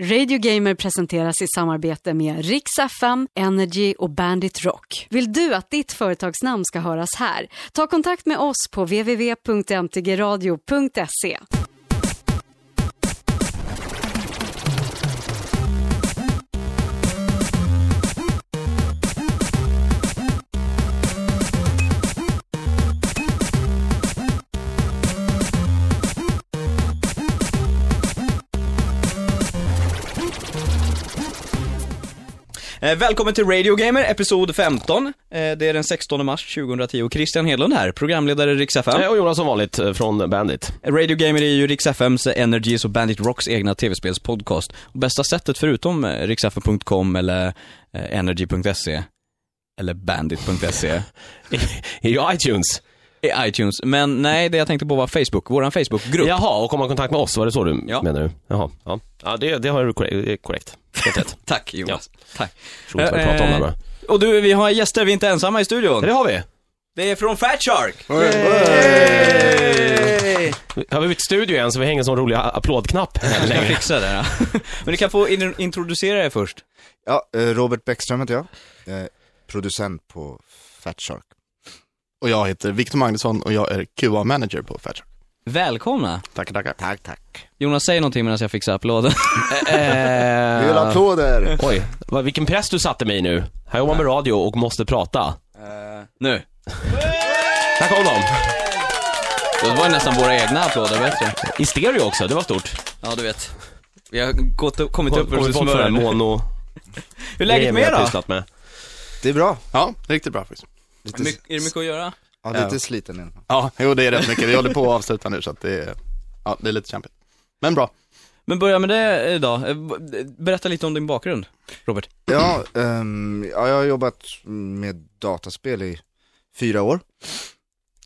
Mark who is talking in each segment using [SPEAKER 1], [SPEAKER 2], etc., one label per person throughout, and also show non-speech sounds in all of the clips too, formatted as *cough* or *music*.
[SPEAKER 1] Radio Gamer presenteras i samarbete med Rix FM, Energy och Bandit Rock. Vill du att ditt företagsnamn ska höras här? Ta kontakt med oss på www.mtgradio.se.
[SPEAKER 2] välkommen till Radio Gamer, episod 15. Eh, det är den 16 mars 2010 Christian Hedlund här, programledare Rix FM.
[SPEAKER 3] Eh, Och Jonas som vanligt eh, från Bandit.
[SPEAKER 2] Radio Gamer är ju Rix FMs, Energys och Bandit Rocks egna tv-spelspodcast. Bästa sättet förutom eh, riksfm.com eller eh, energy.se eller bandit.se *laughs*
[SPEAKER 3] I ju iTunes.
[SPEAKER 2] är iTunes. Men nej, det jag tänkte på var Facebook, våran Facebookgrupp.
[SPEAKER 3] Jaha, och komma i kontakt med oss, var det så du
[SPEAKER 2] Ja.
[SPEAKER 3] menar du? Jaha, ja. Ja, det, det har du korrekt. Helt rätt. *laughs*
[SPEAKER 2] Tack Jonas. Tack.
[SPEAKER 3] Roligt vad du pratar om det här bara.
[SPEAKER 2] Och du, vi har gäster, vi är inte ensamma i studion.
[SPEAKER 3] Ja, det har vi.
[SPEAKER 2] Det är från Fat Shark!
[SPEAKER 3] Har vi bytt studio igen så vi hänger en sån rolig applådknapp här
[SPEAKER 2] Jag
[SPEAKER 3] längre.
[SPEAKER 2] fixar det. Ja. *laughs* Men ni kan få in introducera er först.
[SPEAKER 4] Ja, eh, Robert Bäckström heter jag. Jag är producent på Fat Shark.
[SPEAKER 5] Och jag heter Victor Magnusson och jag är QA-manager på Fatshark.
[SPEAKER 2] Välkomna.
[SPEAKER 5] Tackar, tackar.
[SPEAKER 4] Tack, tack.
[SPEAKER 2] Jonas, säg någonting medan jag fixar applåden. *laughs*
[SPEAKER 3] Eh,
[SPEAKER 4] Vi vill ha applåder!
[SPEAKER 3] Oj, vad, vilken press du satte mig nu. Här jobbar med radio och måste prata.
[SPEAKER 2] nu.
[SPEAKER 3] Här kom de.
[SPEAKER 2] Det var nästan våra egna applåder, vet du.
[SPEAKER 3] I stereo också, det var stort.
[SPEAKER 2] Ja, du vet. Vi har gått, kommit upp ur smören.
[SPEAKER 3] mono.
[SPEAKER 2] Hur är läget med er då?
[SPEAKER 3] pysslat med.
[SPEAKER 4] Det är bra.
[SPEAKER 5] Ja, riktigt bra faktiskt.
[SPEAKER 4] Lite,
[SPEAKER 2] My- är det mycket att göra?
[SPEAKER 4] Ja, lite sliten i alla fall.
[SPEAKER 5] Ja, jo det är rätt mycket. Vi håller på att avsluta nu så att det är, ja, det är lite kämpigt. Men bra.
[SPEAKER 2] Men börja med det idag. Eh, b- Berätta lite om din bakgrund, Robert.
[SPEAKER 4] Ja, ehm, ja, jag har jobbat med dataspel i fyra år.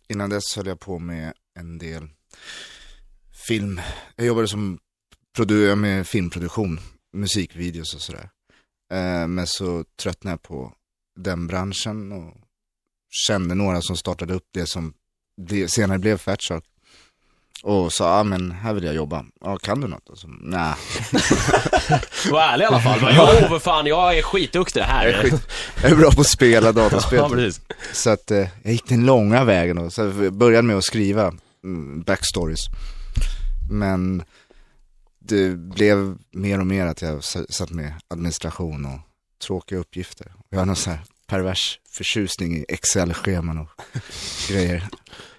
[SPEAKER 4] Innan dess höll jag på med en del film. Jag jobbade som produ- med filmproduktion, musikvideos och sådär. Eh, men så tröttnade jag på den branschen och kände några som startade upp det som senare blev Fat Shark. Och sa, ja men här vill jag jobba. Ja, kan du något? Och så, nej. *laughs*
[SPEAKER 3] Var ärlig i alla fall. Bara, Jo, för fan, jag är skitduktig här.
[SPEAKER 4] Jag är, skit, jag är bra på att spela dataspel. *laughs*
[SPEAKER 3] Ja, precis.
[SPEAKER 4] Så att eh, jag gick den långa vägen och så började med att skriva mm, backstories. Men det blev mer och mer att jag satt med administration och tråkiga uppgifter. Jag har någon sån här pervers förtjusning i Excel-scheman och grejer.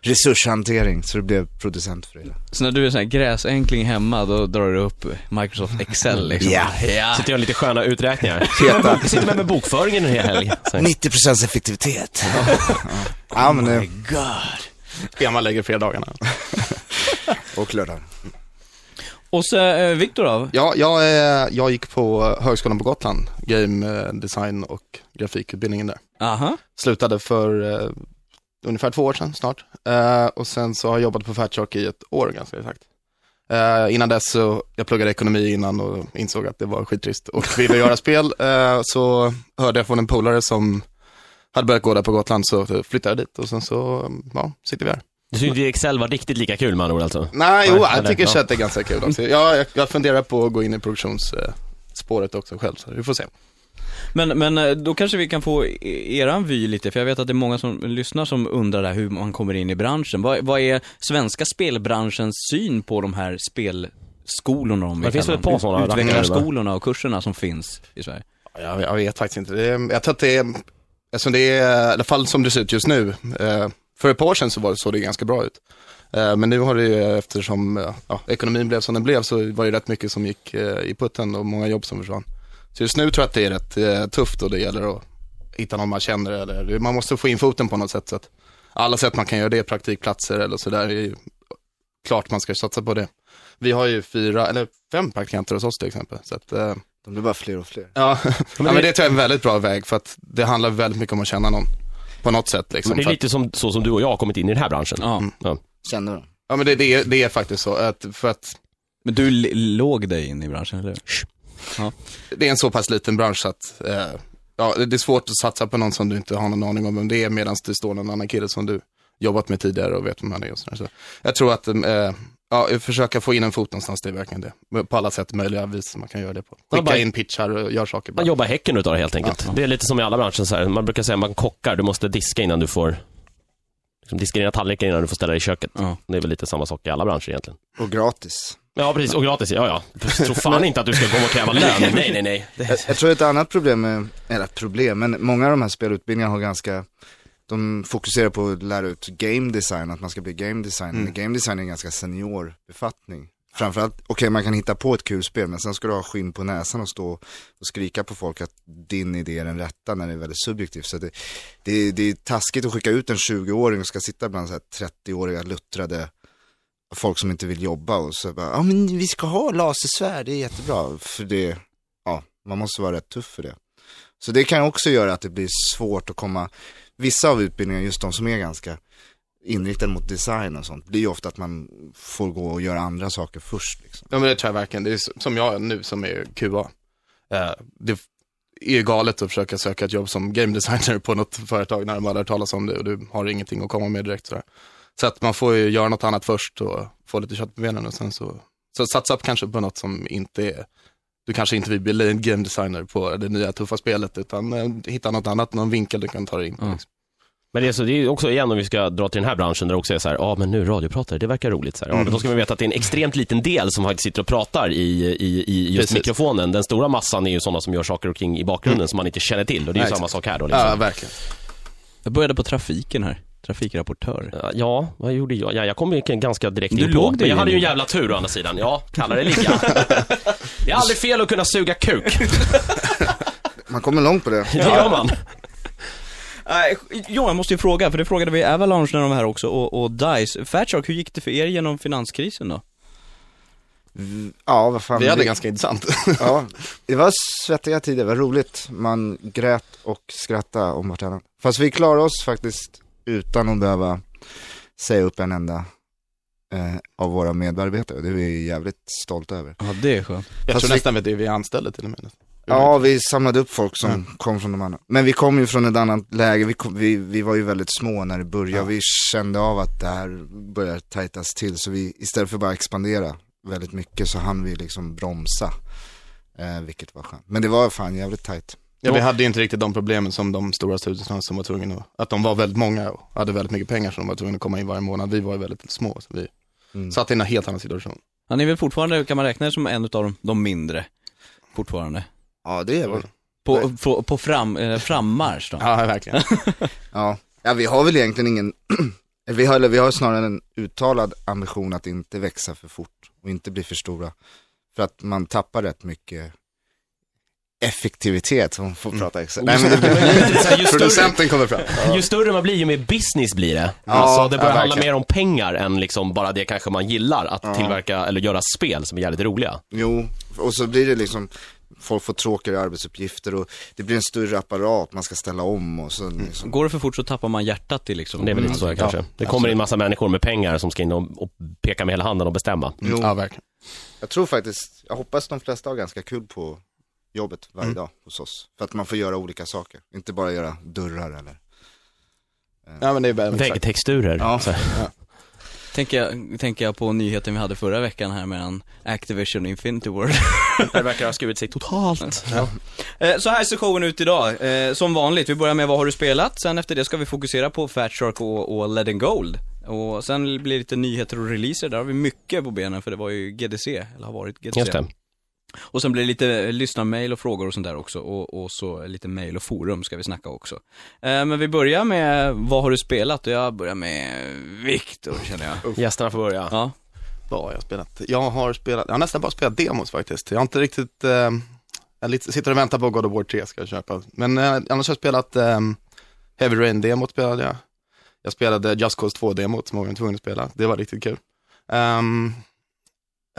[SPEAKER 4] Resurshantering, så det blev producent för det hela.
[SPEAKER 2] Så när du är sån här gräsänkling hemma, då drar du upp Microsoft Excel liksom?
[SPEAKER 4] Ja.
[SPEAKER 2] ja.
[SPEAKER 3] Sitter jag lite sköna uträkningar. *laughs*
[SPEAKER 4] Feta.
[SPEAKER 3] Sitter med med bokföringen en hel helg. Så här.
[SPEAKER 4] 90% effektivitet. ja. ja, men det,
[SPEAKER 5] Schema lägger fredagarna. *laughs*
[SPEAKER 4] och lördag.
[SPEAKER 2] Och så eh, Viktor då?
[SPEAKER 5] Ja, jag, eh, jag gick på Högskolan på Gotland, game eh, design och grafikutbildningen där.
[SPEAKER 2] Aha.
[SPEAKER 5] Slutade för eh, ungefär två år sedan snart. Eh, och sen så har jag jobbat på Fatshark i ett år ganska exakt. Eh, innan dess så, jag pluggade ekonomi innan och insåg att det var skittrist och *laughs* ville göra spel. Eh, så hörde jag från en polare som hade börjat gå där på Gotland så flyttade jag dit och sen så, ja, sitter vi här.
[SPEAKER 3] Du tyckte Excel var riktigt lika kul med andra ord alltså?
[SPEAKER 5] Nej, jo,
[SPEAKER 3] Nej,
[SPEAKER 5] jag tycker
[SPEAKER 3] ja.
[SPEAKER 5] chat är ganska kul också. Jag, jag, funderar på att gå in i produktionsspåret också själv, så vi får se.
[SPEAKER 2] Men, men eh, då kanske vi kan få e- eran vy lite, för jag vet att det är många som lyssnar som undrar där hur man kommer in i branschen. Vad, vad är svenska spelbranschens syn på de här spelskolorna om
[SPEAKER 3] Det finns väl ett par sådana
[SPEAKER 2] Utvecklarskolorna och kurserna som finns i Sverige.
[SPEAKER 5] Jag, jag vet faktiskt inte. Det är, jag tror att det är, alltså det är, i alla fall som det ser ut just nu. Eh, för ett par år sedan så var det, såg det ganska bra ut. Eh, men nu har det ju, eftersom eh, ja, ekonomin blev som den blev, så var det rätt mycket som gick eh, i putten och många jobb som försvann. Så just nu tror jag att det är rätt tufft och det gäller att hitta någon man känner eller man måste få in foten på något sätt. Så att alla sätt man kan göra det, praktikplatser eller sådär, är ju klart man ska satsa på det. Vi har ju fyra, eller fem praktikanter hos oss till exempel. Så att,
[SPEAKER 4] De blir bara fler och fler.
[SPEAKER 5] Ja, ja men det tror jag är en väldigt bra väg för att det handlar väldigt mycket om att känna någon. På något sätt liksom.
[SPEAKER 3] Men det är lite som, så som du och jag har kommit in i den här branschen.
[SPEAKER 2] Ja.
[SPEAKER 3] Ja.
[SPEAKER 4] Känner de?
[SPEAKER 5] Ja men det, det, är, det är faktiskt så att, för att
[SPEAKER 2] Men du låg dig in i branschen, eller hur?
[SPEAKER 5] det är en så pass liten bransch att, eh, ja det är svårt att satsa på någon som du inte har någon aning om vem det är medan det står någon annan kille som du jobbat med tidigare och vet vem han är och sådär. Så jag tror att, eh, ja, försöka få in en fot någonstans, det är verkligen det. På alla sätt möjliga vis man kan göra det på.
[SPEAKER 3] Ja,
[SPEAKER 5] Skicka
[SPEAKER 3] bara-
[SPEAKER 5] in pitchar och gör saker. bara.
[SPEAKER 3] Man jobbar häcken utav det helt enkelt. Det är lite som i alla branscher så här. Man brukar säga man kockar, du måste diska innan du får liksom, diska dina tallrikar innan du får ställa dig i köket.
[SPEAKER 2] Ja.
[SPEAKER 3] Det är väl lite samma sak i alla branscher egentligen.
[SPEAKER 4] Och gratis.
[SPEAKER 3] Ja, precis. Och gratis, ja, ja. Tror fan *laughs* inte att du ska komma och kräva lön. Nej, nej, nej.
[SPEAKER 4] Jag, jag tror ett annat problem med, eller problem, men många av de här spelutbildningarna har ganska, de fokuserar på att lära ut game design, att man ska bli game designer. Men game design är en ganska senior befattning. Framförallt, okej man kan hitta på ett kul spel, men sen ska du ha skinn på näsan och stå och skrika på folk att din idé är den rätta när det är väldigt subjektivt. Så det, det, det är taskigt att skicka ut en 20-åring och ska sitta bland så här 30-åriga luttrade folk som inte vill jobba och så bara, ja men vi ska ha lasersvärd, det är jättebra. För det, ja, man måste vara rätt tuff för det. Så det kan också göra att det blir svårt att komma, vissa av utbildningarna, just de som är ganska inriktade mot design och sånt, blir ju ofta att man får gå och göra andra saker först. Liksom.
[SPEAKER 5] Ja men det tror jag verkligen. Det är som jag nu som är QA. Eh, det är ju galet att försöka söka ett jobb som game designer på något företag när de aldrig har hört talas om det och du har ingenting att komma med direkt. Sådär. Så att man får ju göra något annat först och få lite kött på benen och sen så, så satsa upp kanske på något som inte är, du kanske inte vill bli en game designer på det nya tuffa spelet utan eh, hitta något annat, någon vinkel du kan ta dig in på.
[SPEAKER 2] Ja.
[SPEAKER 5] Liksom.
[SPEAKER 3] Men det är, så, det är också igen om vi ska dra till den här branschen där det också är så här, ja men nu radiopratare, det verkar roligt. Så här. Ja, men då ska vi veta att det är en extremt liten del som faktiskt sitter och pratar i, i, i just
[SPEAKER 5] Precis.
[SPEAKER 3] mikrofonen. Den stora massan är ju sådana som gör saker och ting i bakgrunden som man inte känner till. Och det är ju samma sak här då. Liksom.
[SPEAKER 5] Ja, verkligen.
[SPEAKER 2] Jag började på trafiken här, trafikrapportör.
[SPEAKER 3] Ja, vad gjorde jag? Ja, jag kom ju ganska direkt
[SPEAKER 2] Du
[SPEAKER 3] in på. Men jag hade ju en jävla tur å andra sidan. Ja, kalla det ligga. *laughs* det är aldrig fel att kunna suga kuk. *laughs*
[SPEAKER 4] Man kommer långt på det.
[SPEAKER 3] Det gör man.
[SPEAKER 2] Nej, ja, jag måste ju fråga, för det frågade vi Avalanche när de var här också, och, och DICE. Fatshark, hur gick det för er genom finanskrisen då?
[SPEAKER 4] Ja, vad fan.
[SPEAKER 5] Vi hade
[SPEAKER 4] det-
[SPEAKER 5] ganska intressant. *laughs*
[SPEAKER 4] Ja, det var svettiga tider, det var roligt. Man grät och skrattade om vartannat. Fast vi klarade oss faktiskt utan att behöva säga upp en enda eh, av våra medarbetare. Det är vi jävligt stolta över.
[SPEAKER 2] Ja, det är skönt.
[SPEAKER 5] Jag
[SPEAKER 4] Fast
[SPEAKER 5] tror
[SPEAKER 4] vi-
[SPEAKER 5] nästan att det är vi anställde till och med.
[SPEAKER 4] Ja, vi samlade upp folk som kom från de andra. Men vi kom ju från ett annat läge, vi, kom, vi, vi var ju väldigt små när det började.
[SPEAKER 5] Ja.
[SPEAKER 4] Vi kände av att det här börjar tajtas till. Så vi, istället för bara expandera väldigt mycket så hann vi liksom bromsa. Eh, vilket var skönt. Men det var fan jävligt tajt.
[SPEAKER 5] Ja, vi hade ju inte riktigt de problemen som de stora studierna som var tvungna att, att de var väldigt många och hade väldigt mycket pengar som de var tvungna att komma in varje månad. Vi var ju väldigt små, så vi
[SPEAKER 4] Mm.
[SPEAKER 5] satt i en helt annan situation.
[SPEAKER 2] Han är väl fortfarande, kan man räkna er som en av de, de mindre? Fortfarande.
[SPEAKER 4] Ja, det är väl.
[SPEAKER 2] På, på, på fram, eh, frammarsch då? *laughs*
[SPEAKER 5] Ja, verkligen. *laughs*
[SPEAKER 4] Ja, ja vi har väl egentligen ingen, *clears throat* vi har, eller vi har snarare en uttalad ambition att inte växa för fort och inte bli för stora. För att man tappar rätt mycket effektivitet, man får prata exakt. Nej, men *laughs* det,
[SPEAKER 3] större,
[SPEAKER 5] Producenten kommer fram. *laughs*
[SPEAKER 3] ju större man blir, ju mer business blir det.
[SPEAKER 4] Ja,
[SPEAKER 3] alltså, det börjar
[SPEAKER 5] ja,
[SPEAKER 3] handla mer om pengar än liksom bara det kanske man gillar, att tillverka eller göra spel som är jävligt roliga.
[SPEAKER 4] jo, och så blir det liksom, folk får tråkigare arbetsuppgifter och det blir en större apparat, man ska ställa om och så liksom.
[SPEAKER 2] Går det för fort så tappar man hjärtat i liksom.
[SPEAKER 3] Det är väl lite så här, kanske. Det kommer in massa människor med pengar som ska in och, och peka med hela handen och bestämma.
[SPEAKER 4] Jo.
[SPEAKER 5] Ja, verkligen.
[SPEAKER 4] Jag tror faktiskt, jag hoppas de flesta har ganska kul på jobbet varje dag hos oss. För att man får göra olika saker, inte bara göra dörrar eller
[SPEAKER 5] Ja, men det är väl.
[SPEAKER 3] Väggtexturer.
[SPEAKER 4] Ja.
[SPEAKER 3] Så här.
[SPEAKER 2] Tänker jag, tänker jag på nyheten vi hade förra veckan här mellan Activision och Infinity World. *laughs*
[SPEAKER 3] Det verkar ha skurit sig totalt.
[SPEAKER 2] Eh, Så här ser showen ut idag. Eh, Som vanligt, vi börjar med vad har du spelat? Sen efter det ska vi fokusera på Fat Shark och, och Lead and Gold. Och sen blir det lite nyheter och releaser, där har vi mycket på benen för det var ju GDC, eller har varit GDC.
[SPEAKER 3] Just det.
[SPEAKER 2] Och sen blir det lite lyssnarmail och frågor och sånt där också. Och, och så lite mail och forum ska vi snacka också. Eh, Men vi börjar med, vad har du spelat? Och jag börjar med Viktor känner jag.
[SPEAKER 3] Gästerna får börja.
[SPEAKER 2] Ja.
[SPEAKER 5] Vad har jag spelat? Jag har spelat, jag har nästan bara spelat demos faktiskt. Jag har inte riktigt, eh, jag sitter och väntar på God of War 3 ska jag köpa. Men eh, annars har jag spelat eh, Heavy Rain-demot spelade jag. Jag spelade Just Cause 2-demot som jag var tvungen att spela. Det var riktigt kul. Um,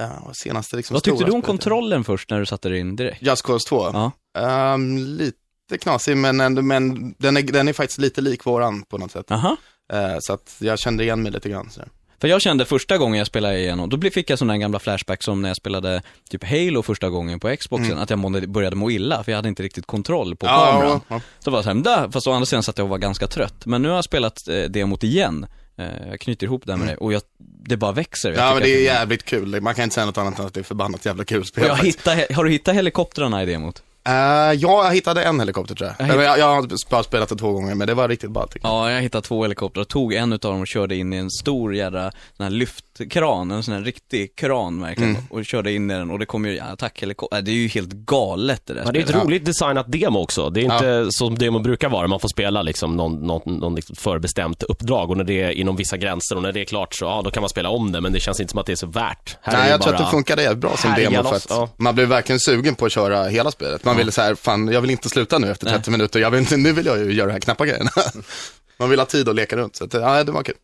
[SPEAKER 5] uh, senaste liksom
[SPEAKER 2] Vad tyckte du om kontrollen först när du satte dig in direkt?
[SPEAKER 5] Just Cause 2?
[SPEAKER 2] Ja.
[SPEAKER 5] Ehm, lite knasig, men, men den, är, den är faktiskt lite lik våran på något sätt.
[SPEAKER 2] Aha.
[SPEAKER 5] Eh, så att jag kände igen mig lite grann. Så.
[SPEAKER 2] För jag kände första gången jag spelade igenom, då fick jag sådana gamla flashbacks som när jag spelade typ Halo första gången på Xboxen, att jag mådde, började må illa för jag hade inte riktigt kontroll på kameran.
[SPEAKER 5] ja,
[SPEAKER 2] Så var det såhär, fast å andra sidan satt jag och var ganska trött. Men nu har jag spelat eh, demot igen. Eh, Jag knyter ihop det här med dig och jag, det bara växer.
[SPEAKER 5] Ja, men det är jävligt kul. Man kan inte säga något annat än att det är förbannat jävla kul spel.
[SPEAKER 2] Jag hittade, har du hittat helikoptrarna i demot?
[SPEAKER 5] Eh, ja, jag hittade en helikopter tror jag.
[SPEAKER 2] Jag hitt-
[SPEAKER 5] Jag, jag, har bara spelat det två gånger, men det var riktigt ballt.
[SPEAKER 2] Ja, jag hittade två helikoptrar, tog en utav dem och körde in i en stor jädra sån här lyftkran, en sån här riktig kran verkligen,
[SPEAKER 5] Mm.
[SPEAKER 2] och körde in i den och det kom ju ja, attackhelikopter, det är ju helt galet det där
[SPEAKER 3] Ja, det är ett roligt designat demo också. Det är inte som demo brukar vara. Man får spela liksom någon, någon, någon liksom förbestämt uppdrag och när det är inom vissa gränser och när det är klart så, ja, då kan man spela om det. Men det känns inte som att det är så värt. Här är
[SPEAKER 5] Nej,
[SPEAKER 3] det
[SPEAKER 5] jag tror
[SPEAKER 3] bara-
[SPEAKER 5] att det funkade jävligt bra som demo för att
[SPEAKER 3] ja.
[SPEAKER 5] man blev verkligen sugen på att köra hela spelet. Man ville så här, fan jag vill inte sluta nu efter 30 minuter, jag vill inte, nu vill jag ju göra de här knappa grejerna. *laughs* man vill ha tid att leka runt, så att, ja, det var kul.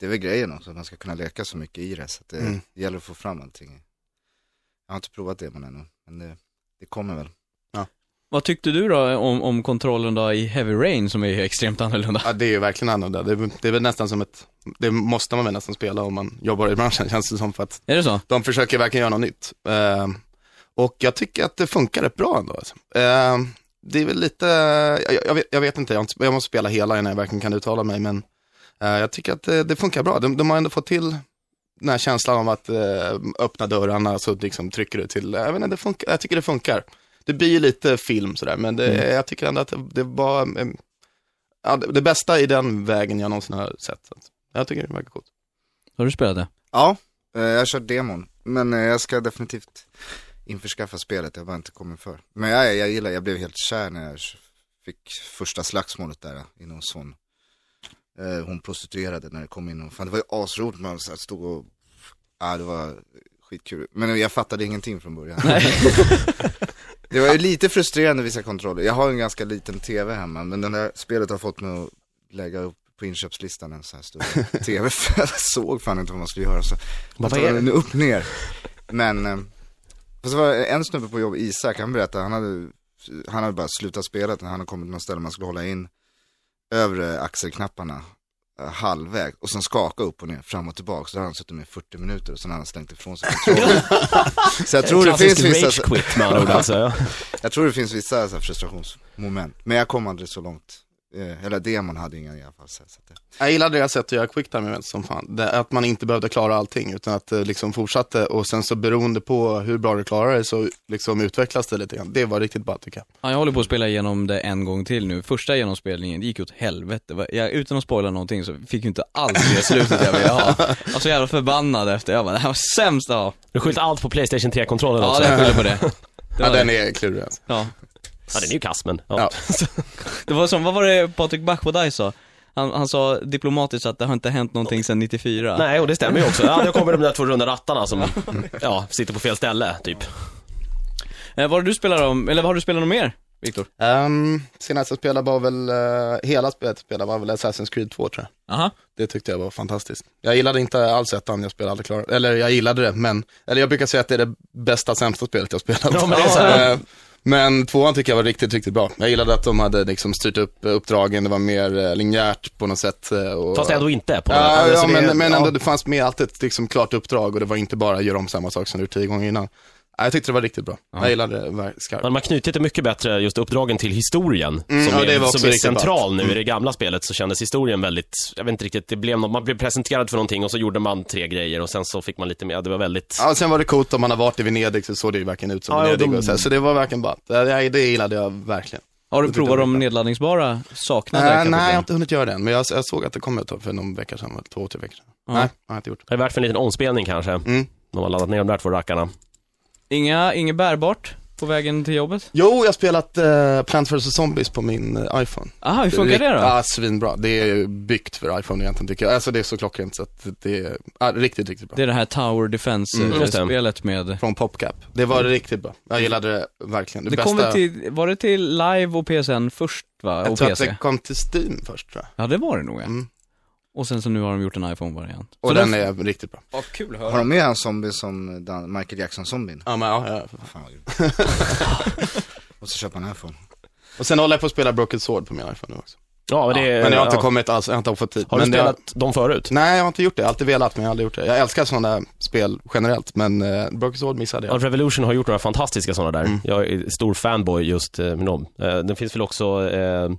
[SPEAKER 4] Det är väl grejen också, att man ska kunna leka så mycket i det. Så att det,
[SPEAKER 5] Mm.
[SPEAKER 4] det gäller att få fram allting. Jag har inte provat det men ännu, men det, det kommer väl.
[SPEAKER 2] Vad tyckte du då om, om kontrollen då i Heavy Rain som är extremt annorlunda?
[SPEAKER 5] Ja, det är ju verkligen annorlunda. Det, är- det är väl nästan som ett, det måste man väl nästan spela om man jobbar i branschen, *laughs* känns det som, för att
[SPEAKER 2] Är det så?
[SPEAKER 5] de försöker verkligen göra något nytt. Eh, och jag tycker att det funkar rätt bra ändå. Alltså. Eh, det är väl lite, jag, jag, vet, jag vet inte, jag, måste spela hela innan jag verkligen kan uttala mig, men eh, jag tycker att det, det funkar bra. De, de har ändå fått till den här känslan av att eh, öppna dörrarna så liksom trycker du till, jag, inte, det funkar, jag tycker det funkar. Det blir ju lite film sådär, men det, jag tycker ändå att det, det var eh, ja, det, det bästa i den vägen jag någonsin har sett. Så jag tycker det verkar coolt.
[SPEAKER 2] Har du spelat det?
[SPEAKER 4] Ja, eh, jag har kört demon. Men eh, jag ska definitivt införskaffa spelet, jag bara inte kommit för. Men jag, jag gillar, jag blev helt kär när jag fick första slagsmålet där i någon sån. Eh, hon prostituerade när det kom in och, fan det var ju asroligt man så här stod och, ja det var skitkul. Men jag fattade ingenting från början. *laughs* det var ju lite frustrerande vissa kontroller. Jag har en ganska liten tv hemma, men det här spelet har fått mig att lägga upp på inköpslistan en så här stor tv, för *laughs* jag såg fan inte vad man skulle göra så.
[SPEAKER 3] Vad är det?
[SPEAKER 4] upp ner. Men, eh, fast det var en snubbe på jobb, Isak, han berättade, han hade, han hade bara slutat spela han hade kommit till något ställe man skulle hålla in övre axelknapparna eh, halvväg och sen skaka upp och ner, fram och tillbaka. Så då hade han suttit med 40 minuter och sen hade han slängt ifrån sig kontrollen. *laughs* så jag tror det finns vissa,
[SPEAKER 3] quit ord alltså. Ja. *laughs*
[SPEAKER 4] jag tror det finns vissa så här frustrationsmoment. Men jag kom aldrig så långt. Eh, Eller demon hade ingen i alla fall. Så att det,
[SPEAKER 5] Jag gillade deras sätt att göra quicktime events som fan. Det, att man inte behövde klara allting utan att det liksom fortsatte och sen så beroende på hur bra du klarar det så liksom utvecklas det lite grann. Det var riktigt bra tycker jag.
[SPEAKER 2] Ja, jag håller på att spela igenom det en gång till nu. Första genomspelningen det gick åt helvete. Jag, utan att spoila någonting så fick ju inte alls det slutet jag ville ha. Jag var så jävla förbannad efter. Jag bara, det här var sämst ja.
[SPEAKER 3] Du skyller allt på Playstation 3-kontrollen
[SPEAKER 2] Ja,
[SPEAKER 3] också.
[SPEAKER 2] det jag skyller på det. det
[SPEAKER 5] Ja, den är klurig alltså.
[SPEAKER 2] Ja.
[SPEAKER 3] Ja, den är ju kass men. Ja.
[SPEAKER 5] Ja. *laughs* *laughs*
[SPEAKER 2] Det var som, vad var det Patrik Bachbodaj sa? Han, han sa diplomatiskt att det har inte hänt någonting sedan 94.
[SPEAKER 3] Nej, och det stämmer ju också. *laughs* Ja, då kommer de där två runda rattarna som, ja, sitter på fel ställe, typ.
[SPEAKER 2] Eh, vad har du spelat om, eller vad har du spelat om mer, Viktor?
[SPEAKER 5] Um, senast jag spelade var väl, eh, hela spelet spelade var väl Assassin's Creed 2 tror jag.
[SPEAKER 2] Aha.
[SPEAKER 5] Det tyckte jag var fantastiskt. Jag gillade inte alls ettan, jag spelade aldrig klart. Eller jag gillade det, men, eller jag brukar säga att det är det bästa sämsta spelet jag spelat.
[SPEAKER 3] Ja, men det är så här.
[SPEAKER 5] Eh, Men tvåan tycker jag var riktigt, riktigt bra. Jag gillade att de hade liksom styrt upp uppdragen, det var mer eh, linjärt på något sätt. eh, Och...
[SPEAKER 3] Fast ändå inte på
[SPEAKER 5] Ja,
[SPEAKER 3] alltså,
[SPEAKER 5] ja
[SPEAKER 3] det-
[SPEAKER 5] men, men ändå,
[SPEAKER 3] ja.
[SPEAKER 5] det fanns med alltid ett liksom, klart uppdrag och det var inte bara göra om samma sak som du gjort tio gånger innan. Ja, jag tyckte det var riktigt bra. Jag gillade det skarpt.
[SPEAKER 3] Man har knutit det mycket bättre, just uppdragen till historien.
[SPEAKER 5] Mm,
[SPEAKER 3] som
[SPEAKER 5] ja,
[SPEAKER 3] är, som är
[SPEAKER 5] riktigt bra.
[SPEAKER 3] central nu. I det gamla spelet så kändes historien väldigt, jag vet inte riktigt, det blev något, man blev presenterad för någonting och så gjorde man tre grejer och sen så fick man lite mer, det var väldigt...
[SPEAKER 5] Ja, sen var det coolt om man har varit i Venedig så såg det ju verkligen ut som
[SPEAKER 3] Ja,
[SPEAKER 5] Venedig.
[SPEAKER 3] de-
[SPEAKER 5] Och så, här. så det var verkligen bara, det, det gillade jag verkligen.
[SPEAKER 2] Har du provat de nedladdningsbara saknade
[SPEAKER 5] Äh, nej, jag har inte hunnit göra det än, men jag, jag såg att det kom ett för någon vecka sedan, två, tre veckor sedan.
[SPEAKER 2] Ja.
[SPEAKER 5] Nej, jag har inte gjort det.
[SPEAKER 3] Det är värt för en liten omspelning kanske.
[SPEAKER 5] Mm.
[SPEAKER 3] De har laddat ner de där två rackarna.
[SPEAKER 2] Inga, inget bärbart på vägen till jobbet?
[SPEAKER 5] Jo, jag har spelat uh, Plants vs Zombies på min eh, iPhone.
[SPEAKER 2] Aha, hur funkar det då?
[SPEAKER 5] Ja, svinbra. Det är byggt för iPhone egentligen tycker jag. Alltså det är så klockrent så att det är ja, riktigt, riktigt bra.
[SPEAKER 2] Det är det här Tower Defense
[SPEAKER 5] Mm,
[SPEAKER 3] det.
[SPEAKER 2] spelet med...
[SPEAKER 5] Från PopCap. Det var riktigt bra. Jag gillade det verkligen. Det,
[SPEAKER 2] Det
[SPEAKER 5] bästa...
[SPEAKER 2] kom till, var det till live och PSN först va?
[SPEAKER 5] Jag
[SPEAKER 2] Och
[SPEAKER 5] tror att
[SPEAKER 2] PC?
[SPEAKER 5] det kom till Steam först tror jag.
[SPEAKER 2] Ja det var det nog ja.
[SPEAKER 5] Mm.
[SPEAKER 2] Och sen så nu har de gjort en iPhone-variant.
[SPEAKER 5] Och
[SPEAKER 2] Så
[SPEAKER 5] den är riktigt bra.
[SPEAKER 2] Vad kul att
[SPEAKER 4] har de med en zombie som Dan, Michael Jackson-zombien?
[SPEAKER 5] Ja, men, ja, ja.
[SPEAKER 4] Fan vad grymt. Måste köpa en iPhone.
[SPEAKER 5] Och sen håller jag på att spela Broken Sword på min iPhone nu också.
[SPEAKER 3] Ja, men det är...
[SPEAKER 5] Men jag har inte
[SPEAKER 3] ja.
[SPEAKER 5] kommit alls, jag har inte fått tid.
[SPEAKER 3] Har du
[SPEAKER 5] men
[SPEAKER 3] spelat dem förut?
[SPEAKER 5] Jag... Nej, jag har inte gjort det. Jag har alltid velat, men jag har aldrig gjort det. Jag älskar sådana där spel generellt, men eh, Broken Sword missade
[SPEAKER 3] Ja,
[SPEAKER 5] jag.
[SPEAKER 3] Revolution har gjort några fantastiska sådana där.
[SPEAKER 5] Mm.
[SPEAKER 3] Jag är stor fanboy just eh, med dem. Eh, den finns väl också, eh,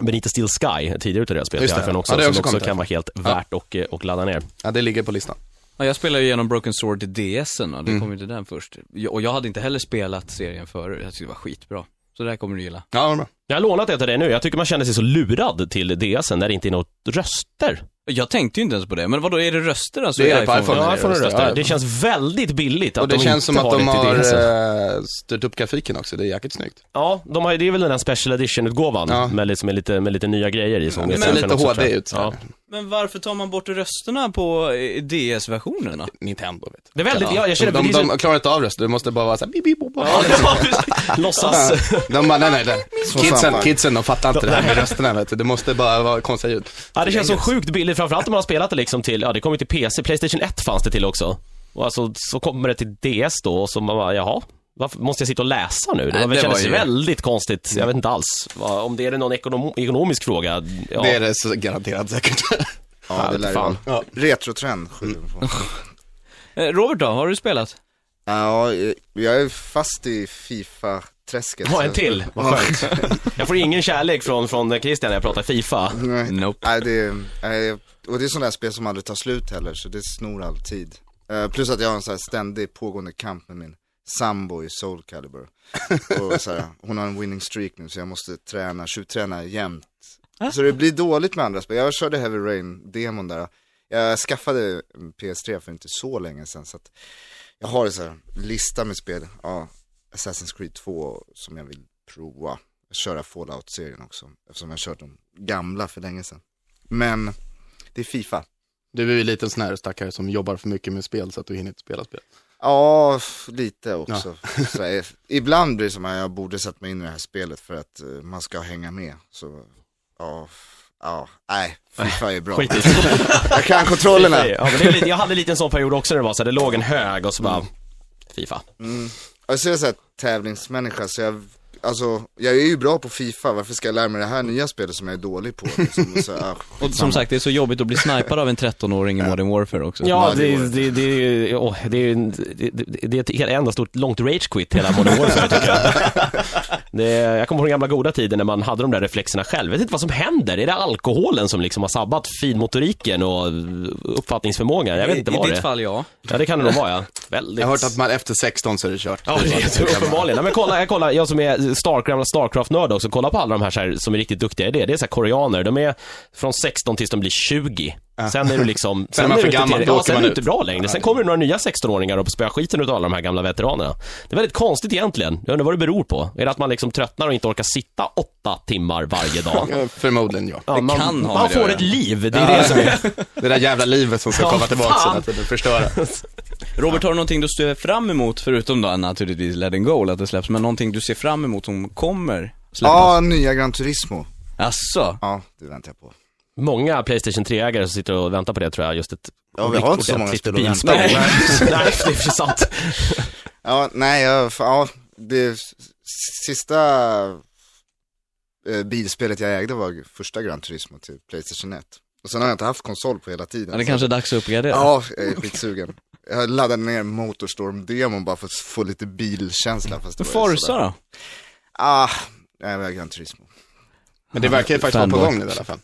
[SPEAKER 3] Benito Steel Sky, tidigare utav deras spel
[SPEAKER 5] Just
[SPEAKER 3] till
[SPEAKER 5] det.
[SPEAKER 3] iPhone också,
[SPEAKER 5] Ja, det också
[SPEAKER 3] som också kan vara helt värt och, eh, och ladda ner.
[SPEAKER 5] Ja, det ligger på listan.
[SPEAKER 2] Ja, jag spelade ju igenom Broken Sword till DSen och det
[SPEAKER 5] Mm.
[SPEAKER 2] kom ju till den först. Och jag hade inte heller spelat serien förut, jag tyckte det var skitbra. Så det här kommer du gilla.
[SPEAKER 5] Ja, bra.
[SPEAKER 3] Jag har lånat det till det nu, jag tycker man känner sig så lurad till DSen där det inte är något röster.
[SPEAKER 2] Jag tänkte ju inte ens på det, men vadå, är det röster alltså
[SPEAKER 5] Det är det på iPhone.
[SPEAKER 3] Ja,
[SPEAKER 5] det
[SPEAKER 3] iPhone och
[SPEAKER 5] röster,
[SPEAKER 3] röster.
[SPEAKER 5] ja.
[SPEAKER 3] Det känns väldigt billigt att
[SPEAKER 5] Och det
[SPEAKER 3] de
[SPEAKER 5] känns
[SPEAKER 3] inte
[SPEAKER 5] som att
[SPEAKER 3] har
[SPEAKER 5] de
[SPEAKER 3] det till
[SPEAKER 5] har
[SPEAKER 3] DSen.
[SPEAKER 5] eh, styrt upp grafiken också, det är jäkligt snyggt.
[SPEAKER 3] Ja, de har, det är väl den här special edition-utgåvan
[SPEAKER 5] Ja.
[SPEAKER 3] med, liksom, med, lite, med lite nya grejer i. Som
[SPEAKER 5] Det
[SPEAKER 3] är
[SPEAKER 5] ser lite
[SPEAKER 3] också, tror
[SPEAKER 5] HD
[SPEAKER 3] jag.
[SPEAKER 5] ut. så
[SPEAKER 3] Ja.
[SPEAKER 5] här.
[SPEAKER 2] Men varför tar man bort rösterna på eh, DS-versionerna?
[SPEAKER 5] Nintendo vet
[SPEAKER 3] Det är väldigt, ja, jag känner
[SPEAKER 5] de, de, de klarar inte av röster, det måste bara vara såhär, bip, bip, bop.
[SPEAKER 3] Ja. *laughs* Låtsas.
[SPEAKER 5] De bara, nej nej, nej. *laughs* Kidsen, kidsen de fattar inte det här med rösterna vet du. Det måste bara vara konstiga ljud.
[SPEAKER 3] Ja, det känns så sjukt billigt, framförallt om man har spelat det liksom till, ja det kommer ju till PC, Playstation 1 fanns det till också. Och alltså, så kommer det till DS då, och så man bara, jaha, varför måste jag sitta och läsa nu? Det,
[SPEAKER 2] Nej,
[SPEAKER 3] var, det
[SPEAKER 2] det
[SPEAKER 3] kändes
[SPEAKER 2] var ju-
[SPEAKER 3] väldigt konstigt, jag vet inte alls. Om det är någon ekonom, ekonomisk fråga, ja.
[SPEAKER 5] Det är det så garanterat säkert. *laughs*
[SPEAKER 4] Ja, det lär
[SPEAKER 3] fan.
[SPEAKER 4] vara. Retrotrend på. *laughs*
[SPEAKER 2] Eh, Robert då, har du spelat?
[SPEAKER 4] Ja, eh, jag är fast i Fifa-träsket.
[SPEAKER 3] Ja,
[SPEAKER 4] så-
[SPEAKER 3] en till, vad skönt. *laughs* Jag får ingen kärlek från, från Christian när jag pratar FIFA.
[SPEAKER 4] Nej.
[SPEAKER 2] Nope.
[SPEAKER 4] Nej, det är, nej, och det är sådana här spel som aldrig tar slut heller, så det snor all tid. Eh, plus att jag har en sån här ständig pågående kamp med min sambo i Soul Calibur. och så här, hon har en winning streak nu så jag måste träna, tjuvträna jämt. Så det blir dåligt med andra spel. Jag körde Heavy Rain-demon där. Jag skaffade en PS3 för inte så länge sedan så att jag har en här lista med spel, ja, Assassin's Creed 2 som jag vill prova. Köra Fallout-serien också, eftersom jag kört de gamla för länge sedan. Men det är Fifa.
[SPEAKER 5] Du är ju lite en sån här stackare som jobbar för mycket med spel så att du hinner inte spela spel.
[SPEAKER 4] Ja, lite också. *laughs* Så, eh, ibland blir det som att jag borde sätta mig in i det här spelet för att eh, man ska hänga med. Så, ja, ja, nej, Fifa är bra.
[SPEAKER 3] Skit *laughs*
[SPEAKER 4] jag kan kontrollerna.
[SPEAKER 3] Ja, men är lite, jag hade lite en sån period också när det var så här, det låg en hög och så bara, FIFA.
[SPEAKER 4] Mm. Jag ser så här tävlingsmänniska, så jag, alltså, jag är ju bra på Fifa, varför ska jag lära mig det här nya spelet som jag är dålig på? Liksom, och så, ja, *laughs*
[SPEAKER 2] Och som sagt, det är så jobbigt att bli snipad av en 13-åring i Modern Warfare också.
[SPEAKER 3] Ja,
[SPEAKER 4] det
[SPEAKER 3] det, det, det, det, är det, det, det är ett helt enda stort långt rage quit hela Modern Warfare tycker jag. *laughs* Det, jag kommer ihåg den gamla goda tiden när man hade de där reflexerna själv. Jag vet inte vad som händer. Är det alkoholen som liksom har sabbat finmotoriken och uppfattningsförmågan? Jag vet inte
[SPEAKER 2] I,
[SPEAKER 3] vad
[SPEAKER 2] I
[SPEAKER 3] det
[SPEAKER 2] ditt
[SPEAKER 3] är.
[SPEAKER 2] fall ja.
[SPEAKER 3] Ja, det kan det nog vara ja. *laughs* Väldigt.
[SPEAKER 5] Jag har hört att man efter 16 så är det kört.
[SPEAKER 3] Ja, det är uppenbarligen. Nej, men kolla, jag kollar, jag som är Starcraft, gamla Starcraft-nörd också, kolla på alla de här, så här som är riktigt duktiga i det. Det är så här koreaner, de är från 16 tills de blir 20. Sen är du liksom,
[SPEAKER 5] Sen är man
[SPEAKER 3] är
[SPEAKER 5] för
[SPEAKER 3] du inte
[SPEAKER 5] gammal,
[SPEAKER 3] till-
[SPEAKER 5] då
[SPEAKER 3] ja, sen är du inte bra längre. Sen kommer det några nya 16-åringar och spöar skiten ut av alla de här gamla veteranerna. Det är väldigt konstigt egentligen. Jag undrar vad det beror på. Är det att man liksom tröttnar och inte orkar sitta åtta timmar varje dag?
[SPEAKER 5] Ja, Förmodligen ja.
[SPEAKER 3] Ja, man,
[SPEAKER 2] kan ha
[SPEAKER 3] man
[SPEAKER 2] det
[SPEAKER 3] får ett liv, det är det som är... *laughs*
[SPEAKER 5] Det där jävla livet som ska
[SPEAKER 3] Ja,
[SPEAKER 5] komma tillbaka hela tiden, förstöra.
[SPEAKER 2] Robert, har du någonting du ser fram emot, förutom då naturligtvis Let It Go, att det släpps, men någonting du ser fram emot som kommer släppas?
[SPEAKER 4] ja, nya Gran Turismo.
[SPEAKER 2] Asså?
[SPEAKER 4] Ja, det väntar jag på.
[SPEAKER 3] Många Playstation 3-ägare som sitter och väntar på det tror jag, just ett
[SPEAKER 4] Ja, vi har inte så många spel att vänta på.
[SPEAKER 3] Nej, *laughs* nej, det är för sant. *laughs*
[SPEAKER 4] Ja, nej, ja, det sista eh, bilspelet jag ägde var första Gran Turismo till Playstation 1. Och sen har jag inte haft konsol på hela tiden.
[SPEAKER 2] Ja, det
[SPEAKER 4] så-
[SPEAKER 2] kanske är dags att uppgradera.
[SPEAKER 4] Ja, jag är skitsugen. Jag laddade ner Motorstorm-demon bara för att få lite bilkänsla. Fast det
[SPEAKER 2] Men Forza då?
[SPEAKER 4] Ah, nej, jag Gran Turismo.
[SPEAKER 5] Men det verkar ju faktiskt vara på gång nu i alla fall.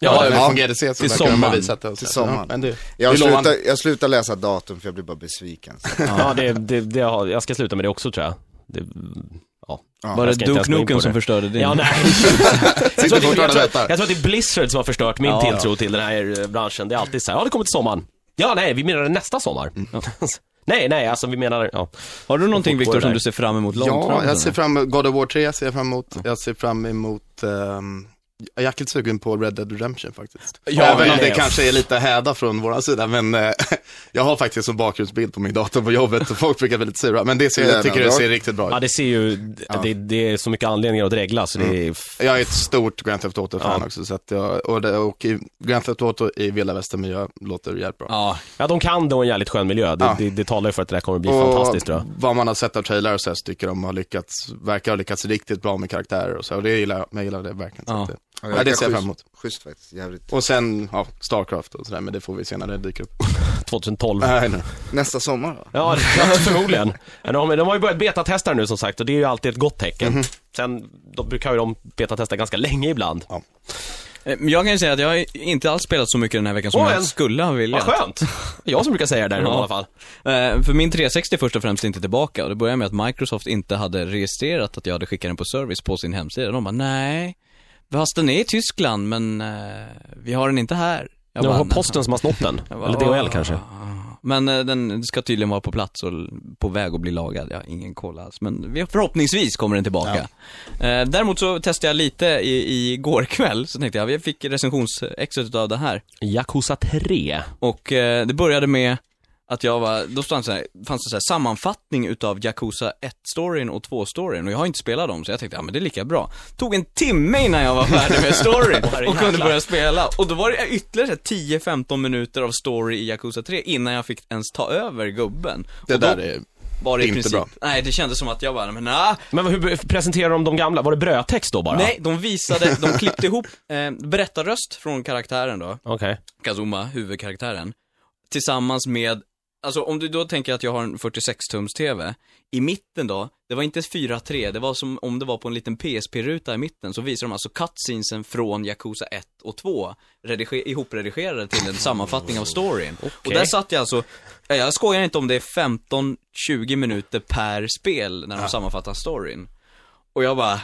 [SPEAKER 3] Ja,
[SPEAKER 5] Ja, från GDC så
[SPEAKER 2] Till
[SPEAKER 5] verkar de ha
[SPEAKER 2] sommaren.
[SPEAKER 5] visat det.
[SPEAKER 4] Till sommaren.
[SPEAKER 5] Ja, men det,
[SPEAKER 4] Jag slutar, jag slutar läsa datum för jag blir bara besviken. Så. *laughs*
[SPEAKER 3] Ja, det, det, det har, jag ska sluta med det också tror jag. Det, ja.
[SPEAKER 4] Ja.
[SPEAKER 2] Var
[SPEAKER 3] jag
[SPEAKER 2] det Duke Nukem som förstörde din?
[SPEAKER 3] Ja, nej. *laughs* jag, tror det, jag, tror, jag tror att det är Blizzard som har förstört min
[SPEAKER 2] Ja,
[SPEAKER 3] tilltro till den här eh, branschen. Det är alltid så här, ja det kommer till sommaren. Ja, nej, vi menar nästa sommar. *laughs* nej, nej, alltså vi menar, ja.
[SPEAKER 2] Har du någonting Viktor som du ser fram emot långt
[SPEAKER 5] Ja,
[SPEAKER 2] fram?
[SPEAKER 5] jag ser fram emot God of War 3, ser jag fram emot. Jag ser fram emot, ehm, jag är jäkligt sugen på Red Dead Redemption faktiskt.
[SPEAKER 3] Ja,
[SPEAKER 5] Även om det kanske är lite häda från våran sida, men eh, *laughs* jag har faktiskt som bakgrundsbild på min dator på jobbet och folk brukar bli lite sura. Men det ser, jag tycker det ser riktigt bra
[SPEAKER 3] Ja,
[SPEAKER 5] ut.
[SPEAKER 3] det ser ju, det, det är så mycket anledningar att dregla så det är, f-
[SPEAKER 5] Jag är ett stort Grand Theft Auto-fan
[SPEAKER 3] Ja.
[SPEAKER 5] också, så att jag, och, det, och i Grand Theft Auto i vilda västern låter jävligt bra.
[SPEAKER 2] Ja,
[SPEAKER 3] ja de kan det och en jävligt skön miljö. Det,
[SPEAKER 5] Ja.
[SPEAKER 3] det, det talar ju för att det där kommer bli fantastiskt tror jag.
[SPEAKER 5] vad man har sett av trailers så här, så tycker de har lyckats, verkar ha lyckats riktigt bra med karaktärer och så, och det gillar jag, jag gillar det verkligen. Så
[SPEAKER 2] Ja.
[SPEAKER 5] det,
[SPEAKER 4] Ja,
[SPEAKER 5] Ja, det ser jag fram emot.
[SPEAKER 4] Schysst faktiskt, jävligt.
[SPEAKER 5] Och sen, ja, Starcraft och sådär, men det får vi se när det dyker upp.
[SPEAKER 3] 2012.
[SPEAKER 5] Nej, nej.
[SPEAKER 4] Nästa sommar då?
[SPEAKER 3] Ja, ja, *laughs* förmodligen. Men De, de har ju börjat betatesta nu som sagt och det är ju alltid ett gott tecken. Sen de brukar ju de betatesta ganska länge ibland.
[SPEAKER 2] Eh, men Jag kan ju säga att jag har inte alls spelat så mycket den här veckan som
[SPEAKER 3] Åh,
[SPEAKER 2] jag skulle ha
[SPEAKER 3] Vad
[SPEAKER 2] velat.
[SPEAKER 3] skönt! *laughs* Jag som brukar säga det där i
[SPEAKER 2] Ja.
[SPEAKER 3] alla fall.
[SPEAKER 2] Eh, För min 360 är först och främst inte tillbaka och det började med att Microsoft inte hade registrerat att jag hade skickat den på service på sin hemsida. De bara, nej, fast den är i Tyskland men eh, vi har den inte här. Jag bara, "Nej."
[SPEAKER 3] posten som har snott den. *laughs*
[SPEAKER 2] Jag bara,
[SPEAKER 3] Eller DHL kanske.
[SPEAKER 2] Men eh, den ska tydligen vara på plats och på väg att bli lagad. Jag har ingen koll alls. Men vi- förhoppningsvis kommer den tillbaka. Eh, däremot så testade jag lite i, i går kväll, så tänkte jag, jag fick recensionsexet av det här.
[SPEAKER 3] Yakuza 3.
[SPEAKER 2] Och eh, det började med att jag var, då fanns det, så här, fanns det så här sammanfattning utav Yakuza 1-storyn och 2-storyn och jag har inte spelat dem så jag tänkte, ja men det är lika bra. Tog en timme innan jag var färdig med storyn *laughs* och kunde börja spela. Och då var det ytterligare 10-15 minuter av story i Yakuza 3 innan jag fick ens ta över gubben.
[SPEAKER 5] Det
[SPEAKER 2] och då
[SPEAKER 5] där är,
[SPEAKER 2] var det
[SPEAKER 5] inte
[SPEAKER 2] princip,
[SPEAKER 5] bra.
[SPEAKER 2] nej det kändes som att jag bara, men nej,
[SPEAKER 3] Men hur presenterar de de gamla? Var det brödtext då bara?
[SPEAKER 2] nej, de visade, de klippte ihop eh, berättarröst från karaktären då,
[SPEAKER 3] Okej.
[SPEAKER 2] Kazuma, huvudkaraktären, tillsammans med, alltså om du då tänker att jag har en 46-tums TV, i mitten då, det var inte 4.3, det var som om det var på en liten PSP-ruta i mitten, så visar de alltså cutscenesen från Yakuza 1 och 2, rediger- ihopredigerade till en sammanfattning av storyn. Och där satt jag alltså, ja, jag skojar inte om det är 15-20 minuter per spel när de sammanfattar storyn. Och jag bara...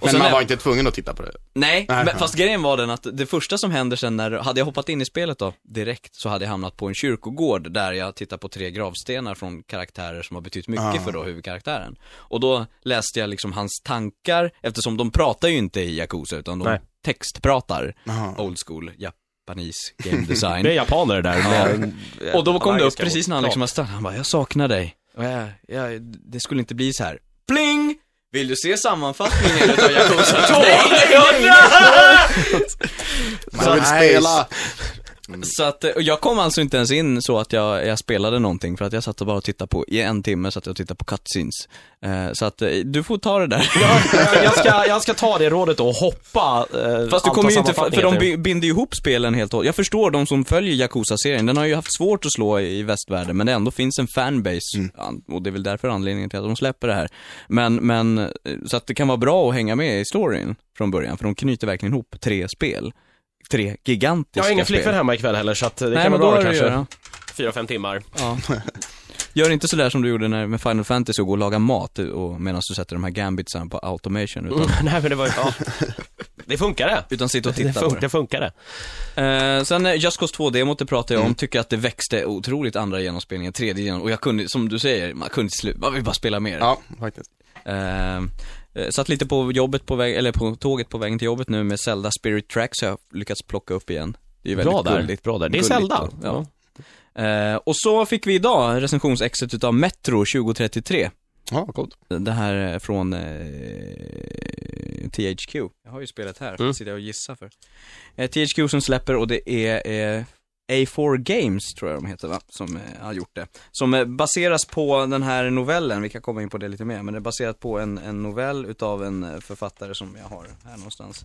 [SPEAKER 2] Och
[SPEAKER 5] men man
[SPEAKER 2] när-
[SPEAKER 5] var inte tvungen att titta på det.
[SPEAKER 2] Nej,
[SPEAKER 5] Nej,
[SPEAKER 2] men, fast grejen var den att det första som händer sen när, hade jag hoppat in i spelet då, direkt, så hade jag hamnat på en kyrkogård där jag tittar på tre gravstenar från karaktärer som har betytt mycket
[SPEAKER 5] Ah.
[SPEAKER 2] för då huvudkaraktären. Och då läste jag liksom hans tankar, eftersom de pratar ju inte i Yakuza, utan de
[SPEAKER 3] Nej.
[SPEAKER 2] textpratar.
[SPEAKER 5] Aha.
[SPEAKER 2] Old school, japanis game *laughs*
[SPEAKER 3] Det är
[SPEAKER 2] design.
[SPEAKER 3] japaner där. med-
[SPEAKER 2] Och då kom det upp precis när han liksom har stannat, han bara, jag saknar dig. Och jag, jag, det skulle inte bli så här. Pling! Vill du se sammanfattningen utav Yakuza 2?
[SPEAKER 5] Man vill
[SPEAKER 4] Nice.
[SPEAKER 5] Spela.
[SPEAKER 2] Så att, och jag kom alltså inte ens in så att jag, jag spelade någonting för att jag satt och bara och tittade på, i en timme satt jag och tittade på cutscenes. Eh, så att eh, du får ta det där.
[SPEAKER 3] Ja, jag- jag, ska, jag ska ta det rådet och hoppa eh,
[SPEAKER 2] Fast du kommer ju inte, för de binder ju ihop spelen helt och hållet. Jag förstår de som följer Yakuza-serien, den har ju haft svårt att slå i västvärlden, men det ändå finns en fanbase, an- och det är väl därför anledningen till att de släpper det här. Men, men, eh, så att det kan vara bra att hänga med i storyn från början, för de knyter verkligen ihop tre spel. Tre gigantiska
[SPEAKER 3] Jag har ingen
[SPEAKER 2] spel.
[SPEAKER 3] flickvän hemma ikväll heller så att det
[SPEAKER 2] Nej,
[SPEAKER 3] kan vara
[SPEAKER 2] då
[SPEAKER 3] bra kanske.
[SPEAKER 2] göra.
[SPEAKER 3] Fyra, fem timmar.
[SPEAKER 2] Ja. Gör inte sådär som du gjorde när, med Final Fantasy och gå och laga mat och, medan du sätter de här gambitsarna på automation, utan,
[SPEAKER 3] Mm, *laughs* nej men det var ja. Det funkar det.
[SPEAKER 2] utan sitta och
[SPEAKER 3] Det,
[SPEAKER 2] titta
[SPEAKER 3] fun-
[SPEAKER 2] på det.
[SPEAKER 3] det funkar det.
[SPEAKER 2] Eh, sen eh, Just Cause 2-demot, det pratade jag om,
[SPEAKER 3] Mm.
[SPEAKER 2] tycker att det växte otroligt andra genomspelningen, tredje genom, och jag kunde, som du säger, man kunde inte sluta, man vill bara spela mer.
[SPEAKER 5] Ja, faktiskt.
[SPEAKER 2] Eh, satt lite på jobbet på väg, eller på tåget på vägen till jobbet nu med Zelda Spirit Tracks, har jag lyckats plocka upp igen. Det är väldigt
[SPEAKER 3] Bra där.
[SPEAKER 2] gulligt.
[SPEAKER 3] Bra där. Det är Zelda.
[SPEAKER 2] och- Ja. Eh, och så fick vi idag recensionsexet utav Metro 2033.
[SPEAKER 5] Ja, coolt.
[SPEAKER 2] Det här är från eh, THQ. Jag har ju spelet här,
[SPEAKER 3] Mm.
[SPEAKER 2] sitter jag och gissar för. Eh, THQ som släpper och det är eh, A4 Games, tror jag de heter va, som eh, har gjort det. Som eh, baseras på den här novellen, vi kan komma in på det lite mer, men det är baserat på en, en novell utav en eh, författare som jag har här någonstans.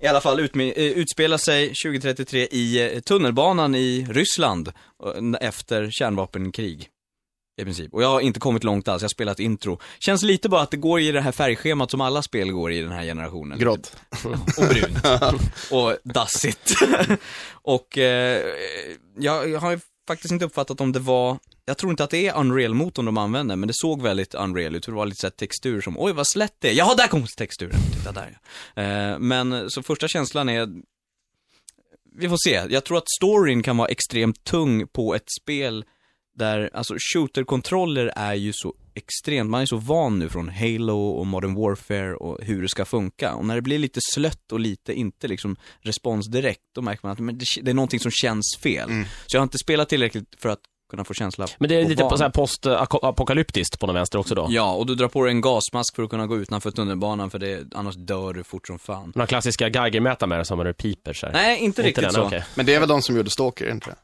[SPEAKER 2] I alla fall utmi- eh, utspelar sig 2033 i eh, tunnelbanan i Ryssland eh, efter kärnvapenkrig. I princip. Och jag har inte kommit långt alls, jag har spelat intro. Känns lite bara att det går i det här färgschemat som alla spel går i den här generationen.
[SPEAKER 5] Grått. *laughs*
[SPEAKER 2] Och brunt. *laughs* och dassigt. *laughs* och eh, jag, jag har faktiskt inte uppfattat om det var, jag tror inte att det är Unreal-motorn de använder, men det såg väldigt Unreal ut, för det var lite så här textur som, oj vad slätt det är, jaha där kom texturen, titta där ja. Eh, men så första känslan är, vi får se, jag tror att storyn kan vara extremt tung på ett spel där, alltså shooter-kontroller är ju så extremt, man är så van nu från Halo och Modern Warfare och hur det ska funka. Och när det blir lite slött och lite inte liksom respons direkt, då märker man att men det, det är någonting som känns fel. Så jag har inte spelat tillräckligt för att kunna få känsla
[SPEAKER 3] Men det är lite
[SPEAKER 2] van.
[SPEAKER 3] så här post-apokalyptiskt på den vänster också då.
[SPEAKER 2] Ja, och du drar på dig en gasmask för att kunna gå utanför tunnelbanan för det, annars dör du fort som fan.
[SPEAKER 3] De klassiska Geigermätaren med som det piper så här.
[SPEAKER 2] Nej, inte, riktigt
[SPEAKER 3] den,
[SPEAKER 2] så.
[SPEAKER 3] okej.
[SPEAKER 5] Men det är väl de som gjorde Stalker, inte det?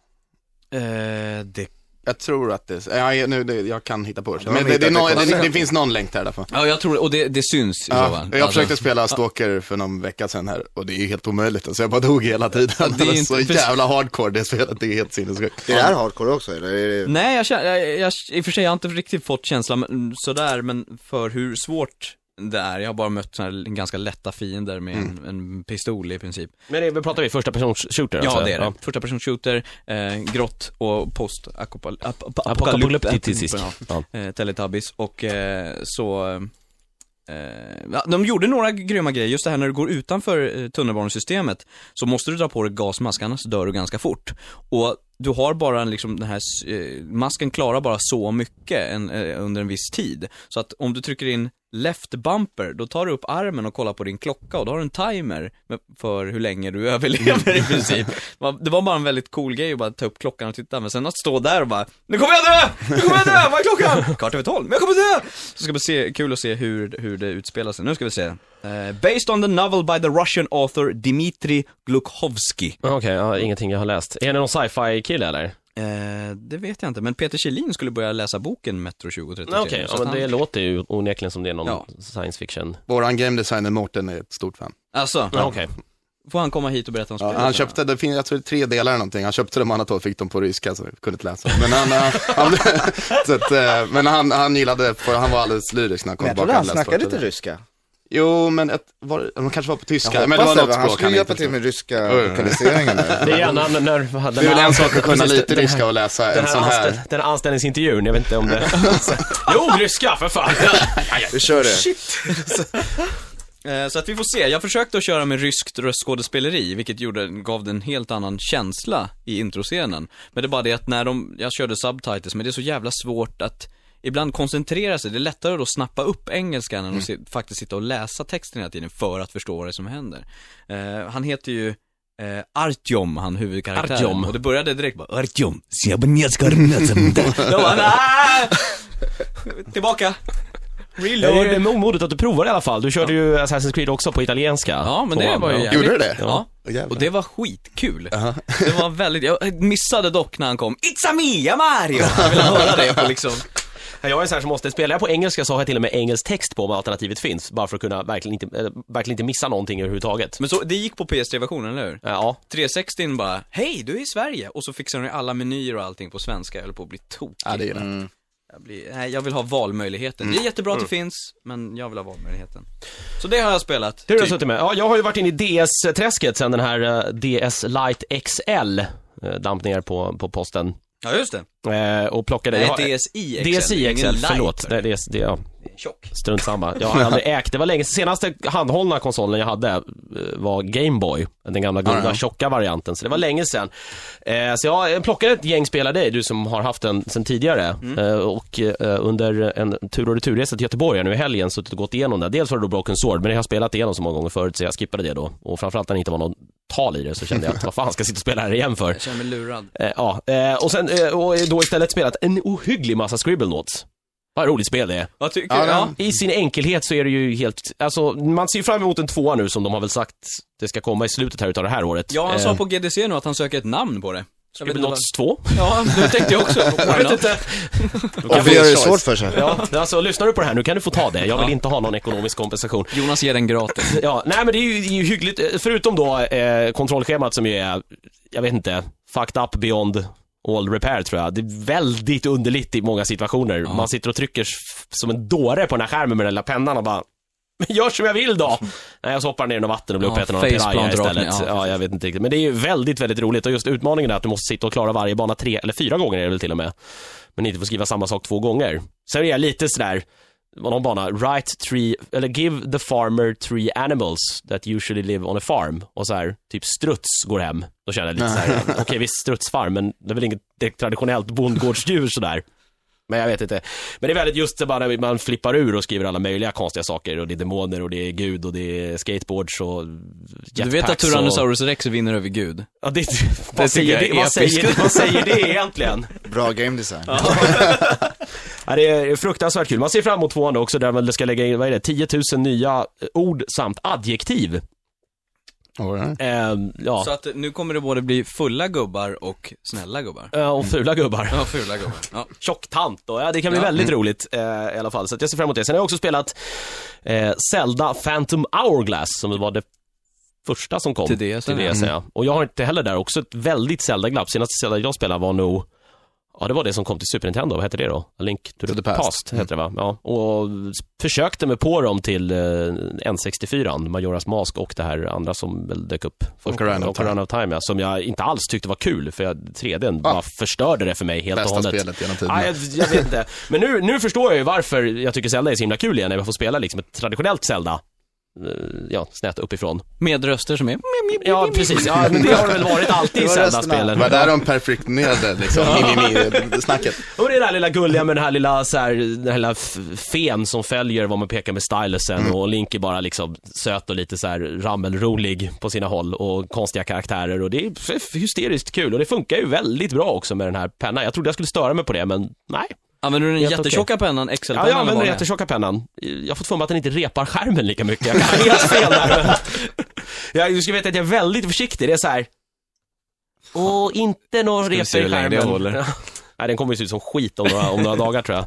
[SPEAKER 2] Eh, det
[SPEAKER 5] Jag tror att det, ja, jag- nu, det, jag kan hitta på det.
[SPEAKER 4] Ja,
[SPEAKER 5] Men
[SPEAKER 4] de
[SPEAKER 5] det, det, är någon,
[SPEAKER 4] det
[SPEAKER 5] det, finns någon länk där i alla fall.
[SPEAKER 2] Ja, jag tror och det, det syns i så
[SPEAKER 5] Ja,
[SPEAKER 2] fall.
[SPEAKER 5] jag
[SPEAKER 2] Alltså-
[SPEAKER 5] försökte spela Stalker för någon vecka sedan här och det är ju helt omöjligt. Alltså jag bara dog hela tiden.
[SPEAKER 2] det är
[SPEAKER 5] det är
[SPEAKER 2] inte-
[SPEAKER 5] så jävla hardcore det spelet, det är helt sinnessjukt.
[SPEAKER 4] Är det här hardcore också eller? Är det...
[SPEAKER 2] Nej, jag, känner, jag, jag, i och för sig jag har inte riktigt fått känslan sådär, men för hur svårt det är. Jag har bara mött såna här ganska lätta fiender med en, en pistol i princip.
[SPEAKER 3] Men det, pratar vi första persons shooter
[SPEAKER 2] Ja,
[SPEAKER 3] alltså?
[SPEAKER 2] det är det. Första person shooter, eh, grått och post apokal- ap- ap-
[SPEAKER 3] Apokalyptisk.
[SPEAKER 2] Ja,
[SPEAKER 3] Ja.
[SPEAKER 2] eh, Teletubbies och eh, så eh, ja, de gjorde några grymma grejer, just det här när du går utanför eh, tunnelbanesystemet så måste du dra på dig gasmask, annars dör du ganska fort. Och du har bara en, liksom den här, eh, masken klarar bara så mycket en, eh, under en viss tid. Så att om du trycker in left bumper, då tar du upp armen och kollar på din klocka och då har du en timer med, för hur länge du *laughs* överlever i princip. Det var- Det var bara en väldigt cool grej att bara ta upp klockan och titta, men sen att stå där och bara Nu kommer jag dö! Nu kommer jag dö! Vad är klockan? Kvart över tolv, men jag kommer dö! Så ska vi se, kul att se hur, hur det utspelar sig. Nu ska vi se. Eh, based on the novel by the Russian author Dmitri Glukhovsky.
[SPEAKER 3] Okej, ja, ingenting jag har läst. Är det någon sci-fi kille eller?
[SPEAKER 2] Eh, det vet jag inte, men Peter Kjellin skulle börja läsa boken Metro 2033.
[SPEAKER 3] Okej,
[SPEAKER 2] så
[SPEAKER 3] ja, men det
[SPEAKER 2] han-
[SPEAKER 3] låter ju onekligen som det är någon
[SPEAKER 2] Ja.
[SPEAKER 3] science fiction.
[SPEAKER 5] Våran game designer Mårten är ett stort fan.
[SPEAKER 2] Alltså,
[SPEAKER 3] Ja, okej.
[SPEAKER 2] får han komma hit och berätta om
[SPEAKER 5] Ja,
[SPEAKER 2] spelet?
[SPEAKER 5] han köpte, det finns, jag tror det är tre delar eller någonting, han köpte dem andra två fick dem på ryska så jag kunde inte läsa. Men han, han, han, *laughs* så att, eh, men han, han gillade, för han var alldeles lyrisk när han kom
[SPEAKER 4] Men jag
[SPEAKER 5] tillbaka.
[SPEAKER 4] trodde han
[SPEAKER 5] och
[SPEAKER 4] snackade lite ryska.
[SPEAKER 5] Jo, men ett, var, de kanske var på tyska, men det var något
[SPEAKER 4] det, han
[SPEAKER 5] språk
[SPEAKER 4] skulle hjälpa till med ryska lokaliseringen
[SPEAKER 3] Det är gärna när... när den
[SPEAKER 5] Det är väl en sak att kunna lite
[SPEAKER 3] den
[SPEAKER 5] ryska och läsa
[SPEAKER 3] Den
[SPEAKER 5] en
[SPEAKER 3] här,
[SPEAKER 5] sån här.
[SPEAKER 3] anställ, den här anställningsintervjun, jag vet inte om det... *laughs* jo, ryska för fan! *laughs*
[SPEAKER 4] Vi kör det. *laughs*
[SPEAKER 2] Eh, Så att vi får se. Jag försökte att köra med ryskt röstskådespeleri, vilket gjorde, gav det en helt annan känsla i introscenen. Men det är bara det att när de, jag körde subtitles, men det är så jävla svårt att ibland koncentrera sig. Det är lättare att då snappa upp engelskan än att se, faktiskt sitta och läsa texten hela tiden för att förstå vad det är som händer. Eh, han heter ju eh, Artyom, han huvudkaraktären.
[SPEAKER 3] Artyom.
[SPEAKER 2] Och det började direkt bara, Artyom, "Nej!" *laughs* Tillbaka.
[SPEAKER 3] Det
[SPEAKER 2] Reload.
[SPEAKER 3] är nog modigt att du provar i alla fall. Du körde ju Assassin's Creed också på italienska.
[SPEAKER 2] Ja, men det var ju
[SPEAKER 3] ja.
[SPEAKER 2] jävligt.
[SPEAKER 5] Gjorde du det?
[SPEAKER 2] Ja.
[SPEAKER 5] Jävlar.
[SPEAKER 2] Och det var skitkul. Det var väldigt, jag missade dock när han kom, It's a me, Mario! *laughs* Jag ville höra det på liksom,
[SPEAKER 3] Jag är så här som måste, spelar jag på engelska så har jag till och med engelsk text på om alternativet finns. Bara för att kunna verkligen inte, eh, verkligen inte missa någonting överhuvudtaget.
[SPEAKER 2] men så, det gick på PS3-versionen, eller hur?
[SPEAKER 3] Ja,
[SPEAKER 2] 360 bara, hej, du är i Sverige! Och så fixar de alla menyer och allting på svenska, jag höll på att bli tokig.
[SPEAKER 5] Ja, det är det.
[SPEAKER 4] Mm.
[SPEAKER 2] jag, blir, nej, jag vill ha valmöjligheten. Det är jättebra att det finns, men jag vill ha valmöjligheten. Så det har jag spelat.
[SPEAKER 3] hur har du
[SPEAKER 2] typ.
[SPEAKER 3] suttit med? Ja, jag har ju varit inne i DS-träsket sen den här eh, DS Lite XL eh, damp ner på, på posten.
[SPEAKER 2] Ja, just det.
[SPEAKER 3] Eh, och plockade...
[SPEAKER 2] Nej, DSi XL.
[SPEAKER 3] DSi XL, förlåt. Nej, det, det, ja,
[SPEAKER 2] Tjock.
[SPEAKER 3] strunt samma. Jag har aldrig *laughs* ägt, det var länge senaste handhållna konsolen jag hade eh, var Gameboy, den gamla goda
[SPEAKER 5] Ja, ja.
[SPEAKER 3] tjocka varianten, så det var länge sedan. Eh, så jag plockade ett gäng spel av dig, du som har haft den sen tidigare. Eh, och eh, under en tur och returresa till Göteborg nu i helgen suttit och gått igenom det. Dels var det då Broken Sword, men det har jag spelat igenom så många gånger förut så jag skippade det då. Och framförallt när det inte var någon tal i det så kände jag att vad fan ska jag sitta och spela här igen för?
[SPEAKER 2] Jag känner mig lurad.
[SPEAKER 3] Ja, och sen och då istället spelat en ohygglig massa Scribblenauts. Vad roligt spel det är.
[SPEAKER 2] Vad tycker
[SPEAKER 5] Ja,
[SPEAKER 2] du? Ja.
[SPEAKER 3] I sin enkelhet så är det ju helt, alltså man ser ju fram emot en tvåa nu som de har väl sagt det ska komma i slutet här utav det här året.
[SPEAKER 2] Ja, han
[SPEAKER 3] Eh,
[SPEAKER 2] sa på GDC nu att han söker ett namn på det.
[SPEAKER 3] Scribblenauts 2?
[SPEAKER 2] Ja, det tänkte jag också. *laughs*
[SPEAKER 3] Jag vet inte.
[SPEAKER 4] Varför gör det svårt för sig?
[SPEAKER 3] Ja, alltså lyssnar du på det här nu kan du få ta det. Jag vill inte ha någon ekonomisk kompensation.
[SPEAKER 2] Jonas ger den gratis. *laughs*
[SPEAKER 3] Ja, nej men det är ju, det är ju hyggligt, eh, förutom då eh, kontrollschemat som ju är, jag vet inte, fucked up beyond all repair tror jag. Det är väldigt underligt i många situationer. Man sitter och trycker som en dåre på den här skärmen med den lilla pennan och bara men gör som jag vill då! Nej, jag så hoppar ner i vatten och blir
[SPEAKER 2] Ja,
[SPEAKER 3] uppäten av en piraya istället.
[SPEAKER 2] ja,
[SPEAKER 3] Ja, jag vet inte riktigt. Men det är ju väldigt, väldigt roligt och just utmaningen är att du måste sitta och klara varje bana tre eller fyra gånger är det väl till och med. Men inte få skriva samma sak två gånger. Sen är jag lite sådär, någon bana, write three, eller give the farmer three animals that usually live on a farm. Och så här, typ struts går hem. Då känner jag lite så här, okej visst strutsfarm, men det är väl inget direkt traditionellt bondgårdsdjur sådär. Men jag vet inte. Men det är väldigt just det bara när man flippar ur och skriver alla möjliga konstiga saker. Och det är demoner och det är gud och det är skateboards och
[SPEAKER 2] Du vet att
[SPEAKER 3] och...
[SPEAKER 2] Tyrannosaurus rex vinner över Gud?
[SPEAKER 3] Ja, det,
[SPEAKER 2] Det
[SPEAKER 3] vad, säger det, vad, säger, vad säger det egentligen?
[SPEAKER 4] Bra game design.
[SPEAKER 3] Ja, det är fruktansvärt kul. Man ser fram emot tvåan också, där man ska lägga in, vad är det, 10 000 nya ord samt adjektiv.
[SPEAKER 5] Right.
[SPEAKER 3] Eh, ja,
[SPEAKER 2] Så att nu kommer det både bli fulla gubbar och snälla gubbar.
[SPEAKER 3] Eh, och fula gubbar.
[SPEAKER 2] Ja, fula gubbar. Ja. *laughs*
[SPEAKER 3] Tjocktant och ja, det kan bli
[SPEAKER 2] Ja.
[SPEAKER 3] väldigt roligt eh, i alla fall. Så att jag ser fram emot det. Sen har jag också spelat eh, Zelda Phantom Hourglass som var det första som kom
[SPEAKER 2] Till DS,
[SPEAKER 3] till
[SPEAKER 2] ja.
[SPEAKER 3] DS ja. Och jag har inte heller där också ett väldigt Zelda-glapp. Senaste Zelda jag spelade var nog Ja, det var det som kom till Super Nintendo. Vad hette det då? A Link to, the, Past,
[SPEAKER 5] Mm.
[SPEAKER 3] heter det va? Ja, och försökte mig på dem till eh, N64, Majoras Mask och det här andra som väl dök upp. först.
[SPEAKER 5] Ocarina of
[SPEAKER 3] Ocarina of Time, ja, som jag inte alls tyckte var kul, för jag, 3Dn
[SPEAKER 5] Ah.
[SPEAKER 3] bara förstörde det för mig helt och
[SPEAKER 5] Bästa
[SPEAKER 3] hållet.
[SPEAKER 5] spelet genom tiderna.
[SPEAKER 3] Ja, jag, jag vet inte. Men nu, nu förstår jag ju varför jag tycker Zelda är så himla kul igen, när jag får spela liksom ett traditionellt Zelda. Eh, Ja, snett uppifrån.
[SPEAKER 2] Med röster som är...
[SPEAKER 3] Ja, precis. Ja, det har det väl varit alltid i Zelda-spelen.
[SPEAKER 5] Det var där de perfektionerade liksom, mini-snacket.
[SPEAKER 3] Och det är det där lilla gulliga med den här lilla, så här, den här lilla fen som följer vad man pekar med stylusen och Link är bara liksom söt och lite så här rammelrolig på sina håll och konstiga karaktärer och det är hysteriskt kul och det funkar ju väldigt bra också med den här pennan. Jag trodde jag skulle störa mig på det men nej.
[SPEAKER 2] Använder du den jättetjocka pennan,
[SPEAKER 3] Ja,
[SPEAKER 2] XL-pennan?
[SPEAKER 3] jag
[SPEAKER 2] eller
[SPEAKER 3] använder den jättetjocka pennan. Jag har fått för mig att den inte repar skärmen lika mycket. Jag kan helt fel där. Jag, du ska veta att jag är väldigt försiktig. Det är så här. Och inte repa
[SPEAKER 2] se
[SPEAKER 3] i
[SPEAKER 2] länge det
[SPEAKER 3] skärmen.
[SPEAKER 2] håller. *laughs*
[SPEAKER 3] Nej, den kommer ju se ut som skit om några, om några dagar tror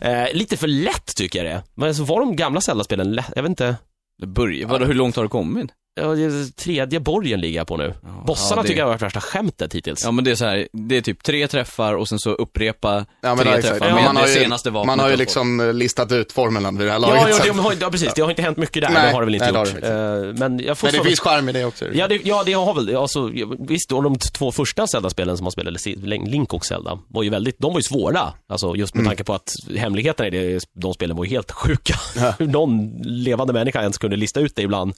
[SPEAKER 3] jag. Eh, lite för lätt tycker jag det är. Men alltså, var de gamla Zelda-spelen lätt? Jag vet inte.
[SPEAKER 2] Det börjar, vadå, hur långt har du kommit?
[SPEAKER 3] Ja, det är tredje borgen ligger jag på nu. Bossarna
[SPEAKER 2] ja, det-
[SPEAKER 3] tycker jag har varit värsta skämtet hittills.
[SPEAKER 2] Ja men det är så här, det är typ tre träffar och sen så upprepa
[SPEAKER 5] Ja, men
[SPEAKER 2] tre
[SPEAKER 5] ja,
[SPEAKER 2] träffar
[SPEAKER 5] Ja,
[SPEAKER 2] med
[SPEAKER 5] man,
[SPEAKER 2] det
[SPEAKER 5] har ju,
[SPEAKER 2] senaste vapnet.
[SPEAKER 5] man har ju liksom eh, listat ut formeln vid det här laget.
[SPEAKER 3] Ja, ja, det, har, ja, precis. Det har inte hänt mycket där.
[SPEAKER 5] Nej,
[SPEAKER 3] det har det väl inte
[SPEAKER 5] nej,
[SPEAKER 3] gjort.
[SPEAKER 5] det
[SPEAKER 3] Eh, men jag får
[SPEAKER 5] Men det finns charm i det också.
[SPEAKER 3] Ja det, ja, det har väl, alltså, visst, och de två första Zelda-spelen som man spelade, Link och Zelda, var ju väldigt, de var ju svåra. Alltså just med
[SPEAKER 5] Mm.
[SPEAKER 3] tanke på att hemligheterna i det, de spelen var ju helt sjuka. Hur *laughs* någon levande människa ens kunde lista ut det ibland.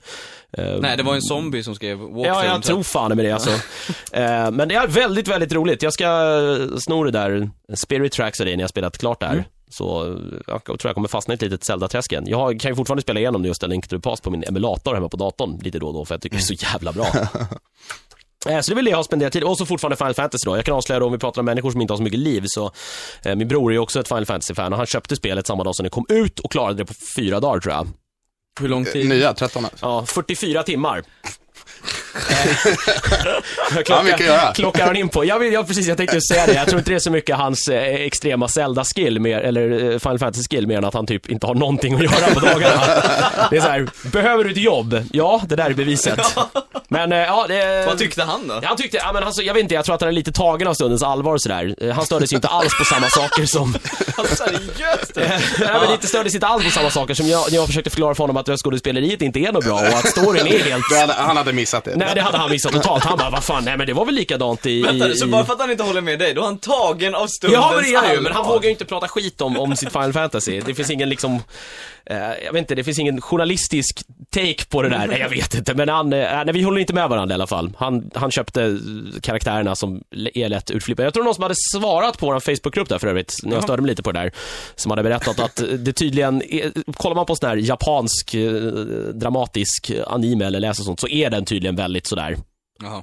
[SPEAKER 3] Eh,
[SPEAKER 2] Nej, det var en zombie som skrev walkthrough.
[SPEAKER 3] Ja, jag tror fan med det alltså. *laughs* Eh, men det är väldigt, väldigt roligt. Jag ska sno det där Spirit Tracks av dig när jag spelat klart där. Så eh, jag tror jag kommer fastna i ett litet Zelda-träsk igen. Jag kan ju fortfarande spela igenom just A Link to the Past på min emulator hemma på datorn lite då och då, för jag tycker det är så jävla bra. *laughs* Eh, Så det är väl det jag har spenderat tid, och så fortfarande Final Fantasy då. Jag kan avslöja då, om vi pratar om människor som inte har så mycket liv, så eh, min bror är ju också ett Final Fantasy-fan och han köpte spelet samma dag som det kom ut och klarade det på fyra dagar tror jag.
[SPEAKER 2] Hur lång tid?
[SPEAKER 5] Nya, 13 alltså.
[SPEAKER 3] Ja, 44 timmar. *laughs*
[SPEAKER 5] Ja,
[SPEAKER 3] Klocka,
[SPEAKER 5] mycket göra.
[SPEAKER 3] klockar han in på. Jag, vill, jag, precis, jag tänkte säga det. Jag tror inte det är så mycket hans eh, extrema Zelda-skill, mer, eller eh, Final Fantasy-skill, mer än att han typ inte har någonting att göra på dagarna. *laughs* Det är så här, behöver du ett jobb? Ja, det där är beviset. Men eh, ja, det...
[SPEAKER 2] Vad tyckte han då?
[SPEAKER 3] Han tyckte, ja men alltså, jag vet inte, jag tror att han är lite tagen av stundens allvar sådär. Eh, Han störde sig inte alls på samma saker som... *laughs*
[SPEAKER 2] Seriöst?
[SPEAKER 3] Eh, Nej men inte störde sig inte alls på samma saker som jag, när jag försökte förklara för honom att röstskådespeleriet inte är något bra och att storyn är helt...
[SPEAKER 5] Han hade missat det.
[SPEAKER 3] Nej det hade han missat totalt. Han bara, vad fan, nej men det var väl likadant i...
[SPEAKER 2] Vänta,
[SPEAKER 3] i,
[SPEAKER 2] så bara för att han inte håller med dig, då är han tagen av stundens
[SPEAKER 3] Ja men det är ju, men han vågar ju inte prata skit om, om sitt Final Fantasy. Det finns ingen liksom, jag vet inte, det finns ingen journalistisk take på det där. Nej jag vet inte, men han, eh, nej vi håller inte med varandra i alla fall. Han, han köpte eh, karaktärerna som är lätt utflippade. Jag tror någon som hade svarat på vår Facebookgrupp där för övrigt, när jag störde mig lite på det där, som hade berättat att det tydligen, är, kollar man på sån här japansk eh, dramatisk anime eller läser sånt, så är den tydligen väldigt sådär
[SPEAKER 2] Jaha.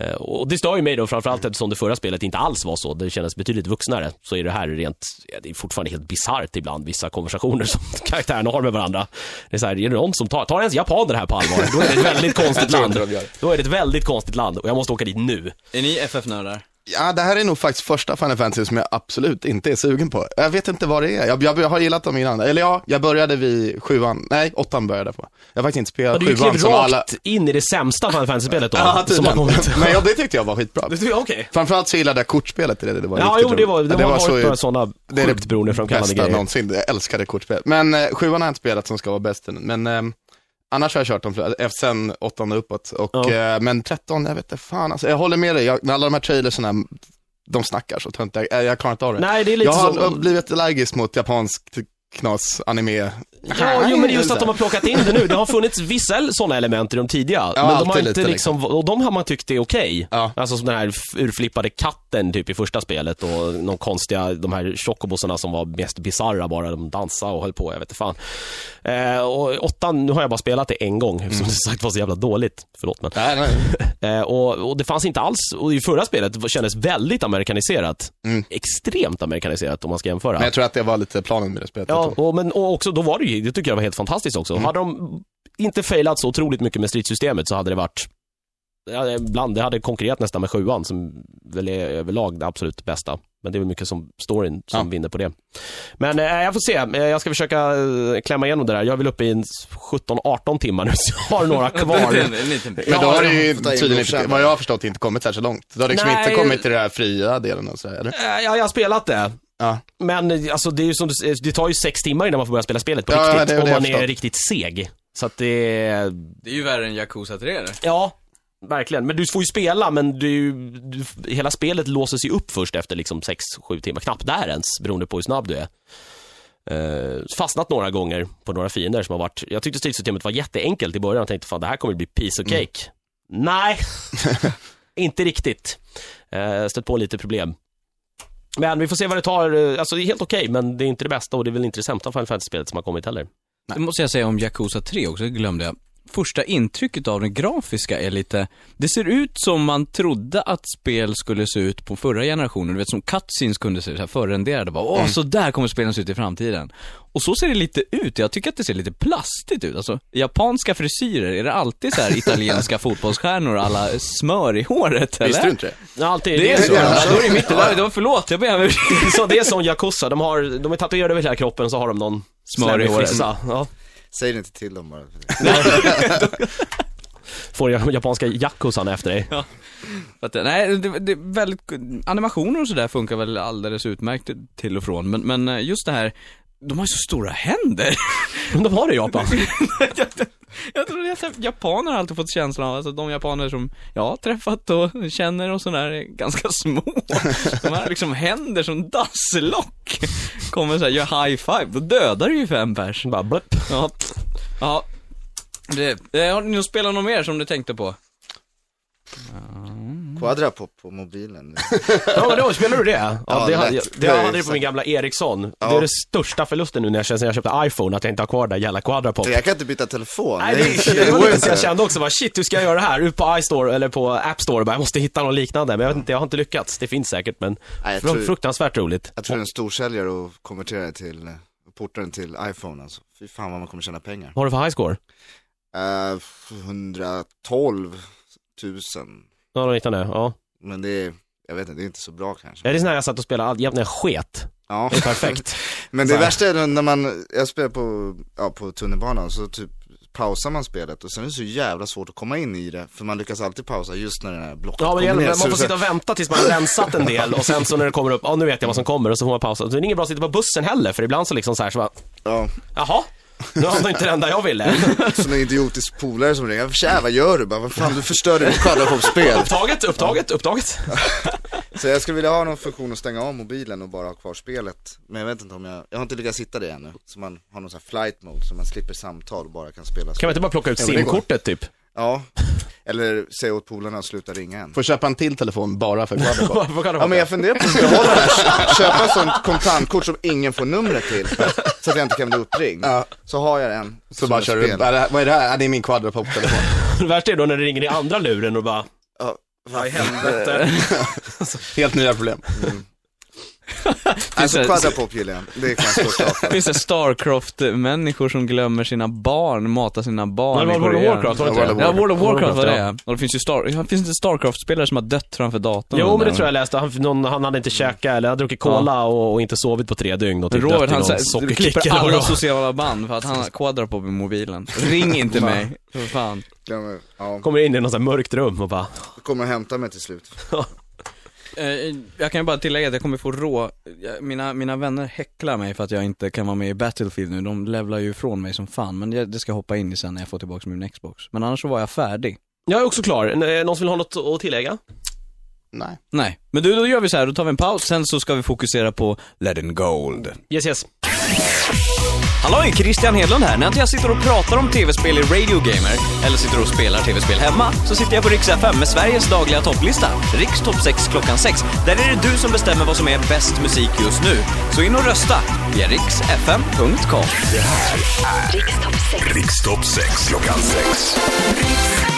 [SPEAKER 3] Eh, Och det stör ju mig då framförallt eftersom det förra spelet inte alls var så. Det kändes betydligt vuxnare. Så är det här rent, ja, det är fortfarande helt bisarrt ibland, vissa konversationer som *laughs* karaktärerna har med varandra. Det är så här, är det någon som tar, tar ens japaner här på allvar? Då är det ett väldigt *laughs* konstigt land. Då är det ett väldigt konstigt land och jag måste åka dit nu.
[SPEAKER 2] Är ni FF-nördar?
[SPEAKER 5] Ja, det här är nog faktiskt första Final Fantasy som jag absolut inte är sugen på. Jag vet inte vad det är. Jag, jag, jag har gillat dem innan. Eller ja, jag började vid sjuan. Nej, åttan började jag på. Jag har faktiskt inte
[SPEAKER 3] Ja,
[SPEAKER 5] spelat
[SPEAKER 3] du gick
[SPEAKER 5] sjuan
[SPEAKER 3] rakt
[SPEAKER 5] som alla...
[SPEAKER 3] in i det sämsta Final Fantasy-spelet då. *laughs*
[SPEAKER 5] Ja,
[SPEAKER 3] som har
[SPEAKER 5] tydligen.
[SPEAKER 3] kommit.
[SPEAKER 5] Men ja, det tyckte jag var skitbra.
[SPEAKER 3] Det okej.
[SPEAKER 5] Framförallt så gillade jag kortspelet i det. det var
[SPEAKER 3] Ja, jo, det var,
[SPEAKER 5] roligt.
[SPEAKER 3] det, har varit några
[SPEAKER 5] så
[SPEAKER 3] sådana
[SPEAKER 5] det är
[SPEAKER 3] sjukt
[SPEAKER 5] det
[SPEAKER 3] beroendeframkallande
[SPEAKER 5] bästa
[SPEAKER 3] grejer.
[SPEAKER 5] någonsin. Jag älskade kortspel. Men eh, sjuan har jag inte spelat som ska vara bäst. Men eh, annars har jag kört dem eh, sen åttan och uppåt. Och,
[SPEAKER 3] Ja.
[SPEAKER 5] eh, men tretton, jag vet inte fan alltså. Jag håller med dig, jag, med alla de här trailersarna, de snackar så töntigt. Jag, jag klarar inte av det.
[SPEAKER 3] Nej, det är lite
[SPEAKER 5] jag har
[SPEAKER 3] så...
[SPEAKER 5] blivit allergisk mot japansk knas, anime.
[SPEAKER 3] Ja, jo, men just att de har plockat in det nu. Det har funnits vissa sådana element i de tidiga. men de har inte
[SPEAKER 5] lite,
[SPEAKER 3] liksom, och de har man tyckt är okej.
[SPEAKER 5] Ja.
[SPEAKER 3] Alltså som den här urflippade katten typ i första spelet och de konstiga, de här chocobosarna som var mest bizarra bara. De dansade och höll på, jag vet inte fan. Eh, och åttan, nu har jag bara spelat det en gång, *laughs* som sagt var så jävla dåligt. Förlåt men.
[SPEAKER 5] Nej, nej. *laughs*
[SPEAKER 3] Eh, och, och det fanns inte alls, och i förra spelet kändes väldigt amerikaniserat.
[SPEAKER 5] Mm.
[SPEAKER 3] Extremt amerikaniserat om man ska jämföra.
[SPEAKER 5] Men jag tror att det var lite planen med det spelet.
[SPEAKER 3] Ja, och, men, och också, då var det ju, det tycker jag var helt fantastiskt också.
[SPEAKER 5] Mm.
[SPEAKER 3] Hade de inte failat så otroligt mycket med stridssystemet så hade det varit Ja, ibland, det hade konkurrerat nästan med sjuan som väl är överlag det absolut bästa. Men det är väl mycket som storyn som
[SPEAKER 5] Ja.
[SPEAKER 3] vinner på det. Men eh, jag får se, Eh, jag ska försöka eh, klämma igenom det där. Jag är väl uppe i en 17-18 timmar nu, *laughs* så jag har några kvar.
[SPEAKER 2] Det är en- en liten bit.
[SPEAKER 5] Men då har du ju tydligen inte, vad jag har förstått, inte kommit särskilt långt. Du har liksom
[SPEAKER 3] Nej.
[SPEAKER 5] inte kommit till den här fria delen och så, eller?
[SPEAKER 3] Eh, Ja, jag har spelat det.
[SPEAKER 5] Ja.
[SPEAKER 3] Men alltså, det, är ju som du, det tar ju sex timmar innan man får börja spela spelet på
[SPEAKER 5] Ja,
[SPEAKER 3] riktigt.
[SPEAKER 5] det
[SPEAKER 3] om man är riktigt seg. Så att det
[SPEAKER 2] Det är ju värre än Yakuza 3 det.
[SPEAKER 3] Ja, verkligen. Men du får ju spela, men du, du, hela spelet låses ju upp först efter liksom 6-7 timmar. Knappt där ens, beroende på hur snabb du är. Uh, fastnat några gånger på några fiender som har varit... Jag tyckte stridssystemet var jätteenkelt i början och tänkte fan det här kommer bli piece of cake. Nej, *laughs* inte riktigt. Uh, stött på lite problem. Men vi får se vad det tar. Alltså det är helt okej, men det är inte det bästa och det är väl inte det sämsta Final Fantasy-spelet som har kommit heller.
[SPEAKER 2] Det måste jag säga om Yakuza 3 också, det glömde jag. Första intrycket av det grafiska är lite, det ser ut som man trodde att spel skulle se ut på förra generationen. Du vet som cutscenes kunde se ut, så här förrenderade bara, åh så där kommer spelen se ut i framtiden. Och så ser det lite ut, jag tycker att det ser lite plastigt ut. Alltså, japanska frisyrer, är det alltid så här *laughs* italienska fotbollsstjärnor alla smör i håret eller?
[SPEAKER 5] Visste du inte det?
[SPEAKER 3] Ja, alltid,
[SPEAKER 2] Det är så?
[SPEAKER 4] det är
[SPEAKER 2] Ja, då är det mitt, det var, förlåt, jag ber om *laughs*
[SPEAKER 3] så det är som Yakuza, de, har, de är tatuerade över hela kroppen och så har de någon
[SPEAKER 2] Smör i håret.
[SPEAKER 3] frissa. Ja.
[SPEAKER 4] Säg det inte till dem bara. *laughs*
[SPEAKER 3] Får jag japanska Yakuzan efter dig.
[SPEAKER 2] Att, nej, det, det är väldigt, animationer och sådär funkar väl alldeles utmärkt till och från, men, men eh, just det här, de har ju så stora händer.
[SPEAKER 3] Men de har det i Japan.
[SPEAKER 2] jag, *laughs* jag tror att japaner har alltid fått känslan av, alltså de japaner som jag har träffat och känner och sådär är ganska små. De har liksom händer som dasslock. Kommer såhär, gör high five, då dödar du ju fem pers.
[SPEAKER 3] Bara blipp.
[SPEAKER 2] Ja. Ja. Det, det, har ni spelat något mer som du tänkte på?
[SPEAKER 4] Quadrapop på mobilen.
[SPEAKER 3] Ja men då spelar du det? Ja,
[SPEAKER 4] Ja,
[SPEAKER 3] det, hade, jag, det hade jag på min gamla Ericsson. Det
[SPEAKER 4] Ja.
[SPEAKER 3] är den största förlusten nu när jag, sen jag köpte iPhone, att jag inte har kvar det där jävla Quadrapop.
[SPEAKER 4] Jag kan inte byta telefon.
[SPEAKER 3] Nej, det, det, var lite jag kände också, bara, shit hur ska jag göra det här? Ut på iStore eller på App Store, bara, jag måste hitta något liknande. Men jag vet inte, jag har inte lyckats. Det finns säkert men
[SPEAKER 4] Nej, jag tror-
[SPEAKER 3] fruktansvärt roligt.
[SPEAKER 4] Jag tror det är en storsäljare och konverterar det till, eh, portar den till iPhone alltså. Fy fan vad man kommer tjäna pengar.
[SPEAKER 3] Vad har du för high score?
[SPEAKER 4] Uh, 112 000.
[SPEAKER 3] Ja, något liknande. Ja.
[SPEAKER 4] Men det är, jag vet inte, det är inte så bra kanske.
[SPEAKER 3] Ja, Det är sån här jag satt och spelade all- jämt när jag sket.
[SPEAKER 4] Ja,
[SPEAKER 3] Det är perfekt. *laughs*
[SPEAKER 4] men det
[SPEAKER 3] Så
[SPEAKER 4] värsta är när man, jag spelar på, ja, på tunnelbanan så typ pausar man spelet och sen är det så jävla svårt att komma in i det. För man lyckas alltid pausa just när den här blocket
[SPEAKER 3] Ja, men
[SPEAKER 4] kommer ner.
[SPEAKER 3] man får sitta och vänta tills man har rensat en del och sen så när det kommer upp, ja nu vet jag vad som kommer och så får man pausa. Så det är inget bra att sitta på bussen heller för ibland så liksom så här så bara,
[SPEAKER 4] Ja,
[SPEAKER 3] jaha, nu har inte det enda jag ville.
[SPEAKER 4] som en idiotisk polare som ringer. Tja, vad gör du? Bara, vad fan, du förstörde mitt quadrapop-spel.
[SPEAKER 3] Upptaget, upptaget, upptaget. *laughs*
[SPEAKER 4] Så jag skulle vilja ha någon funktion att stänga av mobilen och bara ha kvar spelet. Men jag vet inte om jag, jag har inte lyckats hitta det ännu. Så man har någon sån här flight mode så man slipper samtal och bara kan spela
[SPEAKER 3] Kan man inte bara plocka ut simkortet typ?
[SPEAKER 4] Ja, eller säga åt polarna att sluta ringa än.
[SPEAKER 5] Får köpa en till telefon bara för
[SPEAKER 3] det *laughs*
[SPEAKER 4] Ja men jag funderar på att behålla det här, köpa ett sånt kontantkort som ingen får numret till. *laughs* Så att jag inte kan bli uppringd.
[SPEAKER 5] Ja.
[SPEAKER 4] Så har jag en.
[SPEAKER 5] Så bara kör du, vad är det här-? Ja, det är min Quadrapop-telefon. *laughs*
[SPEAKER 3] Det värsta är då när det ringer i andra luren och bara,
[SPEAKER 4] Ja,
[SPEAKER 3] vad helvete. *laughs* *laughs*
[SPEAKER 5] Helt nya problem.
[SPEAKER 4] Alltså
[SPEAKER 2] det-
[SPEAKER 4] quadrapop gillar jag. Det är fan största *laughs* avfall.
[SPEAKER 2] Finns det Starcraft-människor som glömmer sina barn, matar sina barn
[SPEAKER 3] Men
[SPEAKER 2] i
[SPEAKER 3] World of
[SPEAKER 2] Korea?
[SPEAKER 3] Warcraft, var det
[SPEAKER 4] Ja,
[SPEAKER 3] inte
[SPEAKER 4] World
[SPEAKER 3] det?
[SPEAKER 4] of
[SPEAKER 2] Ja, World of Warcraft var det
[SPEAKER 3] ja.
[SPEAKER 2] ja. Och det finns ju Star, ja, finns det inte Starcraft-spelare som har dött framför datorn?
[SPEAKER 3] Jo men det tror jag läste, han, någon, han hade inte käkat eller hade druckit cola och, och inte sovit på tre dygn och typ
[SPEAKER 2] Robert
[SPEAKER 3] dött i
[SPEAKER 2] han
[SPEAKER 3] någon sockerkick
[SPEAKER 2] klipper
[SPEAKER 3] det
[SPEAKER 2] alla sociala band för att han har quadrapop i mobilen. Ring inte mig, för fan.
[SPEAKER 4] Glömmer, ja,
[SPEAKER 3] Kommer in i något sånt mörkt rum och bara,
[SPEAKER 4] kommer och hämta mig till slut. *laughs*
[SPEAKER 2] Eh, Jag kan ju bara tillägga att jag kommer få rå, mina, mina vänner häcklar mig för att jag inte kan vara med i Battlefield nu, de levlar ju ifrån mig som fan, men det ska jag hoppa in i sen när jag får tillbaka min Xbox. Men annars så var jag färdig.
[SPEAKER 3] jag är också klar. Eh, Någon som vill ha något att tillägga?
[SPEAKER 5] Nej.
[SPEAKER 2] Nej, men du, då gör vi så här, då tar vi en paus, sen så ska vi fokusera på Let in Gold.
[SPEAKER 3] Yes yes.
[SPEAKER 2] Halloj, Christian Hedlund här. När jag sitter och pratar om tv-spel i Radio Gamer, eller sitter och spelar tv-spel hemma, så sitter jag på Rix FM med Sveriges dagliga topplista. Riks topp 6 klockan 6. Där är det du som bestämmer vad som är bäst musik just nu. Så in och rösta via riksfm.com.
[SPEAKER 6] Riks-topp 6.
[SPEAKER 7] Rikstopp 6 klockan 6.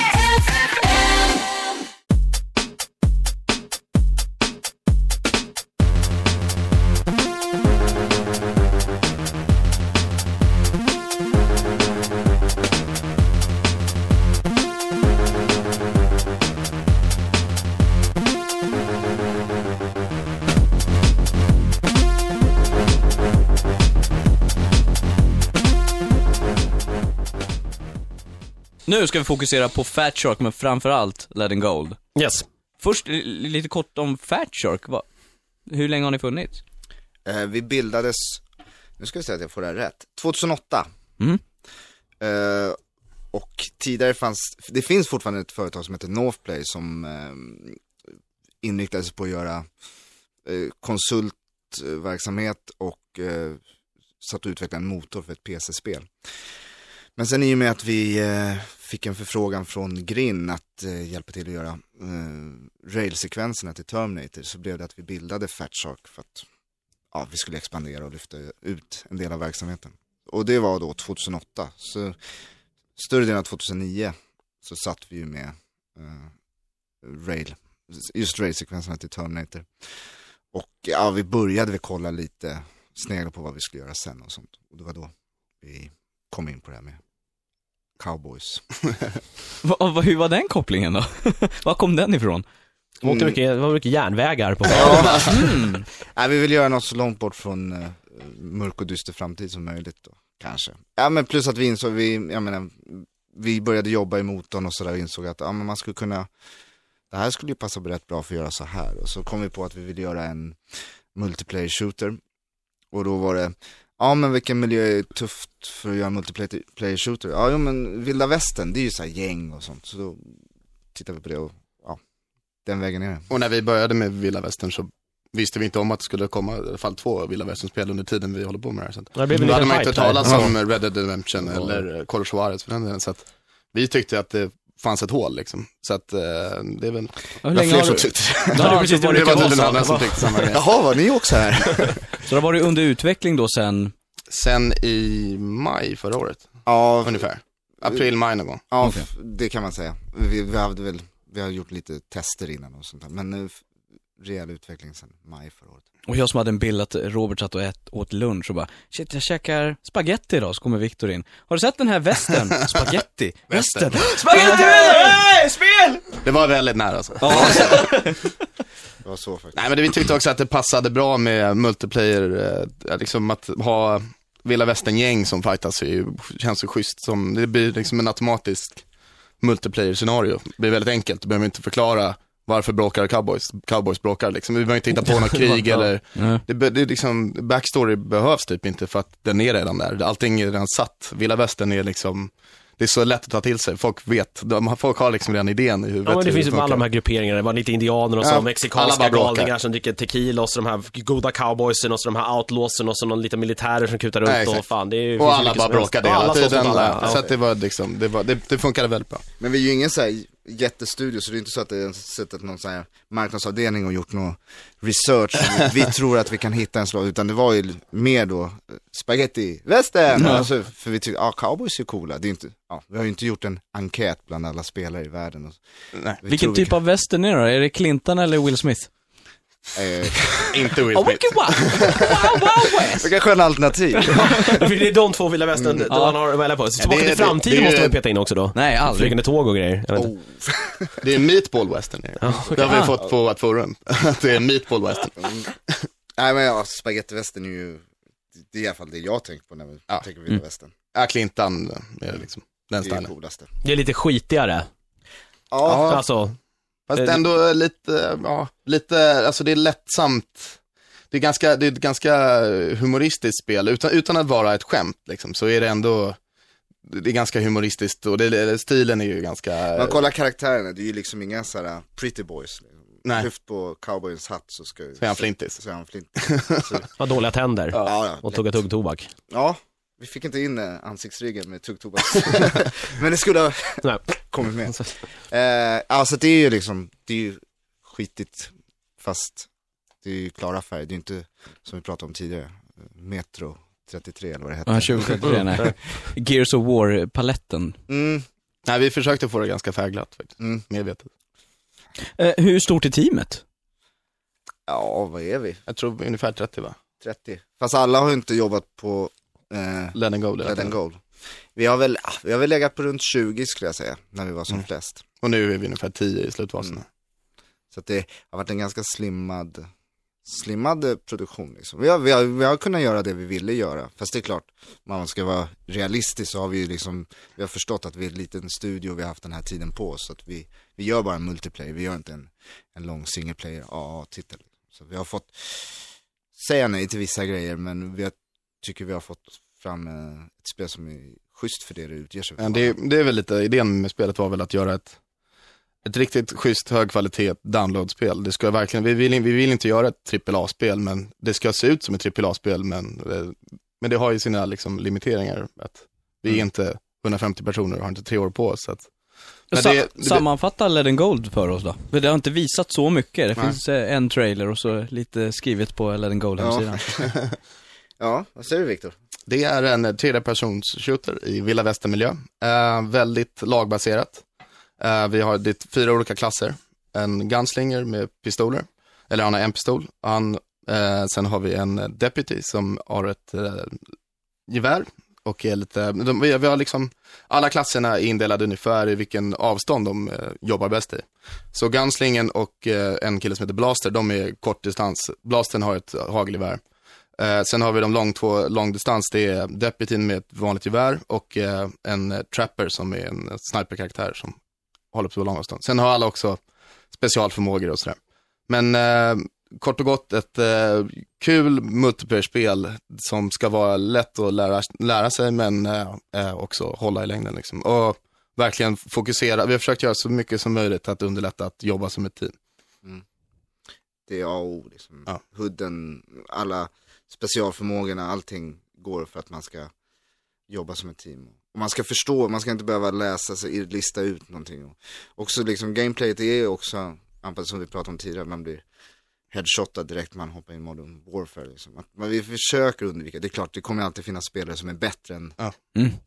[SPEAKER 2] Nu ska vi fokusera på Fat Shark, men framförallt Lead and Gold.
[SPEAKER 3] Yes.
[SPEAKER 2] Först li- lite kort om Fat Shark. Va? Hur länge har ni funnits?
[SPEAKER 4] Eh, vi bildades, nu ska vi se att jag får det här rätt, 2008.
[SPEAKER 2] Mm.
[SPEAKER 4] Eh, och tidigare fanns, det finns fortfarande ett företag som heter Northplay som eh, inriktade sig på att göra eh, konsultverksamhet och eh, satt och utvecklade en motor för ett PC-spel. Men sen i och med att vi eh, fick en förfrågan från Grin att eh, hjälpa till att göra eh, railsekvenserna till Terminator så blev det att vi bildade Fat Shark för att ja, vi skulle expandera och lyfta ut en del av verksamheten. Och det var då 2008. Så större delen av 2009 så satt vi ju med eh, rail, just railsekvenserna till Terminator. Och ja, vi började väl kolla lite, snegla på vad vi skulle göra sen och sånt. Och det var då vi kom in på det här med cowboys.
[SPEAKER 2] Va, va, hur var den kopplingen då? *laughs* Var kom den ifrån?
[SPEAKER 3] Det var, mycket, det var mycket järnvägar på *laughs*
[SPEAKER 2] Mm.
[SPEAKER 4] Nej, vi vill göra något så långt bort från eh, mörk och dyster framtid som möjligt då, kanske. Ja, men plus att vi insåg, vi, jag menar, vi började jobba i motorn och sådär och insåg att ja, men man skulle kunna, det här skulle ju passa rätt bra för att göra så här. Och så kom vi på att vi ville göra en multiplayer shooter. Och då var det, ja men vilken miljö är tufft för att göra multiplayer shooter? Ja, jo, men vilda västern, det är ju så här gäng och sånt. Så då tittade vi på det och ja, den vägen är det.
[SPEAKER 5] Och när vi började med Vilda Västern så visste vi inte om att det skulle komma i alla fall två Vilda Västern-spel under tiden vi håller på med det här. Så att,
[SPEAKER 3] Det
[SPEAKER 5] då hade man inte hört talas om Red Dead Redemption eller Call of Juarez för den delen. Så att vi tyckte att det fanns ett hål liksom. Så att eh, det är väl,
[SPEAKER 2] Hur
[SPEAKER 4] Det var
[SPEAKER 2] länge
[SPEAKER 4] fler
[SPEAKER 2] har
[SPEAKER 4] som
[SPEAKER 2] du...
[SPEAKER 4] tyckte
[SPEAKER 2] Då har du precis
[SPEAKER 5] det
[SPEAKER 2] varit
[SPEAKER 5] var tydligen andra som tyckte samma grej.
[SPEAKER 4] Jaha, var ni också här? *laughs*
[SPEAKER 2] Så det har varit under utveckling då sen,
[SPEAKER 5] Sen i maj förra året,
[SPEAKER 4] ja,
[SPEAKER 5] ungefär. April, maj någon gång.
[SPEAKER 4] Ja, f- det kan man säga. Vi, vi hade väl, vi har gjort lite tester innan och sånt där. Men f- rejäl utveckling sedan maj förra året.
[SPEAKER 2] och jag som hade en bild att Robert satt och ät, åt lunch och bara Shit, jag käkar spaghetti idag, så kommer Viktor in. Har du sett den här västen? *laughs* spaghetti? Västen? *laughs* Spaghetti! Hey, spel!
[SPEAKER 5] Det var väldigt nära alltså. *laughs*
[SPEAKER 4] Det var så faktiskt.
[SPEAKER 5] Nej men det, vi tyckte också att det passade bra med multiplayer, eh, liksom att ha Vilda Västern-gäng som fightas är ju, känns ju schysst som, det blir liksom en automatisk multiplayer-scenario. Det blir väldigt enkelt, du behöver inte förklara varför bråkar cowboys, cowboys bråkar liksom. Vi behöver inte hitta på något *laughs* krig eller, det, det är liksom, backstory behövs typ inte för att den är redan där. Allting är redan satt. Vilda Västern är liksom, det är så lätt att ta till sig. Folk vet, de, folk har liksom redan idén i huvudet.
[SPEAKER 3] Ja, men det finns ju alla de här grupperingarna, det var lite indianer och så,
[SPEAKER 5] Ja,
[SPEAKER 3] mexikanska galningar som dricker tequila och så de här goda cowboysen och så de här outlawsen och så någon liten militärer som kutar runt
[SPEAKER 5] Nej,
[SPEAKER 3] och fan, det är
[SPEAKER 5] Och alla bara bråkade hela tiden. Så att det var liksom, det, var, det, det funkade väldigt bra.
[SPEAKER 4] Men vi är ju ingen så här jättestudio, så det är inte så att det är suttit någon så här marknadsavdelning och gjort någon research. vi tror att vi kan hitta en slag, utan det var ju mer då eh, spaghetti, västern! Alltså, för vi tyckte, ja cowboys är coola. Det är inte, ja, vi har ju inte gjort en enkät bland alla spelare i världen. Och,
[SPEAKER 5] Nej,
[SPEAKER 4] vi
[SPEAKER 2] Vilken
[SPEAKER 4] tror vi
[SPEAKER 2] typ av västern är det då? Är det Clinton eller Will Smith?
[SPEAKER 4] Eh,
[SPEAKER 5] inte Will
[SPEAKER 2] Oh,
[SPEAKER 5] Smith.
[SPEAKER 2] wow! Wow, wow, West!
[SPEAKER 4] Det kanske är en alternativ.
[SPEAKER 3] För det är de två vilda västern mm.
[SPEAKER 2] Ja.
[SPEAKER 3] man har att välja på. Så Tillbaka
[SPEAKER 5] det-
[SPEAKER 3] till framtiden måste man peta in också då.
[SPEAKER 2] Nej, aldrig.
[SPEAKER 3] Flygande tåg och grejer. Jag vet inte.
[SPEAKER 4] Oh.
[SPEAKER 5] Det är meatball western. är det. Det har vi
[SPEAKER 2] Ah.
[SPEAKER 5] fått på ett forum. *laughs* Att det är meatball western.
[SPEAKER 4] Nej men ja, spagettivästern är ju, det är i alla fall det jag tänker på när vi
[SPEAKER 5] Ja.
[SPEAKER 4] tänker vilda västern.
[SPEAKER 5] Ja, Clinton är det liksom. Den
[SPEAKER 4] Det är det coolaste.
[SPEAKER 3] Det är lite skitigare.
[SPEAKER 4] Ja,
[SPEAKER 3] Alltså,
[SPEAKER 5] Fast
[SPEAKER 3] Eh,
[SPEAKER 5] ändå lite, ja, lite, alltså det är lättsamt. Det är ganska, det är ett ganska humoristiskt spel. Utan, utan att vara ett skämt liksom, så är det ändå, det är ganska humoristiskt och det, stilen är ju ganska...
[SPEAKER 4] man kollar karaktärerna, det är ju liksom inga sådana pretty boys. Liksom.
[SPEAKER 5] Nej.
[SPEAKER 4] Lyft på cowboyens hatt så ska
[SPEAKER 5] Så är han flintis.
[SPEAKER 4] Så är han flintis. *laughs* Så,
[SPEAKER 3] har dåliga tänder.
[SPEAKER 4] ja, ja,
[SPEAKER 3] Och tugga tuggtobak.
[SPEAKER 4] ja, vi fick inte in eh, ansiktsryggen med tuggtobak. *laughs* Men det skulle ha *laughs* kommit med. Eh, alltså det är ju liksom, det är ju skitigt fast det är ju klara färger. Det är ju inte som vi pratade om tidigare, Metro 33 eller vad det hette.
[SPEAKER 2] Ja, 2073, nej. *laughs* Gears of War-paletten.
[SPEAKER 4] Mm,
[SPEAKER 5] Nej, vi försökte få det ganska färgglatt faktiskt.
[SPEAKER 4] mm.
[SPEAKER 5] Medvetet.
[SPEAKER 2] Eh, hur stort är teamet?
[SPEAKER 4] Ja, vad är vi?
[SPEAKER 5] Jag tror ungefär 30 va?
[SPEAKER 4] 30. Fast alla har ju inte jobbat på eh,
[SPEAKER 5] Let and go.
[SPEAKER 4] Red and Gold. Vi har, väl, ah, vi har väl legat på runt 20 skulle jag säga, när vi var som
[SPEAKER 5] Mm.
[SPEAKER 4] flest.
[SPEAKER 5] Och nu är vi ungefär 10 i slutfasen.
[SPEAKER 4] Mm. Så det har varit en ganska slimmad slimmad eh, produktion liksom. Vi har, vi, har, vi har kunnat göra det vi ville göra. Fast det är klart, om man ska vara realistisk så har vi ju liksom, vi har förstått att vi är en liten studio och vi har haft den här tiden på oss. Så att vi, vi gör bara en multiplayer, vi gör inte en, en lång single player AA-titel. Så vi har fått säga nej till vissa grejer men vi har, tycker vi har fått fram eh, ett spel som är schysst för det det utger sig för.
[SPEAKER 5] Det, det är väl lite, idén med spelet var väl att göra ett, ett riktigt schysst högkvalitet downloadspel. Det ska verkligen, vi vill, vi vill inte göra ett AAA-spel, men det ska se ut som ett AAA-spel, men, eh, men det har ju sina liksom, limiteringar. Att vi är
[SPEAKER 4] Mm.
[SPEAKER 5] inte 150 personer och har inte tre år på oss. Så att, men
[SPEAKER 2] Sa-
[SPEAKER 5] det- det-
[SPEAKER 2] Sammanfatta Let Gold för oss då. För det har inte visat så mycket. Det
[SPEAKER 5] Nej.
[SPEAKER 2] finns eh, en trailer och så lite skrivet på Let Gold
[SPEAKER 4] Ja. *laughs* Ja, vad säger du Viktor?
[SPEAKER 5] Det är en tredjepersons shooter i vilda västern-miljö. Eh, väldigt lagbaserat. Eh, vi har det fyra olika klasser. En gunslinger med pistoler, eller han har en pistol. Han, eh, sen har vi en deputy som har ett eh, gevär och är lite, de, vi, vi har liksom, alla klasserna är indelade ungefär i vilken avstånd de eh, jobbar bäst i. Så gunslingen och eh, en kille som heter Blaster, de är kortdistans. Blastern har ett hagelgevär. Eh, sen har vi de lång, två långdistans, det är deputyn med ett vanligt gevär och eh, en eh, trapper som är en sniperkaraktär som håller på lång avstånd. Sen har alla också specialförmågor och sådär. Men eh, kort och gott ett eh, kul multiplayer-spel som ska vara lätt att lära, lära sig men eh, eh, också hålla i längden liksom. Och verkligen fokusera, vi har försökt göra så mycket som möjligt att underlätta att jobba som ett team.
[SPEAKER 4] Det är A och O liksom.
[SPEAKER 5] Ja.
[SPEAKER 4] Hooden, alla specialförmågorna, allting går för att man ska jobba som ett team. Och man ska förstå, man ska inte behöva läsa sig, lista ut någonting. Och också liksom gameplayet är ju också, anpassat som vi pratade om tidigare, man blir headshotad direkt när man hoppar in i Modern Warfare. Liksom. Att, men vi försöker undvika, det är klart det kommer alltid finnas spelare som är bättre än,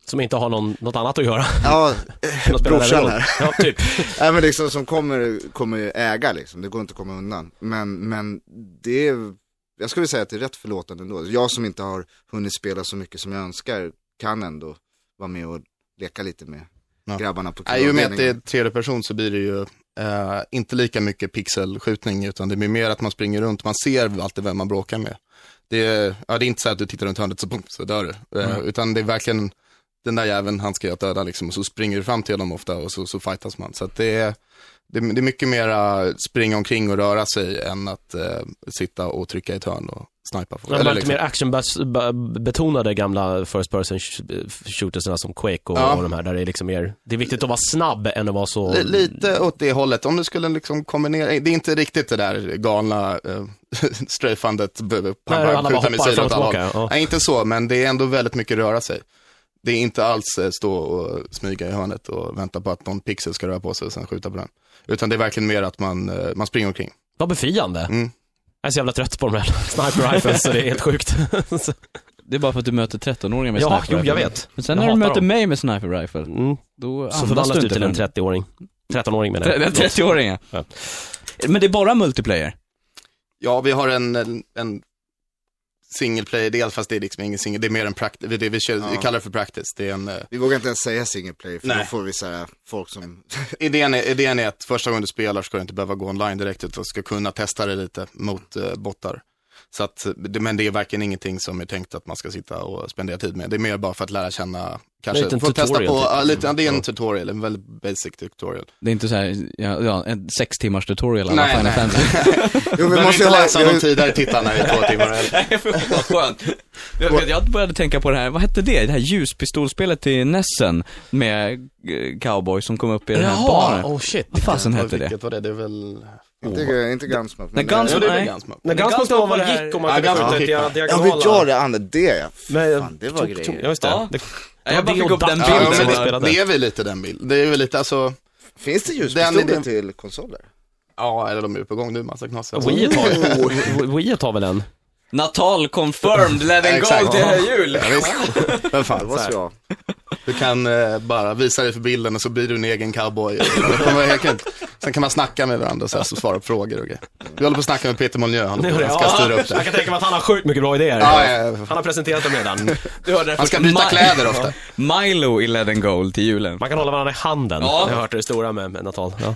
[SPEAKER 3] Som inte har någon, något annat att göra.
[SPEAKER 4] ja,
[SPEAKER 3] spela
[SPEAKER 4] brorsan här.
[SPEAKER 3] Ja, typ. *laughs*
[SPEAKER 4] Nej men liksom som kommer, kommer äga liksom, det går inte att komma undan. Men, men det är, jag skulle säga att det är rätt förlåtande ändå. Jag som inte har hunnit spela så mycket som jag önskar, kan ändå vara med och leka lite med
[SPEAKER 5] Ja.
[SPEAKER 4] grabbarna på
[SPEAKER 5] I och med att det är tredje person så blir det ju eh, inte lika mycket pixelskjutning utan det blir mer att man springer runt, man ser alltid vem man bråkar med. Det är, ja, det är inte så att du tittar runt hörnet så, pum, så dör du. Eh, Utan det är verkligen den där jäveln han ska jag döda liksom och så springer du fram till honom ofta och så, så fightas man. Så att det är, det, är- det är mycket mera springa omkring och röra sig än att eh, sitta och trycka i ett hörn och snipa. folk.
[SPEAKER 3] De
[SPEAKER 5] Eller
[SPEAKER 3] var lite
[SPEAKER 5] liksom-
[SPEAKER 3] mer action-betonade gamla first person shootersarna som Quake och,
[SPEAKER 5] Ja.
[SPEAKER 3] och de här, där det är liksom mer, det är viktigt att vara snabb än att vara så...
[SPEAKER 5] Li- Lite åt det hållet, om du skulle liksom kombinera, det är inte riktigt det där galna *laughs*
[SPEAKER 3] alla bara
[SPEAKER 5] skjuta missiler åt alla håll.
[SPEAKER 3] Ja.
[SPEAKER 5] Nej, inte så, men det är ändå väldigt mycket röra sig. Det är inte alls eh, stå och smyga i hörnet och vänta på att någon pixel ska röra på sig och sen skjuta på den. Utan det är verkligen mer att man, eh, man springer omkring.
[SPEAKER 3] Vad befriande.
[SPEAKER 5] Mm.
[SPEAKER 3] Jag är så jävla trött på de här *laughs* sniper rifles *laughs* så det är helt sjukt. *laughs*
[SPEAKER 2] Det är bara för att du möter 13-åringar med
[SPEAKER 3] ja,
[SPEAKER 2] sniper
[SPEAKER 3] jo,
[SPEAKER 2] rifle.
[SPEAKER 3] jag vet.
[SPEAKER 2] Men sen
[SPEAKER 3] Jag
[SPEAKER 2] när du möter
[SPEAKER 3] dem.
[SPEAKER 2] mig med sniper rifle,
[SPEAKER 3] Mm.
[SPEAKER 2] då
[SPEAKER 3] Så
[SPEAKER 2] andas
[SPEAKER 3] förvandlas
[SPEAKER 2] du
[SPEAKER 3] till en
[SPEAKER 2] förrän-
[SPEAKER 3] 30-åring. 13-åring menar jag.
[SPEAKER 2] Tre- 30-åringar.
[SPEAKER 3] Ja.
[SPEAKER 2] Men det är bara multiplayer?
[SPEAKER 5] Ja, vi har en, en, en single player-del, fast det är liksom ingen single, det är mer en practice, det vi, kör, vi
[SPEAKER 4] Ja.
[SPEAKER 5] kallar det för practice. Det är en, eh,
[SPEAKER 4] Vi vågar inte ens säga single player för
[SPEAKER 5] Nej.
[SPEAKER 4] då får vi så här, folk som, *laughs*
[SPEAKER 5] Idén är, idén är att första gången du spelar ska du inte behöva gå online direkt utan ska kunna testa det lite mot eh, bottar. Så att, men det är verkligen ingenting som är tänkt att man ska sitta och spendera tid med. Det är mer bara för att lära känna, kanske
[SPEAKER 3] liten
[SPEAKER 5] få testa på,
[SPEAKER 3] typ.
[SPEAKER 5] ja, lite, ja, det är en
[SPEAKER 3] Ja.
[SPEAKER 5] tutorial, en väldigt basic tutorial.
[SPEAKER 2] Det är inte så här, ja, ja en sex timmars tutorial alla
[SPEAKER 5] Nej,
[SPEAKER 2] Final
[SPEAKER 5] nej.
[SPEAKER 2] Fantasy. *laughs*
[SPEAKER 4] jo vi måste
[SPEAKER 5] inte
[SPEAKER 4] ha,
[SPEAKER 5] läsa
[SPEAKER 4] har-
[SPEAKER 5] tidigare tittarna i två timmar. *laughs*
[SPEAKER 2] Nej, *laughs* för vad skönt. Jag, jag började tänka på det här, vad hette det? Det här ljuspistolspelet till Nessen med eh, cowboy som kom upp i den här baren.
[SPEAKER 3] oh shit.
[SPEAKER 2] Vad fasen hette det?
[SPEAKER 5] Vilket var det? Det är väl...
[SPEAKER 4] inte, inte Gunsmoke.
[SPEAKER 2] Nej,
[SPEAKER 4] men-
[SPEAKER 2] Guns-
[SPEAKER 5] Ja, det är väl
[SPEAKER 2] nej.
[SPEAKER 5] ganska
[SPEAKER 3] När
[SPEAKER 2] Gunsmoke
[SPEAKER 3] Gunsmoke var
[SPEAKER 2] var det
[SPEAKER 3] gick och man
[SPEAKER 5] Ja,
[SPEAKER 3] kunde
[SPEAKER 5] Gunsmoke
[SPEAKER 3] skjuta ett
[SPEAKER 4] Ja, vi gör det, Anne, det ja. Fan, det var
[SPEAKER 3] Ja,
[SPEAKER 4] grejer.
[SPEAKER 3] just det.
[SPEAKER 2] Ja.
[SPEAKER 3] det
[SPEAKER 2] Jag bara fick upp den
[SPEAKER 3] dans-
[SPEAKER 5] Ja,
[SPEAKER 2] bilden.
[SPEAKER 5] men det, det är väl lite den bilden. Det är väl lite, alltså,
[SPEAKER 4] Finns det
[SPEAKER 5] Den
[SPEAKER 4] ljuspistoler till konsoler?
[SPEAKER 5] ja, eller de är på gång nu, massa knas.
[SPEAKER 3] Wii har, *laughs* Wii har väl en?
[SPEAKER 2] Natal confirmed, let it go till jul.
[SPEAKER 5] Ja, visst. *laughs* Vem fan, här.
[SPEAKER 4] så jag.
[SPEAKER 5] Du kan eh, bara visa dig för bilden och så blir du en egen cowboy. *laughs* Det kommer vara helt kul. Sen kan man snacka med varandra och så, här, så svara på frågor och grejer. Vi håller på att snacka med Peter Molyneux, han, han ska styra upp
[SPEAKER 3] Jag
[SPEAKER 5] det.
[SPEAKER 3] kan tänka mig att han har sjukt mycket bra idéer.
[SPEAKER 5] Ja, ja, ja.
[SPEAKER 3] Han har presenterat dem redan.
[SPEAKER 2] Du hörde det
[SPEAKER 5] Han ska byta
[SPEAKER 2] Ma-
[SPEAKER 5] kläder ofta. *laughs*
[SPEAKER 2] Milo i Let it go till julen.
[SPEAKER 3] Man kan hålla varandra i handen.
[SPEAKER 2] Ja.
[SPEAKER 3] Jag har hört det stora med, med Natal. Ja.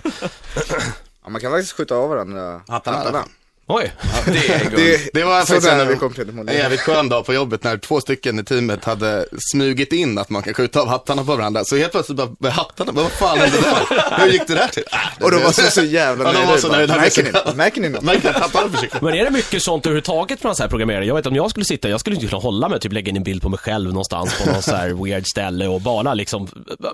[SPEAKER 4] Ja, man kan faktiskt skjuta av varandra
[SPEAKER 5] Hattarna.
[SPEAKER 3] Oj,
[SPEAKER 2] Det är *laughs*
[SPEAKER 4] Det,
[SPEAKER 5] Det var faktiskt en,
[SPEAKER 4] vi kom till det
[SPEAKER 5] en jävligt skön dag på jobbet när två stycken i teamet hade smugit in att man kan skjuta av hattarna på varandra. Så helt plötsligt bara, med hattarna, vad fan hände där? Hur gick det där till? Äh, *laughs*
[SPEAKER 4] Och de var så, så jävla
[SPEAKER 5] Ja, de var
[SPEAKER 4] nöjda.
[SPEAKER 5] så
[SPEAKER 4] Bara,
[SPEAKER 5] nöjda.
[SPEAKER 4] Märker ni? Märker ni något?
[SPEAKER 5] Märker att hattarna försöker. *laughs*
[SPEAKER 3] Men är det mycket sånt överhuvudtaget från så här programmerare? Jag vet om jag skulle sitta, jag skulle inte kunna hålla mig, typ lägga in en bild på mig själv någonstans på någon så här weird ställe och bara liksom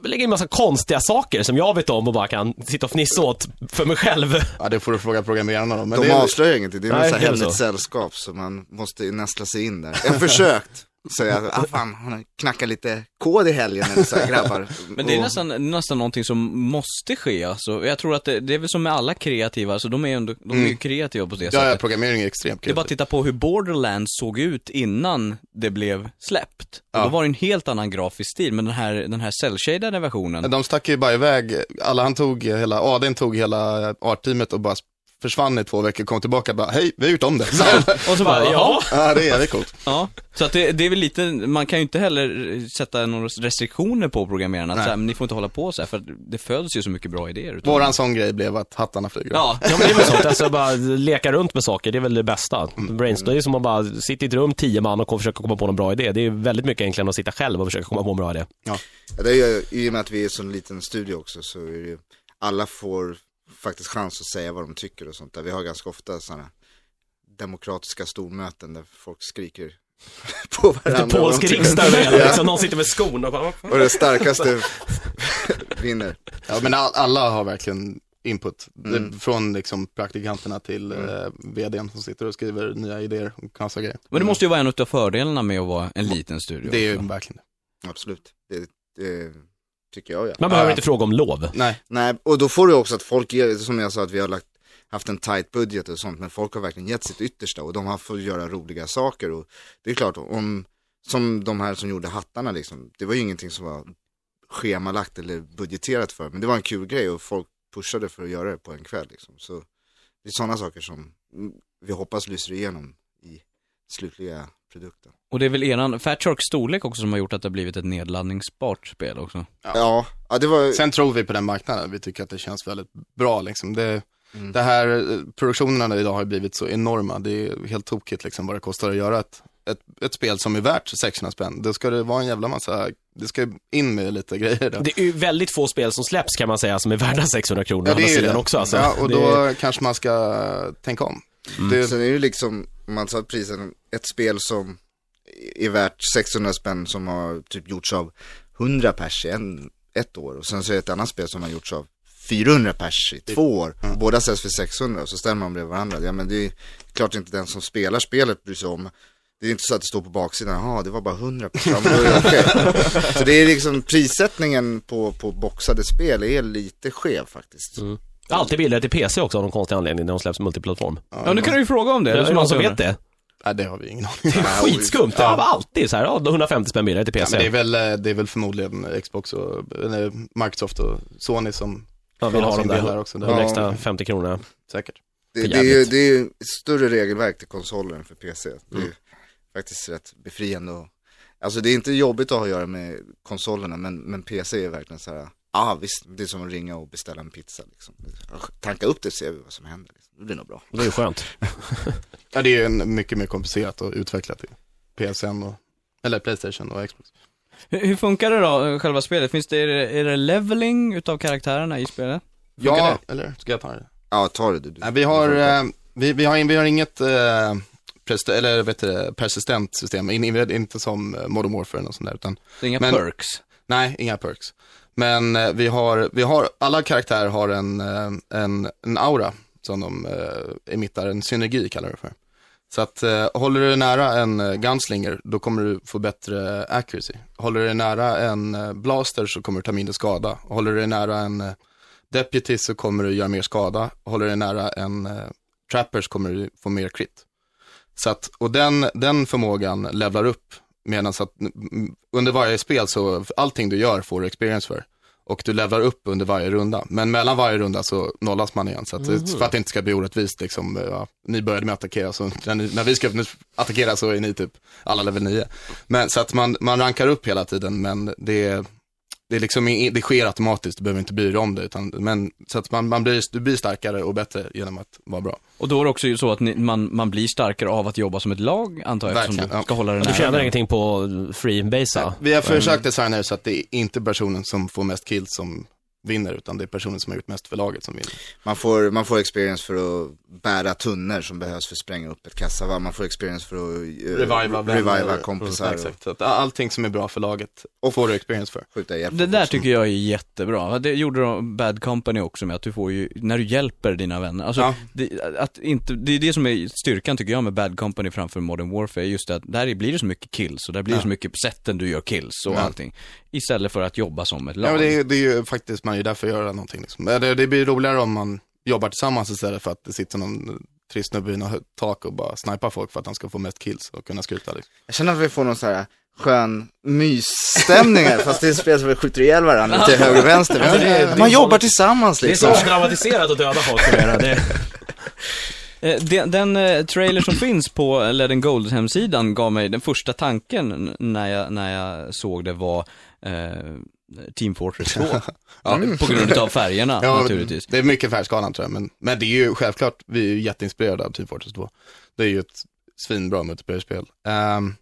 [SPEAKER 3] lägga in massa konstiga saker som jag vet om och bara kan sitta och fnissa åt för mig själv.
[SPEAKER 5] Ja, det får du fråga programmerarna om. Men
[SPEAKER 4] De
[SPEAKER 5] det är,
[SPEAKER 4] avslöjar ingenting, det är
[SPEAKER 3] Nej,
[SPEAKER 4] något hemligt
[SPEAKER 3] så.
[SPEAKER 4] sällskap så man måste nästla sig in där. Jag har försökt säga, ah fan, hon har knackat lite kod i helgen eller så här, grabbar.
[SPEAKER 2] Men det är nästan, nästan någonting som måste ske alltså. Jag tror att det, det är väl som med alla kreativa, alltså de är ju ändå, de är ju kreativa på det
[SPEAKER 5] ja, ja,
[SPEAKER 2] sättet.
[SPEAKER 5] programmering är extremt
[SPEAKER 2] Det är bara att titta på hur Borderlands såg ut innan det blev släppt. Och
[SPEAKER 5] Ja.
[SPEAKER 2] Då var det en helt annan grafisk stil, men den här, den här cell-shadade versionen.
[SPEAKER 5] De stack ju bara iväg, alla han tog hela, Adin tog hela artteamet och bara försvann i två veckor, kom tillbaka och bara, hej, vi har gjort om det. *laughs*
[SPEAKER 2] Och så bara, *laughs* jaha.
[SPEAKER 5] ja, det är jävligt coolt.
[SPEAKER 2] Ja, så att det, det är väl lite, man kan ju inte heller sätta några restriktioner på programmerarna, att så här, men ni får inte hålla på så här, för det föds ju så mycket bra idéer utav
[SPEAKER 5] Våran sån grej blev att hattarna flyger.
[SPEAKER 2] Ja,
[SPEAKER 3] Ja men det är väl sånt, alltså bara leka runt med saker, det är väl det bästa. Brainstorm, det är som att bara sitta i ett rum, tio man och försöka komma på någon bra idé. Det är väldigt mycket enklare än att sitta själv och försöka komma på en bra idé.
[SPEAKER 4] Ja, det är ju, I och med att vi är en sån liten studio också så är det ju, alla får faktiskt chans att säga vad de tycker och sånt där. Vi har ganska ofta sådana demokratiska stormöten där folk skriker *laughs* på varandra. Vad
[SPEAKER 3] polsk riksdag
[SPEAKER 4] Ja.
[SPEAKER 3] liksom, någon sitter med skon och bara...
[SPEAKER 4] Och det starkaste *laughs* vinner.
[SPEAKER 5] Ja, men all, alla har verkligen input. Det-
[SPEAKER 4] Mm.
[SPEAKER 5] Från liksom praktikanterna till eh, vdn som sitter och skriver nya idéer och knasiga grejer.
[SPEAKER 2] men det måste ju vara en av fördelarna med att vara en liten studio.
[SPEAKER 5] Det är ju verkligen det.
[SPEAKER 4] Absolut. Det, det tycker jag ja.
[SPEAKER 3] Man behöver inte fråga om lov.
[SPEAKER 5] Nej,
[SPEAKER 4] Nej, och då får du också att folk som jag sa att vi har lagt, haft en tight budget och sånt, men folk har verkligen gett sitt yttersta och de har fått göra roliga saker och det är klart, om, som de här som gjorde hattarna liksom, det var ju ingenting som var schemalagt eller budgeterat för, men det var en kul grej och folk pushade för att göra det på en kväll liksom. Så det är sådana saker som vi hoppas lyser igenom i slutliga produkten.
[SPEAKER 2] Och det är väl eran Fat Sharks storlek också som har gjort att det har blivit ett nedladdningsbart spel också.
[SPEAKER 4] Ja, ja det var,
[SPEAKER 5] sen tror vi på den marknaden. Vi tycker att det känns väldigt bra liksom. Det,
[SPEAKER 4] Mm.
[SPEAKER 5] det här, eh, produktionerna idag har blivit så enorma. Det är helt tokigt liksom vad det kostar att göra ett, ett, ett spel som är värt 600 spänn. Då ska det vara en jävla massa, det ska in med lite grejer där.
[SPEAKER 3] Det är ju väldigt få spel som släpps kan man säga som är värda 600 kronor
[SPEAKER 5] Ja, det är ju
[SPEAKER 3] sidan
[SPEAKER 5] det.
[SPEAKER 3] också. Alltså.
[SPEAKER 5] Ja, och
[SPEAKER 3] Det-
[SPEAKER 5] då kanske man ska tänka om. Det,
[SPEAKER 4] Sen är det ju liksom, om man tar prisen, ett spel som är värt 600 spänn som har typ gjorts av 100 pers i en, ett år. Och sen så är det ett annat spel som har gjorts av 400 pers i två år. Och båda säljs för 600 och så ställer man bredvid varandra. Ja men det är klart inte den som spelar spelet bryr sig om. Det är inte så att det står på baksidan, jaha det var bara 100 pers. Ja, det okej. *laughs* Så det är liksom prissättningen på, på boxade spel är lite skev faktiskt.
[SPEAKER 3] Alltid billigare till PC också av någon konstig anledning när de släpps multiplattform.
[SPEAKER 2] Ja, nu kan du ju fråga om det.
[SPEAKER 3] Är det någon som vet det?
[SPEAKER 5] nej, det har vi ingen aning
[SPEAKER 3] är skitskumt. Det var alltid så här, ja, 150 spänn billigare till
[SPEAKER 5] Ja,
[SPEAKER 3] PC.
[SPEAKER 5] men det, är väl, eh, det är väl förmodligen Xbox och Microsoft och Sony som
[SPEAKER 3] Man vill ha de där,
[SPEAKER 5] där också.
[SPEAKER 3] de
[SPEAKER 4] Ja.
[SPEAKER 3] extra 50 kronorna.
[SPEAKER 5] Säkert.
[SPEAKER 4] Det, det, är ju, det är ju större regelverk till konsoler än för PC. Det är ju faktiskt rätt befriande och, Alltså det är inte jobbigt att ha att göra med konsolerna men, men PC är verkligen så här. Ja ah, visst, det är som att ringa och beställa en pizza liksom. Tanka upp det och se vad som händer. Liksom. Det blir nog bra.
[SPEAKER 3] Det är ju skönt. *laughs*
[SPEAKER 5] Ja, det är ju en, mycket mer komplicerat att utveckla till PSN och, eller Playstation och Xbox.
[SPEAKER 2] Hur, hur funkar det då, själva spelet? Finns det, är det, är det leveling utav karaktärerna i spelet? Funkar
[SPEAKER 5] Ja, eller ska jag ta det?
[SPEAKER 4] Ja, ta det du. du.
[SPEAKER 5] Nej, vi har, eh, vi, vi har, vi har inget eh, prest, eller vet du, persistent system, in, in, inte som Modern Warfare och sånt där, utan
[SPEAKER 2] Det är inga
[SPEAKER 5] Men-
[SPEAKER 2] perks?
[SPEAKER 5] nej, inga perks. Men eh, vi har, vi har, alla karaktärer har en, eh, en, en aura som de eh, emittar, en synergi kallar det för. Så att eh, håller du nära en eh, gunslinger, då kommer du få bättre accuracy. Håller du nära en eh, blaster så kommer du ta mindre skada. Håller du nära en eh, deputy så kommer du göra mer skada. Håller du nära en eh, trapper så kommer du få mer crit. Så att, och den, den förmågan levlar upp medan att mm, under varje spel så, allting du gör får du experience för. Och du levlar upp under varje runda. Men mellan varje runda så nollas man igen. Så att, för att det inte ska bli orättvist liksom, ja, ni började med att attackera, så när, ni, när vi ska attackera så är ni typ alla level 9. Men så att man, man rankar upp hela tiden, men det är, det, liksom, det sker automatiskt, du behöver inte bry dig om det. Utan, men, så att man, man blir, du blir starkare och bättre genom att vara bra.
[SPEAKER 2] Och då är det också ju så att ni, man, man blir starkare av att jobba som ett lag, antar jag, eftersom
[SPEAKER 5] Verkligen,
[SPEAKER 2] du ska
[SPEAKER 5] ja.
[SPEAKER 2] hålla den
[SPEAKER 3] Du
[SPEAKER 2] här.
[SPEAKER 3] tjänar ingenting på freebasea?
[SPEAKER 5] Vi har försökt designa det så att det är inte personen som får mest kills som vinner, utan det är personen som har gjort mest för laget som vinner.
[SPEAKER 4] Man får, man får experience för att bära tunnor som behövs för att spränga upp ett kassavalv. Man får experience för att uh,
[SPEAKER 5] Reviva
[SPEAKER 4] reviva kompisar och
[SPEAKER 5] Exakt, så att allting som är bra för laget får du experience för.
[SPEAKER 4] skjuta hjälp.
[SPEAKER 2] Det där tycker jag är jättebra. Det gjorde de Bad Company också med, att du får ju, när du hjälper dina vänner. Alltså,
[SPEAKER 5] Ja.
[SPEAKER 2] det, att inte, det är det som är styrkan tycker jag med Bad Company framför Modern Warfare, just det att där blir det så mycket kills och där blir det
[SPEAKER 5] Ja.
[SPEAKER 2] så mycket sätten du gör kills och
[SPEAKER 5] Ja.
[SPEAKER 2] allting. Istället för att jobba som ett lag.
[SPEAKER 5] Ja, men det, är, det är ju faktiskt, man är ju där för att göra någonting liksom. Men Det, det blir roligare om man jobbar tillsammans istället för att det sitter någon trist snubbe i något tak och bara snipar folk för att han ska få mest kills och kunna skryta liksom.
[SPEAKER 4] Jag känner att vi får någon så här skön mysstämning här, fast det är ett spel som vi skjuter ihjäl varandra till höger och vänster. Men
[SPEAKER 3] det det
[SPEAKER 4] man jobbar tillsammans
[SPEAKER 3] Det är
[SPEAKER 4] liksom.
[SPEAKER 3] så dramatiserat att döda folk numera. Det...
[SPEAKER 2] Eh, Den, den eh, trailer som finns på Let Gold hemsidan gav mig den första tanken när jag, när jag såg det var Team Fortress *laughs* 2.
[SPEAKER 5] Ja,
[SPEAKER 2] På grund av färgerna *laughs*
[SPEAKER 5] ja,
[SPEAKER 2] naturligtvis.
[SPEAKER 5] Det är mycket färgskalan tror jag, men, men det är ju självklart, vi är ju jätteinspirerade av Team Fortress 2. Det är ju ett svinbra multiplayer-spel. Ehm,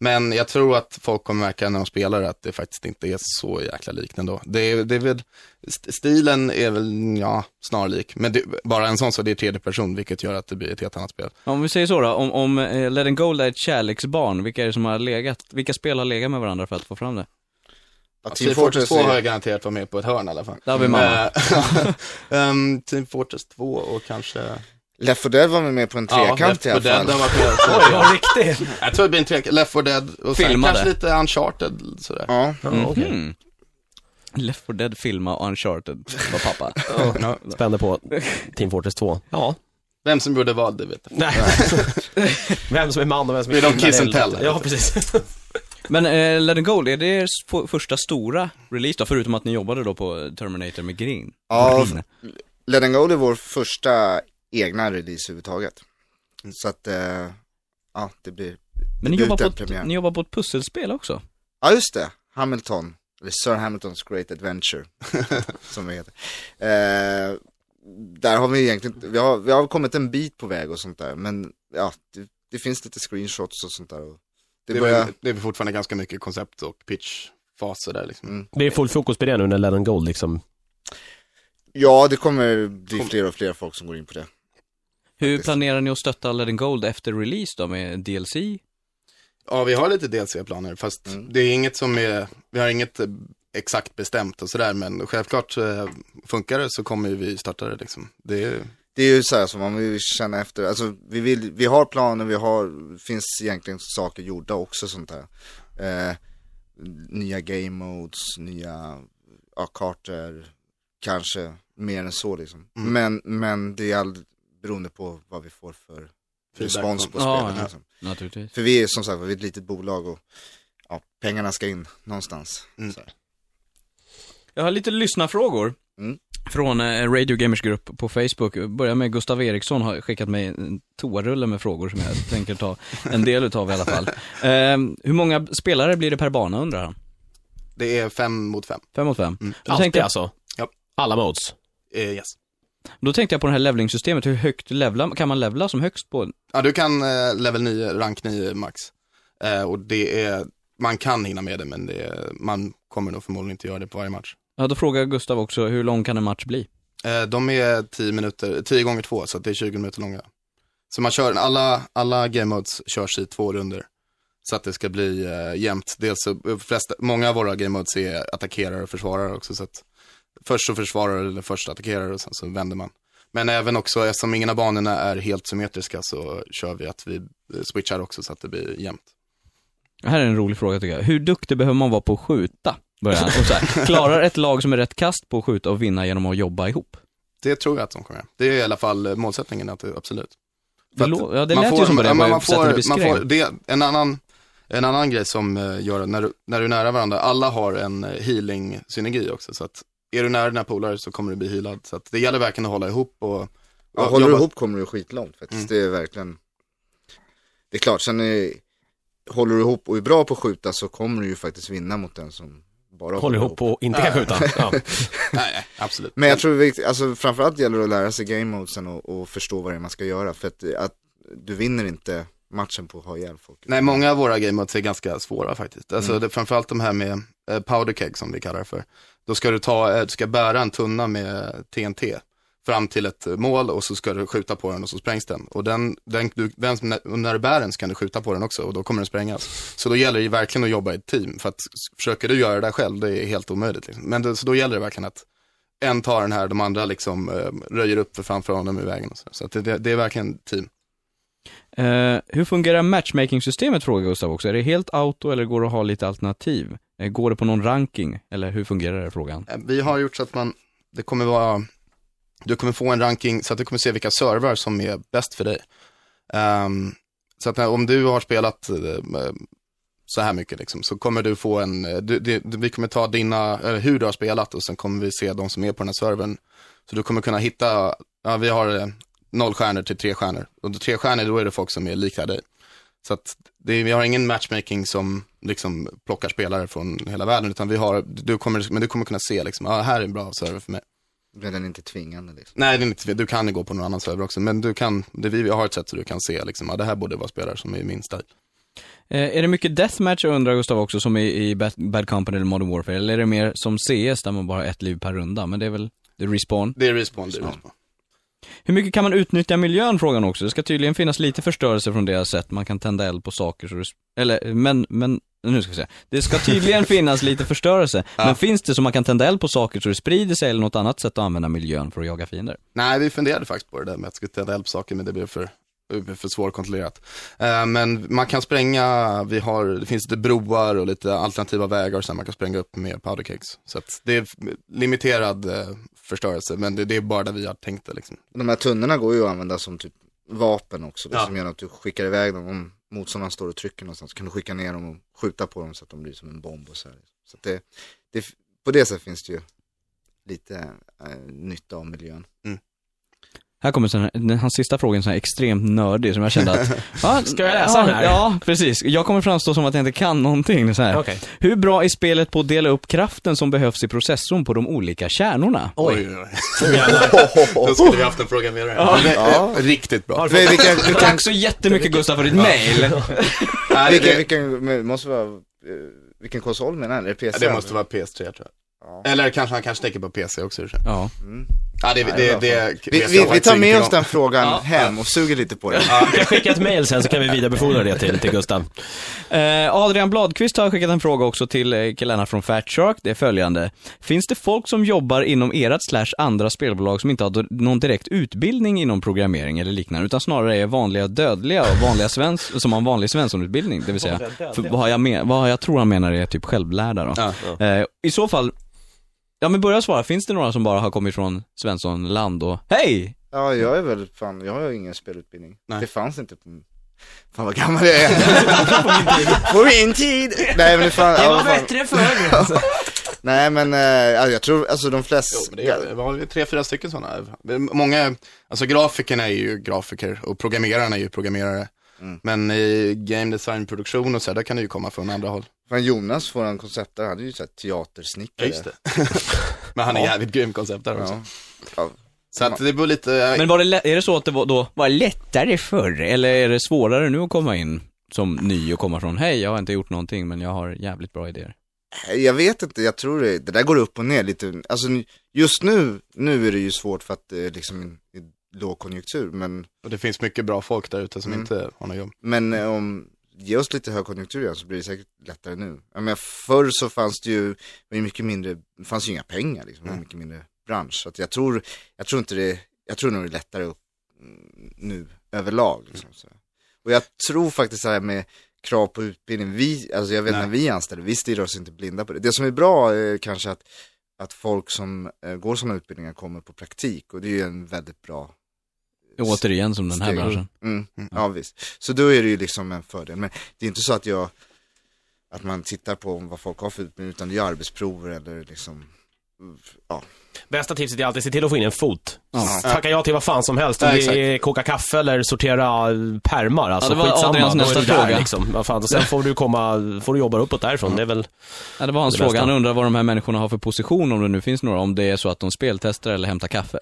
[SPEAKER 5] men jag tror att folk kommer märka när de spelar att det faktiskt inte är så jäkla likt ändå. Det är, det är väl, st- stilen är väl, ja, snarlik. Men det, bara en sån så det är tredje person, vilket gör att det blir ett helt annat spel.
[SPEAKER 2] Om vi säger så då, om, om eh, Let Gold är ett kärleksbarn, vilka är det som har legat, vilka spel har legat med varandra för att få fram det?
[SPEAKER 4] Ja,
[SPEAKER 5] Team Fortress 2 har jag garanterat varit med på ett hörn i alla fall.
[SPEAKER 2] Där har vi mamma. *laughs*
[SPEAKER 5] Ehm, Team Fortress 2 och kanske...
[SPEAKER 4] Left 4 Dead var med på en trekant i alla
[SPEAKER 5] Left 4
[SPEAKER 4] fall.
[SPEAKER 5] Dead har varit med. *laughs*
[SPEAKER 3] Oj, vad riktigt. *laughs*
[SPEAKER 5] Jag tror det blir en trekant, Left 4 Dead och sen
[SPEAKER 2] Filmade.
[SPEAKER 5] kanske lite Uncharted sådär.
[SPEAKER 4] Ja,
[SPEAKER 3] Ja, okej.
[SPEAKER 2] Mhm. Left 4 Dead filma och Uncharted var pappa.
[SPEAKER 5] Ja.
[SPEAKER 3] Spände på Team Fortress 2. Ja.
[SPEAKER 5] Vem som gjorde vad, det vet jag.
[SPEAKER 3] Nej. vem som är man och vem som är
[SPEAKER 5] Det är de
[SPEAKER 3] kvinna,
[SPEAKER 5] kiss and tell.
[SPEAKER 3] Ja, precis.
[SPEAKER 2] Men eh, Let and Gold, är det er första stora release då, förutom att ni jobbade då på Terminator med Green?
[SPEAKER 4] Ja,
[SPEAKER 2] Green.
[SPEAKER 4] Let and Go är vår första egna release överhuvudtaget. Så att, eh, ja, det blir,
[SPEAKER 2] Men ni jobbar, på ett, ni jobbar på ett pusselspel också?
[SPEAKER 4] ja just det, Hamilton, eller Sir Hamiltons Great Adventure, *laughs* som det heter. Eh, där har vi egentligen, vi har, vi har kommit en bit på väg och sånt där, men ja, det, det finns lite screenshots och sånt där. Och det
[SPEAKER 5] är,
[SPEAKER 4] börjar,
[SPEAKER 5] det är fortfarande ganska mycket koncept och pitchfaser där liksom.
[SPEAKER 4] Mm.
[SPEAKER 3] Det full fokus på det nu när Lennon Gold liksom?
[SPEAKER 4] ja det kommer bli fler och fler folk som går in på det.
[SPEAKER 2] Hur
[SPEAKER 4] Faktiskt.
[SPEAKER 2] planerar ni att stötta and Gold efter release då, med DLC?
[SPEAKER 5] Ja, vi har lite DLC-planer, fast
[SPEAKER 4] Mm.
[SPEAKER 5] det är inget som är, vi har inget eh, exakt bestämt och sådär, men självklart eh, funkar det så kommer vi starta det liksom. Det är,
[SPEAKER 4] Det är ju så här som man vill känna efter, alltså vi vill, vi har planer, vi har, finns egentligen saker gjorda också sånt där. Eh, nya game modes, nya, ja, kartor, kanske mer än så liksom.
[SPEAKER 5] Mm.
[SPEAKER 4] Men, men det är all beroende på vad vi får för respons på
[SPEAKER 2] Ja,
[SPEAKER 4] spelet
[SPEAKER 2] ja.
[SPEAKER 4] liksom.
[SPEAKER 2] Naturligtvis.
[SPEAKER 4] För vi är som sagt, vi är ett litet bolag och ja, pengarna ska in någonstans.
[SPEAKER 5] Mm.
[SPEAKER 2] Jag har lite lyssnarfrågor.
[SPEAKER 4] Mm.
[SPEAKER 2] Från eh, Radio Gamers grupp på Facebook. Börjar med Gustav Eriksson har skickat mig en toarulle med frågor som jag tänker ta en del utav i alla fall. Eh, hur många spelare blir det per bana undrar han?
[SPEAKER 5] det är fem mot fem.
[SPEAKER 2] Fem mot fem.
[SPEAKER 5] Mm.
[SPEAKER 3] Alltid
[SPEAKER 2] tänkte
[SPEAKER 3] alltså?
[SPEAKER 5] Ja.
[SPEAKER 3] Alla modes?
[SPEAKER 5] Eh, yes.
[SPEAKER 2] då tänkte jag på det här levlingsystemet. Hur högt levla, kan man levla som högst på?
[SPEAKER 5] Ja, du kan eh, level 9, rank 9 max. Eh, och det är, man kan hinna med det, men det är, man kommer nog förmodligen inte göra det på varje match.
[SPEAKER 2] Ja, då frågar Gustav också, hur lång kan en match bli?
[SPEAKER 5] Eh, de är 10 minuter, 10 gånger 2, så det är 20 minuter långa. Så man kör, alla, alla game modes körs i två runder. Så att det ska bli eh, jämnt. Dels så, eh, flesta, många av våra game modes är attackerare och försvarare också. Så att först så försvarar eller först attackerar och sen så vänder man. Men även också, eftersom ingen av banorna är helt symmetriska så kör vi att vi eh, switchar också så att det blir jämnt.
[SPEAKER 2] Det här är en rolig fråga tycker jag. Hur duktig behöver man vara på att skjuta? Börjar han. Och så här, *laughs* klarar ett lag som är rätt kast på att skjuta och vinna genom att jobba ihop?
[SPEAKER 5] Det tror jag att de kommer göra. Det är i alla fall eh, målsättningen, att det, absolut.
[SPEAKER 2] Det
[SPEAKER 5] För att
[SPEAKER 2] ja, det
[SPEAKER 5] man
[SPEAKER 2] lät
[SPEAKER 5] får-
[SPEAKER 2] ju som på det,
[SPEAKER 5] man
[SPEAKER 2] sättet
[SPEAKER 5] får, man får, det, en annan, en annan grej som eh, gör att när du, när du är nära varandra, alla har en eh, healing-synergi också. Så att är du nära dina polare så kommer du bli healad. Så att det gäller verkligen att hålla ihop och, och
[SPEAKER 4] Ja, håller du ihop kommer du skitlångt faktiskt.
[SPEAKER 5] Mm.
[SPEAKER 4] Det är verkligen Det är klart, sen är, håller du ihop och är bra på att skjuta så kommer du ju faktiskt vinna mot den som bara
[SPEAKER 3] Håller ihop och inte kan skjuta. Ja. *laughs*
[SPEAKER 5] Nej, absolut.
[SPEAKER 4] Men jag tror viktigt, alltså framförallt gäller det att lära sig game modesen och, och förstå vad det är man ska göra. För att, att du vinner inte matchen på att ha ihjäl folk.
[SPEAKER 5] Nej, många av våra game modes är ganska svåra faktiskt. Alltså
[SPEAKER 4] Mm.
[SPEAKER 5] det, framförallt de här med eh, powder keg som vi kallar det för. Då ska du ta, eh, du ska bära en tunna med TNT fram till ett mål och så ska du skjuta på den och så sprängs den. Och den, den, du, som- när, du bär den så kan du skjuta på den också och då kommer den sprängas. Så då gäller det verkligen att jobba i ett team. För att försöker du göra det där själv, det är helt omöjligt. Liksom. Men det, så då gäller det verkligen att en tar den här, de andra liksom eh, röjer upp för framför honom i vägen. Och så så det, det, det är verkligen team.
[SPEAKER 2] Eh, hur fungerar matchmaking-systemet frågar Gustav också. Är det helt auto eller går det att ha lite alternativ? Eh, går det på någon ranking? Eller hur fungerar det frågan?
[SPEAKER 5] Eh, Vi har gjort så att man, det kommer vara, du kommer få en ranking så att du kommer se vilka servrar som är bäst för dig. Um, så att när, om du har spelat uh, så här mycket liksom, så kommer du få en, eh, du, du, vi kommer ta dina, eller hur du har spelat och sen kommer vi se de som är på den här servern. Så du kommer kunna hitta, ja vi har uh, noll stjärnor till tre stjärnor. Och tre stjärnor då är det folk som är lika dig. Så att det, vi har ingen matchmaking som liksom plockar spelare från hela världen, utan vi har, du kommer, men du kommer kunna se liksom, ah, här är en bra server för mig.
[SPEAKER 4] Men den är inte tvingande liksom.
[SPEAKER 5] Nej, det är inte, du kan ju gå på någon annan server också, men du kan, det, vi har ett sätt så du kan se liksom, ja det här borde vara spelare som är i min stil.
[SPEAKER 2] Eh, är det mycket deathmatch undrar Gustav också, som i, i Bad, Bad Company eller Modern Warfare? Eller är det mer som CS där man bara har ett liv per runda? Men det är väl, det är respawn.
[SPEAKER 5] Det är respawn, det är respawn.
[SPEAKER 2] Hur mycket kan man utnyttja miljön frågan också? Det ska tydligen finnas lite förstörelse från har sett. Man kan tända eld på saker så det, eller, men, men, nu ska vi se. Det ska tydligen finnas lite förstörelse. *laughs* Men finns det så man kan tända eld på saker så det sprider sig eller något annat sätt att använda miljön för att jaga fiender?
[SPEAKER 5] Nej, vi funderade faktiskt på det där med att skulle tända eld på saker, men det blev för, för svårkontrollerat. Eh, men man kan spränga, vi har, det finns lite broar och lite alternativa vägar som man kan spränga upp med powder kegs. Så att det är limiterad eh, förstörelse, men det, det är bara där vi har tänkt det liksom.
[SPEAKER 4] De här tunnorna går ju att använda som typ vapen också. Det
[SPEAKER 5] Ja.
[SPEAKER 4] som gör att du skickar iväg dem. Om motståndaren står och trycker någonstans så kan du skicka ner dem och skjuta på dem så att de blir som en bomb och så här. Så att det, det, på det sättet finns det ju lite äh, nytta av miljön. Mm.
[SPEAKER 2] Här kommer här, den, hans sista fråga är sån här extremt nördig som jag kände att, *laughs* ja,
[SPEAKER 3] Ska jag läsa
[SPEAKER 2] ja,
[SPEAKER 3] den här?
[SPEAKER 2] Ja, precis. Jag kommer framstå som att jag inte kan någonting så här.
[SPEAKER 3] Okej.
[SPEAKER 2] Hur bra är spelet på att dela upp kraften som behövs i processorn på de olika kärnorna?
[SPEAKER 3] Oj. *laughs*
[SPEAKER 5] Då skulle vi haft en programmerare. Ja.
[SPEAKER 4] Ja.
[SPEAKER 5] Riktigt bra.
[SPEAKER 4] Vi, vilken, vilken,
[SPEAKER 2] Tack så jättemycket Gustav för ditt mail. *laughs*
[SPEAKER 5] Nej,
[SPEAKER 4] vilken,
[SPEAKER 5] det,
[SPEAKER 4] vilken, men måste vara, eh, vilken konsol menar han? Är det PC?
[SPEAKER 5] det måste vara PS3 tror jag.
[SPEAKER 4] Ja.
[SPEAKER 5] Eller kanske han kanske tänker på PC också. för sig.
[SPEAKER 2] Ja.
[SPEAKER 5] Ja, det, det,
[SPEAKER 4] bra
[SPEAKER 5] det,
[SPEAKER 4] Vi, vi, vi tar med oss den frågan hem och suger lite på den.
[SPEAKER 3] Du kan skicka ett mail sen så kan vi vidarebefordra det till, till Gustav.
[SPEAKER 2] Eh, Adrian Bladqvist har skickat en fråga också till eh, killarna från Fat Shark. Det är följande. Finns det folk som jobbar inom ert slash andra spelbolag som inte har någon direkt utbildning inom programmering eller liknande, utan snarare är vanliga dödliga och vanliga svens *laughs* som har en vanlig svenssonutbildning, det vill säga, för vad jag, men, vad jag tror han menar är typ självlärda då.
[SPEAKER 5] Ja.
[SPEAKER 2] Eh, I så fall, ja men börja svara, finns det några som bara har kommit från Svenssonland och, hej!
[SPEAKER 4] Ja, jag är väl fan, jag har ju ingen spelutbildning.
[SPEAKER 5] Nej.
[SPEAKER 4] Det fanns inte på Fan vad gammal jag är. på min tid. Nej men det fan, ja, fan.
[SPEAKER 3] förr. *laughs*
[SPEAKER 4] Nej men, eh, ja, jag tror, alltså de flesta.
[SPEAKER 5] Jo, men det är, vi har tre, fyra stycken sådana. Många, alltså grafikerna är ju grafiker och programmerarna är ju programmerare.
[SPEAKER 4] Mm.
[SPEAKER 5] Men i game design, produktion och så, där kan det ju komma från andra håll.
[SPEAKER 4] Fan Jonas, våran konceptare, hade ju såhär teatersnickare.
[SPEAKER 5] det. *laughs* Men han är
[SPEAKER 4] Ja.
[SPEAKER 5] jävligt grym koncept där också.
[SPEAKER 4] Ja. Ja.
[SPEAKER 5] Så att det beror lite,
[SPEAKER 2] Men var det, är det så att det var, då var lättare förr, eller är det svårare nu att komma in som ny och komma från, hej jag har inte gjort någonting men jag har jävligt bra idéer?
[SPEAKER 4] Jag vet inte, jag tror det, det där går upp och ner lite. Alltså just nu, nu är det ju svårt för att är liksom lågkonjunktur. Men,
[SPEAKER 5] och det finns mycket bra folk där ute som
[SPEAKER 4] Mm.
[SPEAKER 5] inte har något jobb.
[SPEAKER 4] men eh, om, ge oss lite högkonjunktur igen så blir det säkert lättare nu. Jag menar, förr så fanns det ju, mycket mindre, det fanns ju inga pengar liksom, det var mycket mindre bransch. Så jag tror, jag tror inte det, jag tror nog det är lättare upp, mm, nu överlag. Liksom, så. Och jag tror faktiskt så här med krav på utbildning, vi, alltså jag vet
[SPEAKER 5] Nej.
[SPEAKER 4] när vi anställer, vi stirrar oss inte blinda på det. Det som är bra är kanske att, att folk som eh, går sådana utbildningar kommer på praktik och det är ju en väldigt bra
[SPEAKER 2] Återigen som den här
[SPEAKER 4] steg.
[SPEAKER 2] branschen.
[SPEAKER 4] Mm, ja visst. Så då är det ju liksom en fördel. Men det är inte så att jag, att man tittar på vad folk har för utbildning, utan det är arbetsprover eller liksom ja,
[SPEAKER 3] Bästa tipset är alltid att se till att få in en fot.
[SPEAKER 2] Ja.
[SPEAKER 3] Tackar jag till vad fan som helst. Om
[SPEAKER 5] Ja,
[SPEAKER 3] det är koka kaffe eller sortera pärmar. Alltså
[SPEAKER 2] Ja, det var
[SPEAKER 3] skitsamma.
[SPEAKER 2] Adrians nästa
[SPEAKER 3] där,
[SPEAKER 2] fråga.
[SPEAKER 3] Liksom. Vad fan, och sen får du komma, får du jobba uppåt därifrån. Det är väl...
[SPEAKER 2] Ja, det var hans
[SPEAKER 3] Det
[SPEAKER 2] fråga.
[SPEAKER 3] bästa.
[SPEAKER 2] Han undrar vad de här människorna har för position, om det nu finns några, om det är så att de speltestar eller hämtar kaffe.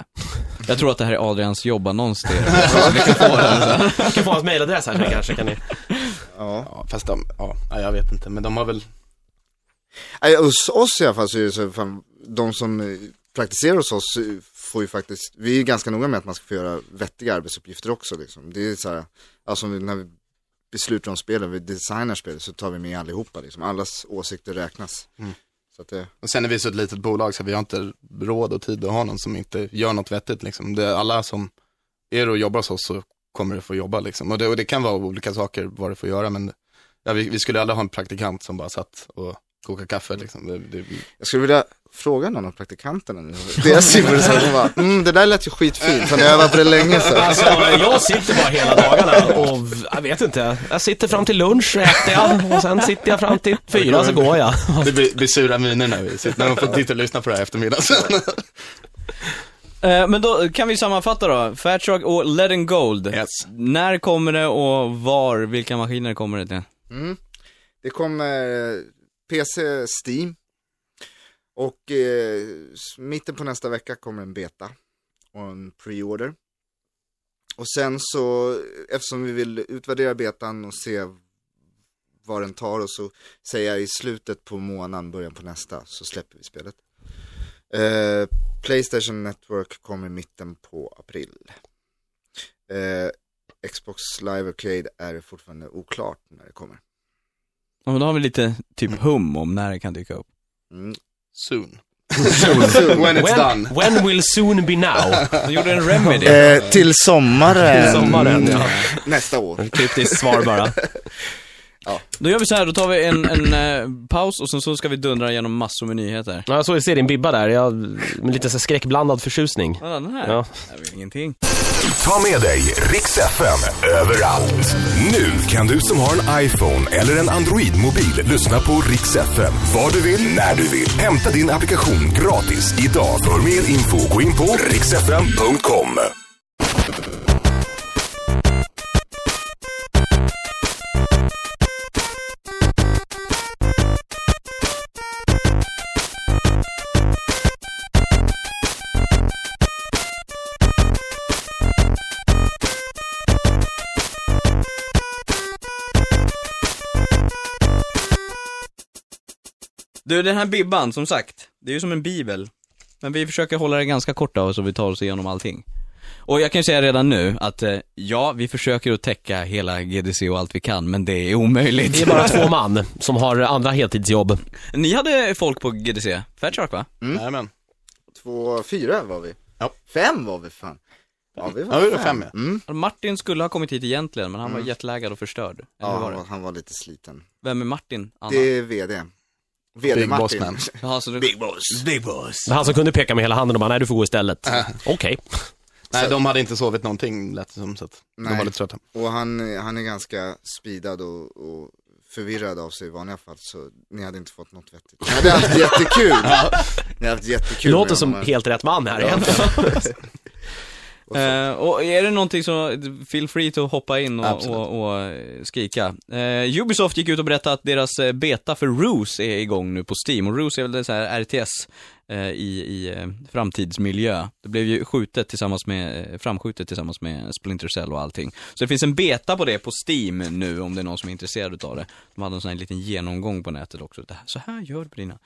[SPEAKER 2] Jag tror att det här är Adrians jobbannons till *laughs* vi kan få den
[SPEAKER 3] kan få hans mailadress här sen kanske. Kan ni...
[SPEAKER 4] ja.
[SPEAKER 5] Ja, fast de, ja, jag vet inte, men de har väl,
[SPEAKER 4] Nej, hos oss i alla fall så är det så, fan, de som eh, praktiserar hos oss eh, får ju faktiskt, vi är ganska noga med att man ska få göra vettiga arbetsuppgifter också liksom. Det är så här, alltså när vi beslutar om spelen, vi designar spelet så tar vi med allihopa liksom. Allas åsikter räknas.
[SPEAKER 5] Mm.
[SPEAKER 4] Så att det,
[SPEAKER 5] och sen är vi så ett litet bolag så vi har inte råd och tid att ha någon som inte gör något vettigt liksom. Det är alla som är och jobbar hos oss så kommer det få jobba liksom. Och det, och det kan vara olika saker vad det får göra, men ja, vi, vi skulle aldrig ha en praktikant som bara satt och kokade kaffe liksom. Det, det,
[SPEAKER 4] jag skulle vilja fråga någon av praktikanterna nu. Deras de bara, mm, det där lät ju skitfint, för jag övat på det länge så.
[SPEAKER 3] Alltså, jag sitter bara hela dagarna och jag vet inte. Jag sitter fram till lunch, äter jag och sen sitter jag fram till fyra så går jag.
[SPEAKER 5] det blir, blir sura miner när vi sitter, när de får titta och lyssna på det här eftermiddagen sen.
[SPEAKER 2] Eh, Men då kan vi sammanfatta då. Fairchild och Letting Gold.
[SPEAKER 5] Yes.
[SPEAKER 2] När kommer det och var, vilka maskiner kommer det till?
[SPEAKER 4] Mm. Det kommer PC, Steam. Och eh, mitten på nästa vecka kommer en beta och en pre-order. Och sen så, eftersom vi vill utvärdera betan och se vad den tar och så säger jag i slutet på månaden, början på nästa, så släpper vi spelet. Eh, Playstation Network kommer i mitten på april. Eh, Xbox Live Arcade är fortfarande oklart när det kommer.
[SPEAKER 2] Ja, men då har vi lite typ hum om när det kan dyka upp.
[SPEAKER 4] Mm.
[SPEAKER 5] Soon. *laughs*
[SPEAKER 4] Soon.
[SPEAKER 5] When it's
[SPEAKER 3] When,
[SPEAKER 5] done.
[SPEAKER 3] when will soon be now?
[SPEAKER 2] De gjorde en remedy. *laughs*
[SPEAKER 4] Eh, till sommaren,
[SPEAKER 3] Till sommaren, ja.
[SPEAKER 4] nästa år.
[SPEAKER 3] Kryptiskt svar bara. *laughs*
[SPEAKER 2] Då gör vi så här, då tar vi en, en eh, paus och sen så ska vi dundra igenom massor med nyheter.
[SPEAKER 3] Ja, jag såg i din bibba där, jag, med lite så här skräckblandad förtjusning.
[SPEAKER 2] Ja, den här.
[SPEAKER 3] Ja.
[SPEAKER 2] Det är väl ingenting.
[SPEAKER 7] Ta med dig Rix FM överallt. Nu kan du som har en iPhone eller en Android-mobil lyssna på Rix FM var du vill, när du vill. Hämta din applikation gratis idag. För mer info gå in på rixfm.com.
[SPEAKER 2] Du, den här bibban, som sagt, det är ju som en bibel. Men vi försöker hålla det ganska kort av så vi tar oss igenom allting. Och jag kan ju säga redan nu att, eh, ja, vi försöker att täcka hela GDC och allt vi kan, men det är omöjligt.
[SPEAKER 3] Det är bara *laughs* två man som har andra heltidsjobb.
[SPEAKER 2] Ni hade folk på GDC, Fairchark va?
[SPEAKER 5] Jajamän.
[SPEAKER 4] Två, fyra var vi.
[SPEAKER 5] Ja.
[SPEAKER 4] Fem var vi fan. Ja, vi var
[SPEAKER 5] Ja, vi var fem, ja.
[SPEAKER 4] Mm.
[SPEAKER 2] Martin skulle ha kommit hit egentligen, men han var jetlaggad och förstörd. Eller
[SPEAKER 4] Ja,
[SPEAKER 2] var,
[SPEAKER 4] han var lite sliten.
[SPEAKER 2] Vem är Martin? Anna?
[SPEAKER 4] Det är VD. VD
[SPEAKER 5] Big boss
[SPEAKER 4] Martin.
[SPEAKER 5] man.
[SPEAKER 2] Jaha, så du...
[SPEAKER 4] Big boss. Big boss.
[SPEAKER 3] Han som kunde peka med hela handen och bara, nej du får gå istället. Okej. *laughs*
[SPEAKER 5] Nej, de hade inte sovit någonting lät det som, så att de
[SPEAKER 4] Nej.
[SPEAKER 5] var lite trötta.
[SPEAKER 4] Och han, han är ganska speedad och, och förvirrad av sig i vanliga fall, så ni hade inte fått något vettigt. Ni hade haft jättekul. Ni hade haft
[SPEAKER 3] Det
[SPEAKER 4] jättekul
[SPEAKER 3] låter
[SPEAKER 4] med
[SPEAKER 3] som
[SPEAKER 4] honom.
[SPEAKER 3] helt rätt man här egentligen. *laughs*
[SPEAKER 2] Eh, och är det någonting så, feel free to hoppa in och, och, och eh, skrika. Eh, Ubisoft gick ut och berättade att deras eh, beta för Ruse är igång nu på Steam, och Ruse är väl det så här RTS eh, i, i eh, framtidsmiljö. Det blev ju skjutet tillsammans med, framskjutet tillsammans med Splinter Cell och allting. Så det finns en beta på det på Steam nu, om det är någon som är intresserad utav det. De hade en sån här liten genomgång på nätet också. Det här, så här gör du på dina.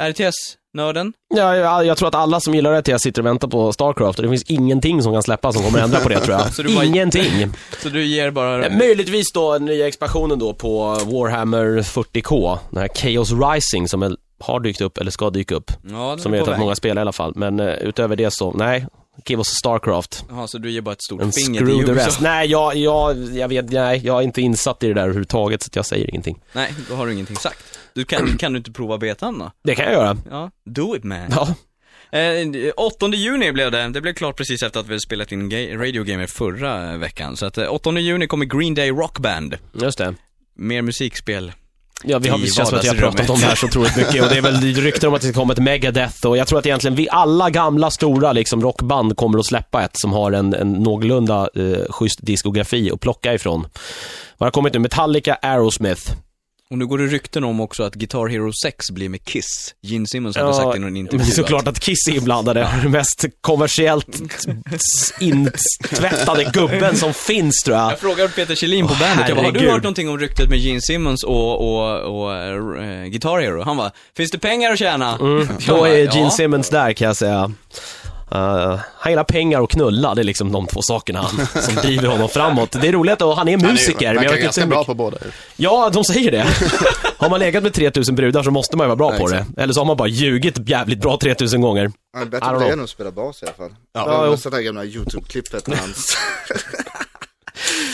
[SPEAKER 2] RTS-nörden,
[SPEAKER 3] Ja, jag, jag tror att alla som gillar det sitter och väntar på Starcraft och det finns ingenting som kan släppas som kommer ändra på det tror jag. *laughs*
[SPEAKER 2] Så bara-
[SPEAKER 3] Ingenting. *laughs*
[SPEAKER 2] så du ger bara...
[SPEAKER 3] Eh, Möjligtvis då nya expansionen då på Warhammer 40K, den här Chaos Rising som är, har dykt upp, eller ska dyka upp.
[SPEAKER 2] Ja,
[SPEAKER 3] Som jag vet att många spelar i alla fall. Men uh, utöver det så, nej. Give us Starcraft.
[SPEAKER 2] Jaha, så du ger bara ett stort
[SPEAKER 3] En
[SPEAKER 2] finger till
[SPEAKER 3] screw the
[SPEAKER 2] Ubisoft?
[SPEAKER 3] rest. Nej, jag, jag, jag vet, nej, jag är inte insatt i det där överhuvudtaget så jag säger ingenting.
[SPEAKER 2] Nej, då har du ingenting sagt. Du kan, kan du inte prova betan då?
[SPEAKER 3] Det kan jag göra.
[SPEAKER 2] Ja, do it man.
[SPEAKER 3] Ja.
[SPEAKER 2] Eh, 8 juni blev det, det blev klart precis efter att vi spelat in Radio Gamer förra veckan. Så att eh, 8 juni kommer Green Day Rock Band.
[SPEAKER 3] Just det.
[SPEAKER 2] Mer musikspel.
[SPEAKER 3] Ja, vi har, det känns som att vi har pratat om det här så otroligt mycket och det är väl rykten om att det ska komma ett Megadeth och jag tror att egentligen vi alla gamla stora liksom rockband kommer att släppa ett som har en, en någorlunda eh, schysst diskografi att plocka ifrån. Vad har kommit nu? Metallica, Aerosmith.
[SPEAKER 2] Och nu går det rykten om också att Guitar Hero 6 blir med Kiss. Gene Simmons hade sagt i någon intervju
[SPEAKER 3] det är såklart att Kiss är inblandade. Den *laughs* mest kommersiellt intvättade gubben som finns tror jag.
[SPEAKER 2] Jag frågade Peter Kjellin på
[SPEAKER 3] Åh,
[SPEAKER 2] bandet, jag bara, har du hört någonting om ryktet med Gene Simmons och, och, och äh, Guitar Hero? Han bara, finns det pengar att tjäna? Jag
[SPEAKER 3] Då är Gene
[SPEAKER 2] ja.
[SPEAKER 3] Simmons där kan jag säga. Uh, han gillar pengar och knulla, det är liksom de två sakerna han, som driver honom framåt. Det är roligt och han är musiker,
[SPEAKER 5] Han är
[SPEAKER 3] vet
[SPEAKER 5] ganska bra på båda.
[SPEAKER 3] Ja, de säger det. *laughs* har man legat med 3000 brudar så måste man ju vara bra
[SPEAKER 5] Ja,
[SPEAKER 3] på det.
[SPEAKER 5] exakt.
[SPEAKER 3] Eller så har man bara ljugit jävligt bra 3000 gånger. I
[SPEAKER 4] bättre på det än att spela bas i alla fall.
[SPEAKER 5] Ja,
[SPEAKER 4] Ja, det här gamla YouTube-klippet när han...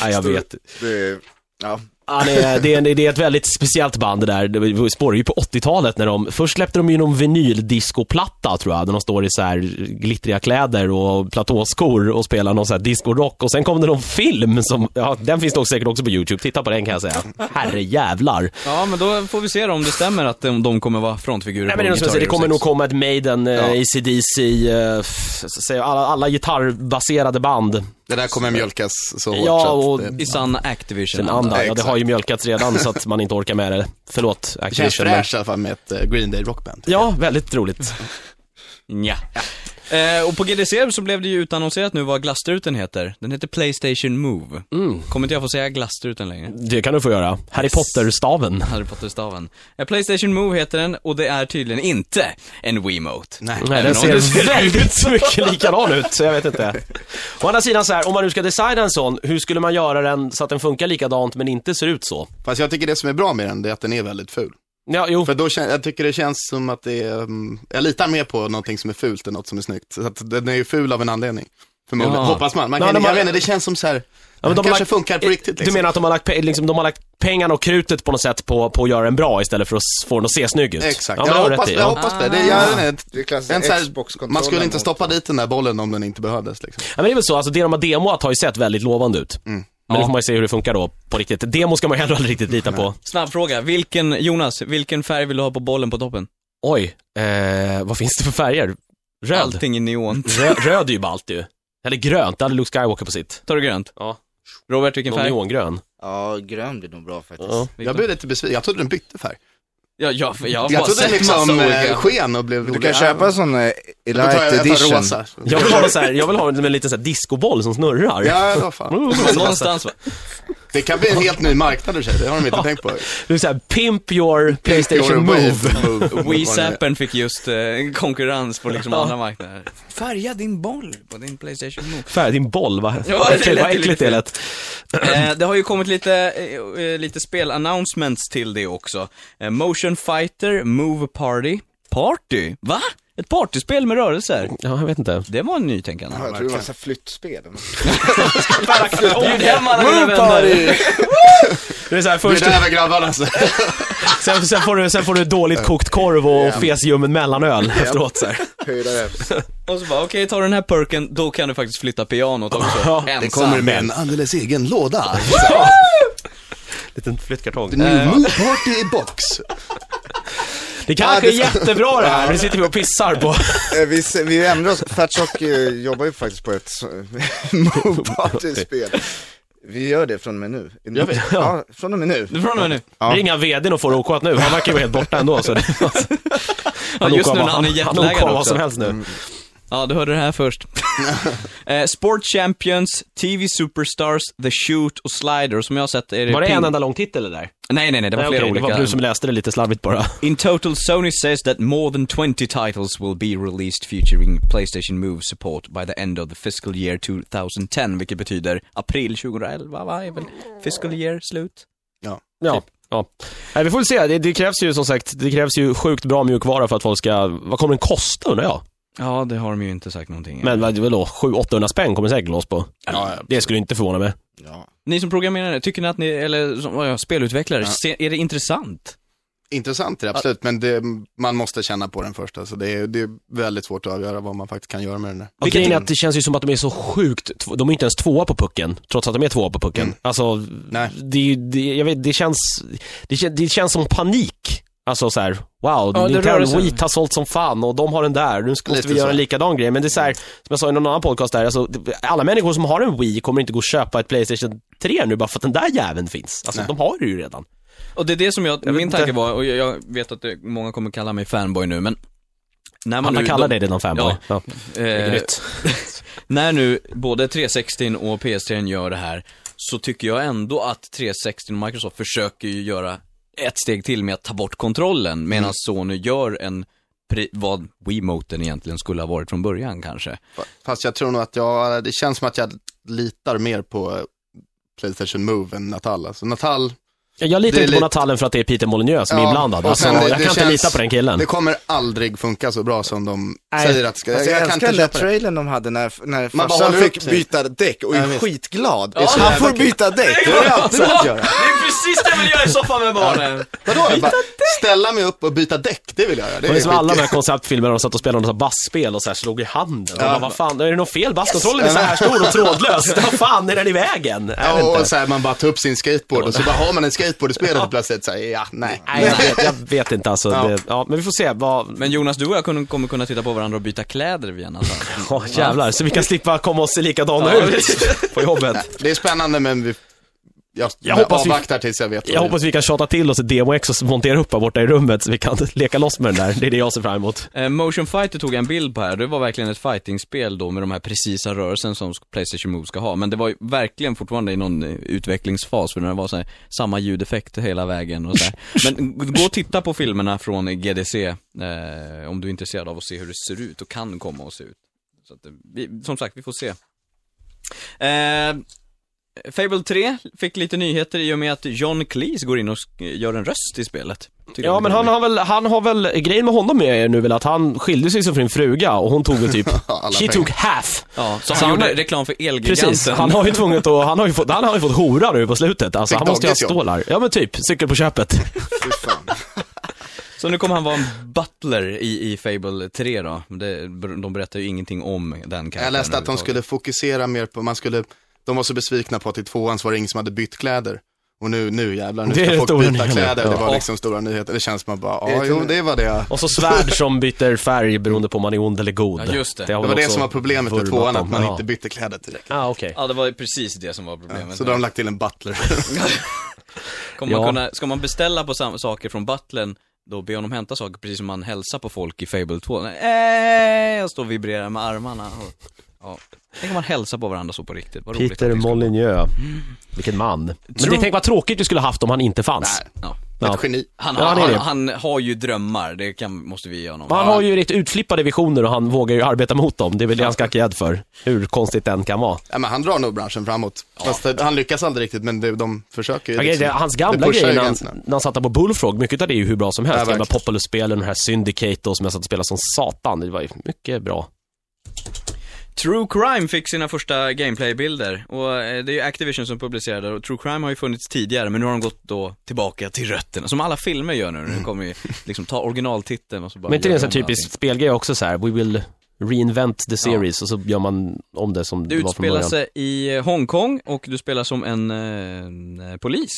[SPEAKER 3] Nej, jag vet.
[SPEAKER 4] det, ja.
[SPEAKER 3] Han är, det, är, det är ett väldigt speciellt band det där. Det spårar ju på 80-talet när de, först släppte de ju någon vinyldiscoplatta tror jag, där de står i så här glittriga kläder och platåskor och spelar någon så här discorock och sen kom det någon film som, ja den finns nog säkert också på YouTube, titta på den kan jag säga. Herre jävlar.
[SPEAKER 2] Ja, men då får vi se då om det stämmer att de, de kommer vara frontfigurer
[SPEAKER 3] Nej men det, är säger, det kommer nog
[SPEAKER 2] 6.
[SPEAKER 3] komma ett Maiden,
[SPEAKER 5] Ja.
[SPEAKER 3] eh, ACDC, eh, säga, alla, alla gitarrbaserade band.
[SPEAKER 5] Det där kommer mjölkas så hårt
[SPEAKER 3] Ja, och-
[SPEAKER 5] att det,
[SPEAKER 2] I sann Activision.
[SPEAKER 3] Den andra, ja det har ju mjölkats redan så att man inte orkar med det. Förlåt,
[SPEAKER 5] det känns
[SPEAKER 3] Activision. men-
[SPEAKER 5] fräscht i alla fall med ett eh, Green Day rockband.
[SPEAKER 3] Ja, väldigt roligt.
[SPEAKER 2] Ja. Eh, och på GDC så blev det ju utannonserat nu vad glasstruten heter. Den heter Playstation Move.
[SPEAKER 3] Mm.
[SPEAKER 2] Kommer inte jag få säga glasstruten längre?
[SPEAKER 3] Det kan du få göra. Harry Potter-staven.
[SPEAKER 2] Harry Potter-staven. Eh, Playstation Move heter den och det är tydligen inte en Wiimote.
[SPEAKER 5] Nej.
[SPEAKER 3] Nej, den
[SPEAKER 2] det
[SPEAKER 3] ser väldigt mycket likadan ut, så jag vet inte. Å andra sidan så här, om man nu ska designa en sån, hur skulle man göra den så att den funkar likadant men inte ser ut så?
[SPEAKER 5] Fast jag tycker det som är bra med den, det är att den är väldigt ful.
[SPEAKER 3] Ja, jo.
[SPEAKER 5] För då kän- jag tycker det känns som att det är, mm, jag litar mer på någonting som är fult än något som är snyggt. Så att den är ju ful av en anledning. Förmodligen,
[SPEAKER 2] Ja.
[SPEAKER 5] hoppas man. man
[SPEAKER 3] Ja,
[SPEAKER 5] kan,
[SPEAKER 3] har-
[SPEAKER 5] jag vet inte, det känns som så här,
[SPEAKER 3] Ja, men de
[SPEAKER 5] kanske
[SPEAKER 3] lagt-
[SPEAKER 5] funkar på riktigt liksom.
[SPEAKER 3] Du menar att de har, lagt, liksom, de har lagt pengarna och krutet på något sätt på, på att göra den bra istället för att få den att se snygg ut?
[SPEAKER 5] Exakt,
[SPEAKER 3] Ja,
[SPEAKER 5] jag,
[SPEAKER 3] det
[SPEAKER 5] hoppas, jag
[SPEAKER 3] ja.
[SPEAKER 5] hoppas det. det jag vet inte,
[SPEAKER 4] Det är
[SPEAKER 5] en så här, man skulle inte stoppa dit den där bollen om den inte behövdes liksom.
[SPEAKER 3] Ja, men det är väl så, alltså det de har demoat har ju sett väldigt lovande ut. Men
[SPEAKER 2] Ja.
[SPEAKER 3] nu får man ju se hur det funkar då på riktigt. Demo ska man ju heller aldrig riktigt lita på. *laughs*
[SPEAKER 2] Snabb fråga. Vilken, Jonas, vilken färg vill du ha på bollen på toppen?
[SPEAKER 3] Oj, eh, vad finns det för färger? Röd.
[SPEAKER 2] Allting i neon. *laughs*
[SPEAKER 3] Rö, röd är ju ballt ju. Eller grönt, det hade Luke Skywalker på sitt.
[SPEAKER 2] Tar du grönt?
[SPEAKER 3] Ja.
[SPEAKER 2] Robert, vilken
[SPEAKER 3] Någon
[SPEAKER 2] färg?
[SPEAKER 3] neongrön.
[SPEAKER 4] Ja, grön blir nog bra faktiskt.
[SPEAKER 3] Ja.
[SPEAKER 5] Jag blev lite besviken, jag trodde den bytte färg.
[SPEAKER 2] Ja, ja, för jag har
[SPEAKER 5] Jag
[SPEAKER 2] bara
[SPEAKER 5] trodde
[SPEAKER 2] sett
[SPEAKER 5] den liksom
[SPEAKER 2] massa
[SPEAKER 5] eh,
[SPEAKER 2] olika.
[SPEAKER 5] sken och blev
[SPEAKER 4] Du kan köpa en sån eh,
[SPEAKER 5] tar jag,
[SPEAKER 4] Elite
[SPEAKER 5] jag tar
[SPEAKER 4] edition.
[SPEAKER 5] rosa.
[SPEAKER 3] Jag vill ha en så här, jag vill ha en med så här discoboll som snurrar.
[SPEAKER 5] Ja, vad fan. *laughs*
[SPEAKER 2] Någonstans va?
[SPEAKER 5] Det kan bli en helt ny marknad i sig, det har de inte tänkt på.
[SPEAKER 3] Du är såhär, pimp your Playstation
[SPEAKER 5] Your
[SPEAKER 3] Move.
[SPEAKER 5] move.
[SPEAKER 2] Wii-zappen fick just eh, konkurrens på liksom andra marknader. Färga din boll på din Playstation Move.
[SPEAKER 3] Färg din boll, va?
[SPEAKER 2] Ja,
[SPEAKER 3] vad
[SPEAKER 2] det
[SPEAKER 3] äckligt, vad äckligt det lät.
[SPEAKER 2] Eh, det har ju kommit lite, eh, eh, lite spel-announcements till det också. Eh, Motion Fighter, Move Party. Party? Va? Ett partyspel med rörelser?
[SPEAKER 3] Ja, jag vet inte.
[SPEAKER 2] Det var en nytänkande.
[SPEAKER 4] Ja, jag tror det var så här flyttspel.
[SPEAKER 2] Bjud hem alla dina vänner.
[SPEAKER 3] Det är så här,
[SPEAKER 5] Först
[SPEAKER 3] först,
[SPEAKER 5] över grabbarna alltså. *laughs*
[SPEAKER 3] sen, sen, får du, sen får du dåligt kokt korv och fesljummen mellanöl efteråt så här.
[SPEAKER 4] Höjda reps. *laughs*
[SPEAKER 2] Och så bara, okej, ta den här perken, då kan du faktiskt flytta pianot också.
[SPEAKER 3] Ja,
[SPEAKER 2] Ensam.
[SPEAKER 5] Det kommer med en alldeles egen låda.
[SPEAKER 3] Liten flyttkartong.
[SPEAKER 5] The new Move Party box.
[SPEAKER 3] Det kanske är
[SPEAKER 5] Ja, det-
[SPEAKER 3] jättebra det här, nu sitter vi och pissar på.
[SPEAKER 4] Eh, Vi, vi ändrar oss, Fatshock eh, jobbar ju faktiskt på ett Party-spel. *laughs* Vi gör det från och med nu.
[SPEAKER 3] Gör vi?
[SPEAKER 4] Ja, från och med nu.
[SPEAKER 2] Du får med nu.
[SPEAKER 4] Ja.
[SPEAKER 3] Ringa vdn och få det OK nu, han verkar ju vara helt borta ändå så det, *laughs*
[SPEAKER 2] Ja, just nu när han är
[SPEAKER 3] han
[SPEAKER 2] jetlaggad
[SPEAKER 3] OK vad
[SPEAKER 2] också.
[SPEAKER 3] som helst nu.
[SPEAKER 2] Ja, du hörde det här först. *laughs* eh, Sport Champions, TV Superstars, The Shoot och Slider. Som jag har sett är det...
[SPEAKER 3] Var det
[SPEAKER 2] ping-
[SPEAKER 3] en enda lång titel det där?
[SPEAKER 2] Nej, nej, nej, det var
[SPEAKER 3] Nej,
[SPEAKER 2] flera
[SPEAKER 3] det
[SPEAKER 2] olika.
[SPEAKER 3] var du som läste det lite slarvigt bara.
[SPEAKER 2] In total, Sony says that more than 20 titles will be released featuring Playstation Move support by the end of the fiscal year 2010, vilket betyder april 2011, va? Är väl fiscal year slut?
[SPEAKER 3] Ja.
[SPEAKER 2] Typ.
[SPEAKER 3] Ja. Nej, vi får väl se. Det, det krävs ju som sagt, det krävs ju sjukt bra mjukvara för att folk ska, vad kommer den kosta undrar jag?
[SPEAKER 2] Ja, det har de ju inte sagt någonting.
[SPEAKER 3] Men vad, vadå, 700-800 spänn kommer säkert lås på.
[SPEAKER 5] Ja,
[SPEAKER 3] Det skulle inte förvåna mig.
[SPEAKER 4] Ja.
[SPEAKER 2] Ni som programmerare, tycker ni att ni, eller som, ja, spelutvecklare, ser, är det intressant?
[SPEAKER 5] intressant är det absolut, men det, man måste känna på den först. Alltså det, är, det är väldigt svårt att avgöra vad man faktiskt kan göra med den där.
[SPEAKER 3] Och grejen är att det känns ju som att de är så sjukt, de är inte ens tvåa på pucken, trots att de är tvåa på pucken. Alltså,
[SPEAKER 5] Nej.
[SPEAKER 3] det, är ju- det, jag vet, det känns, det, kän- det känns som panik. Alltså så här, wow,
[SPEAKER 2] Ja,
[SPEAKER 3] Nintendo. Wheat har sålt som fan och de har den där, nu ska- måste
[SPEAKER 5] Lite
[SPEAKER 3] vi göra
[SPEAKER 5] så.
[SPEAKER 3] en likadan grej. Men det är så här, som jag sa i någon annan podcast där, alltså, alla människor som har en Wii kommer inte gå och köpa ett Playstation 3 nu bara för att den där jäveln finns. Alltså
[SPEAKER 5] Nej.
[SPEAKER 3] de har det ju redan.
[SPEAKER 2] Och det är det som jag, min tanke var, och jag, vet att det, många kommer kalla mig fanboy nu, men när man
[SPEAKER 3] Alla
[SPEAKER 2] nu,
[SPEAKER 3] kallar
[SPEAKER 2] de-
[SPEAKER 3] dig redan fanboy. Ja.
[SPEAKER 2] eh,
[SPEAKER 3] är nytt. *laughs*
[SPEAKER 2] när nu både 360 och PS3 gör det här, så tycker jag ändå att 360 och Microsoft försöker ju göra ett steg till med att ta bort kontrollen, medan Sony gör en, vad Wiimoten egentligen skulle ha varit från början kanske.
[SPEAKER 5] Fast jag tror nog att jag, det känns som att jag litar mer på Playstation Move än Natal. Alltså Natal,
[SPEAKER 3] Jag litar inte på Natallen för att det är Peter Molyneux som är inblandad. Alltså,
[SPEAKER 5] sen det-
[SPEAKER 3] jag kan inte
[SPEAKER 5] känns-
[SPEAKER 3] lita på den killen.
[SPEAKER 5] det kommer aldrig funka så bra som de
[SPEAKER 3] Nej.
[SPEAKER 5] säger att det ska.
[SPEAKER 4] Alltså, jag,
[SPEAKER 5] kan
[SPEAKER 4] älskar den
[SPEAKER 5] inte
[SPEAKER 4] där trailern de hade när, när farsan fick byta däck och är skitglad. Han får
[SPEAKER 5] kul.
[SPEAKER 4] byta däck, det har jag alltid velat göra.
[SPEAKER 2] Det är precis det jag vill göra i soffan med barnen!
[SPEAKER 5] Vadå? Bara ställa mig upp och byta däck, det vill jag göra. Det
[SPEAKER 3] Det är som alla de här konceptfilmer där de satt och spelade något bassspel och så här slog i handen. Och
[SPEAKER 5] Ja.
[SPEAKER 3] bara, vad fan, är det något fel? Basskontrollen är så här stor och trådlös. Vad fan är den i vägen? Jag
[SPEAKER 5] Ja, och så här, man bara tar upp sin skateboard och så bara har man en skateboard spelet och plötsligt säger ja, nej.
[SPEAKER 3] Nej, jag vet, jag vet inte alltså.
[SPEAKER 5] Ja.
[SPEAKER 3] Det, ja, men vi får se vad...
[SPEAKER 2] Men Jonas, du och jag kommer, kunna titta på varandra och byta kläder via Natal. *laughs*
[SPEAKER 3] Ja, jävlar. Så vi kan slippa komma och se likadana
[SPEAKER 2] Ja,
[SPEAKER 3] ut på jobbet.
[SPEAKER 5] Det är spännande men vi, jag,
[SPEAKER 3] Jag hoppas vi-
[SPEAKER 5] avvaktar tills jag vet.
[SPEAKER 3] Jag hoppas vi kan tjata till oss ett demo-ex och montera upp här borta i rummet så vi kan *laughs* leka loss med den där. Det är det jag ser fram emot.
[SPEAKER 2] Eh, Motion Fighter tog jag en bild på här, det var verkligen ett fightingspel då med de här precisa rörelsen som Playstation Move ska ha, men det var ju verkligen fortfarande i någon eh, utvecklingsfas för det var så här, samma ljudeffekt hela vägen och så här. *laughs* Men gå och titta på filmerna från GDC, eh, om du är intresserad av att se hur det ser ut och kan komma att se ut. Så att, eh, vi, som sagt, vi får se. Eh, Fable 3 fick lite nyheter i och med att John Cleese går in och gör en röst i spelet. Tycker
[SPEAKER 3] Ja, men han har väl, han har väl, grejen med honom är nu väl att han skilde sig från sin fruga och hon tog väl typ, *laughs* she took half.
[SPEAKER 2] Ja, så
[SPEAKER 3] Så
[SPEAKER 2] han
[SPEAKER 3] han
[SPEAKER 2] gjorde reklam för Elgiganten.
[SPEAKER 3] Precis, han har ju tvunget att, han har ju fått, han har ju fått hora nu på slutet. Alltså
[SPEAKER 5] Fick
[SPEAKER 3] han måste ju ha stålar. Ja men typ, cykel på köpet. *laughs* *laughs*
[SPEAKER 2] Så nu kommer han vara en butler i, i Fable 3 då. Det, de berättar ju ingenting om den karaktären
[SPEAKER 5] Jag läste att de skulle fokusera mer på, man skulle, de var så besvikna på att i tvåan så var det ingen som hade bytt kläder. Och nu, nu jävlar, nu
[SPEAKER 3] Det är
[SPEAKER 5] ska folk byta
[SPEAKER 3] nyheten.
[SPEAKER 5] kläder. Det
[SPEAKER 3] Ja.
[SPEAKER 5] var liksom stora nyheter. Det känns som att bara, ja
[SPEAKER 4] det
[SPEAKER 5] jo det var det.
[SPEAKER 3] Och så svärd som byter färg beroende på om man är ond eller god.
[SPEAKER 2] Ja, just det.
[SPEAKER 5] Det
[SPEAKER 3] väl
[SPEAKER 5] var det som var problemet med tvåan, att man
[SPEAKER 3] ja.
[SPEAKER 5] inte bytte kläder tillräckligt.
[SPEAKER 3] Ah, okej.
[SPEAKER 2] Ja, det var precis det som var problemet.
[SPEAKER 5] Så då har de lagt till en butler. *laughs*
[SPEAKER 2] Kommer man
[SPEAKER 3] Ja.
[SPEAKER 2] kunna, ska man beställa på samma saker från butlern, då ber honom hämta saker precis som man hälsar på folk i Fable 2. Nej, och står och vibrerar med armarna. Och, ja. Tänk om man hälsar på varandra så på riktigt. Vad roligt
[SPEAKER 3] Peter
[SPEAKER 2] att det vara.
[SPEAKER 3] Molyneux. Vilken man. Men det, tänk vad tråkigt du skulle haft om han inte fanns.
[SPEAKER 5] Nej,
[SPEAKER 2] Ja.
[SPEAKER 3] Ja.
[SPEAKER 5] ett geni.
[SPEAKER 2] Han,
[SPEAKER 3] Ja, det.
[SPEAKER 2] han, han har ju drömmar, det kan, måste vi ge honom.
[SPEAKER 3] Han har ju rätt utflippade visioner och han vågar ju arbeta mot dem. Det är väl det han ska vara rädd för. Hur konstigt den kan vara.
[SPEAKER 5] Ja, men han drar nog branschen framåt. Fast det, han lyckas aldrig riktigt, men det, de försöker ju. Liksom.
[SPEAKER 3] det, hans
[SPEAKER 5] Det
[SPEAKER 3] gamla
[SPEAKER 5] ju
[SPEAKER 3] grejer när han,
[SPEAKER 5] gränserna.
[SPEAKER 3] när han satt där på Bullfrog, mycket av det är ju hur bra som helst.
[SPEAKER 5] Ja,
[SPEAKER 3] gamla
[SPEAKER 5] verkligen.
[SPEAKER 3] Populous-spelen, den här Syndicate och som jag satt och spelade som satan. Det var ju mycket bra.
[SPEAKER 2] True Crime fick sina första gameplay-bilder och eh, det är ju Activision som publicerade och True Crime har ju funnits tidigare men nu har de gått då tillbaka till rötterna, som alla filmer gör nu. Nu kommer ju liksom ta originaltiteln och så bara
[SPEAKER 3] Men inte det
[SPEAKER 2] gör
[SPEAKER 3] en sån typisk spelgrej också så här. we will reinvent the series och så gör man om det som
[SPEAKER 2] Det
[SPEAKER 3] det var från
[SPEAKER 2] utspelar
[SPEAKER 3] början.
[SPEAKER 2] sig i Hongkong och du spelar som en, eh, en eh, polis.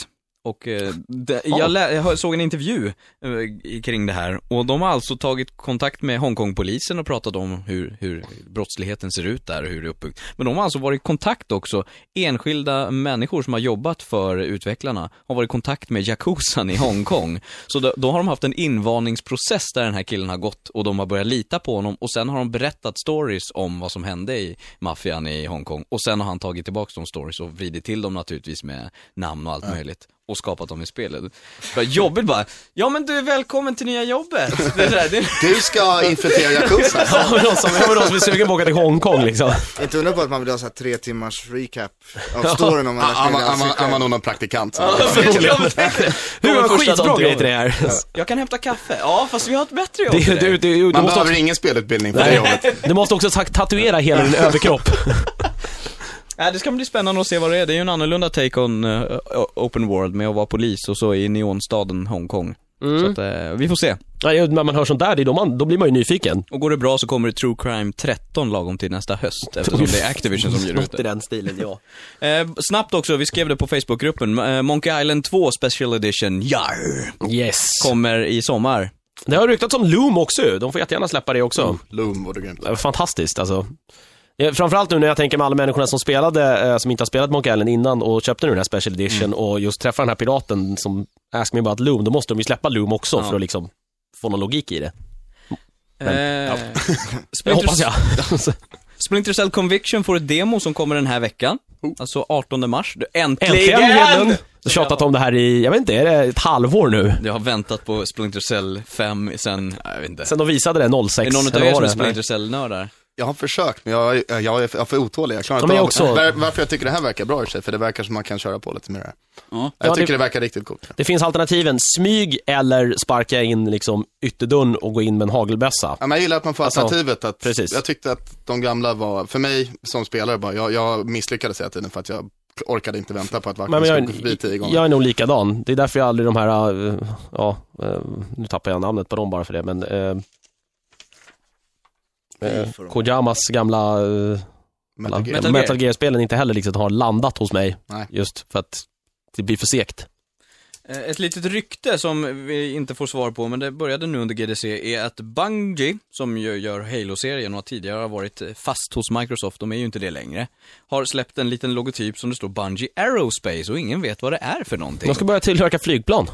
[SPEAKER 2] Och eh, det, jag, lä- jag såg en intervju eh, kring det här. Och de har alltså tagit kontakt med Hongkongpolisen och pratat om hur, hur brottsligheten ser ut där och hur det är uppbyggt. Men de har alltså varit i kontakt också, enskilda människor som har jobbat för utvecklarna har varit i kontakt med Yakuzan i Hongkong. Så då, då har de haft en invarningsprocess där den här killen har gått och de har börjat lita på honom. Och sen har de berättat stories om vad som hände i maffian i Hongkong. Och sen har han tagit tillbaka de stories och vridit till dem naturligtvis med namn och allt möjligt och skapat dem i spelet. Bara jobbigt bara, ja men du är välkommen till nya jobbet. Det där, det...
[SPEAKER 5] Du ska infiltrera Yakuza. *laughs*
[SPEAKER 3] Ja, men de som, ja, men de som är sugen på att åka till Hongkong liksom.
[SPEAKER 4] Inte undra på att man vill ha så här tre timmars recap av storyn om man
[SPEAKER 5] han var-
[SPEAKER 4] cyklar.
[SPEAKER 5] han var nog någon praktikant. så- *laughs*
[SPEAKER 3] Hur
[SPEAKER 2] var
[SPEAKER 3] skitbra grej till det här.
[SPEAKER 2] Jag kan hämta kaffe, ja fast vi har ett bättre jobb
[SPEAKER 3] Det, du, du,
[SPEAKER 5] Man
[SPEAKER 3] måste
[SPEAKER 5] behöver
[SPEAKER 3] också,
[SPEAKER 5] ingen spelutbildning för det jobbet.
[SPEAKER 3] du måste också ta- tatuera hela din *laughs* överkropp.
[SPEAKER 2] Ja, det ska bli spännande att se vad det är. Det är ju en annorlunda take on eh, open world med att vara polis och så i neonstaden Hongkong.
[SPEAKER 3] Mm.
[SPEAKER 2] Så att, eh, vi får se.
[SPEAKER 3] Ja, när man hör sånt där, det är då, man, då blir man ju nyfiken.
[SPEAKER 2] Och går det bra så kommer det True Crime 13 lagom till nästa höst, eftersom det är Activision som ger ut
[SPEAKER 3] Något i
[SPEAKER 2] det.
[SPEAKER 3] den stilen, ja. *laughs*
[SPEAKER 2] Eh, snabbt också, vi skrev det på Facebookgruppen, eh, Monkey Island 2 Special Edition, Jar,
[SPEAKER 3] Yes.
[SPEAKER 2] kommer i sommar.
[SPEAKER 3] Det har ryktats om Loom också. De får jättegärna släppa det också.
[SPEAKER 5] Loom vore grymt.
[SPEAKER 3] Det var Fantastiskt alltså. Ja, Framförallt nu när jag tänker med alla människorna som spelade, eh, som inte har spelat Monkey Island innan och köpte nu den här Special Edition och just träffar den här piraten som ask me about Loom, då måste de ju släppa Loom också
[SPEAKER 2] Ja.
[SPEAKER 3] för att liksom få någon logik i det.
[SPEAKER 2] Eh,
[SPEAKER 3] Det *laughs*
[SPEAKER 2] Splinter,
[SPEAKER 3] hoppas jag. *laughs*
[SPEAKER 2] Splinter Cell Conviction får ett demo som kommer den här veckan. Alltså 18 mars. Du- Äntligen!
[SPEAKER 3] Äntligen! Jag har tjatat om det här i, jag vet inte, är det ett halvår nu?
[SPEAKER 2] Jag har väntat på Splinter Cell 5 sen, jag vet inte.
[SPEAKER 3] Sen de visade det 06,
[SPEAKER 2] är det någon av er som är
[SPEAKER 3] det?
[SPEAKER 2] Splinter Cell-nördar?
[SPEAKER 5] Jag har försökt, men jag, jag, jag är för otålig. Jag klarar inte av
[SPEAKER 3] också.
[SPEAKER 5] Var, Varför jag tycker det här verkar bra i sig, för det verkar som man kan köra på lite mer.
[SPEAKER 2] Ja.
[SPEAKER 5] Jag
[SPEAKER 3] Ja,
[SPEAKER 5] tycker
[SPEAKER 3] det-
[SPEAKER 5] det... verkar riktigt coolt.
[SPEAKER 3] Det finns alternativen, smyg eller sparka in liksom ytterdörren och gå in med en hagelbössa.
[SPEAKER 5] Ja, men jag gillar att man får
[SPEAKER 3] Alltså,
[SPEAKER 5] alternativet. Att
[SPEAKER 3] precis.
[SPEAKER 5] Jag tyckte att de gamla var, för mig som spelare bara, jag, jag misslyckades hela tiden för att jag orkade inte vänta på att vakten
[SPEAKER 3] Men jag,
[SPEAKER 5] skulle gå förbi tio gånger.
[SPEAKER 3] jag är nog likadan. Det är därför jag aldrig de här, eh, ja, eh, nu tappar jag namnet på dem bara för det, men eh. Kojamas gamla eh,
[SPEAKER 5] Metal Gear.
[SPEAKER 2] Metal
[SPEAKER 3] Metal,
[SPEAKER 2] Gear.
[SPEAKER 3] Gear-spelen inte heller liksom har landat hos mig.
[SPEAKER 5] Nej.
[SPEAKER 3] Just för att det blir för segt.
[SPEAKER 2] Eh, Ett litet rykte som vi inte får svar på, men det började nu under GDC, är att Bungie, som ju gör Halo-serien och tidigare har varit fast hos Microsoft, de är ju inte det längre, har släppt en liten logotyp som det står Bungie Aerospace och ingen vet vad det är för någonting.
[SPEAKER 3] De ska börja tillverka flygplan.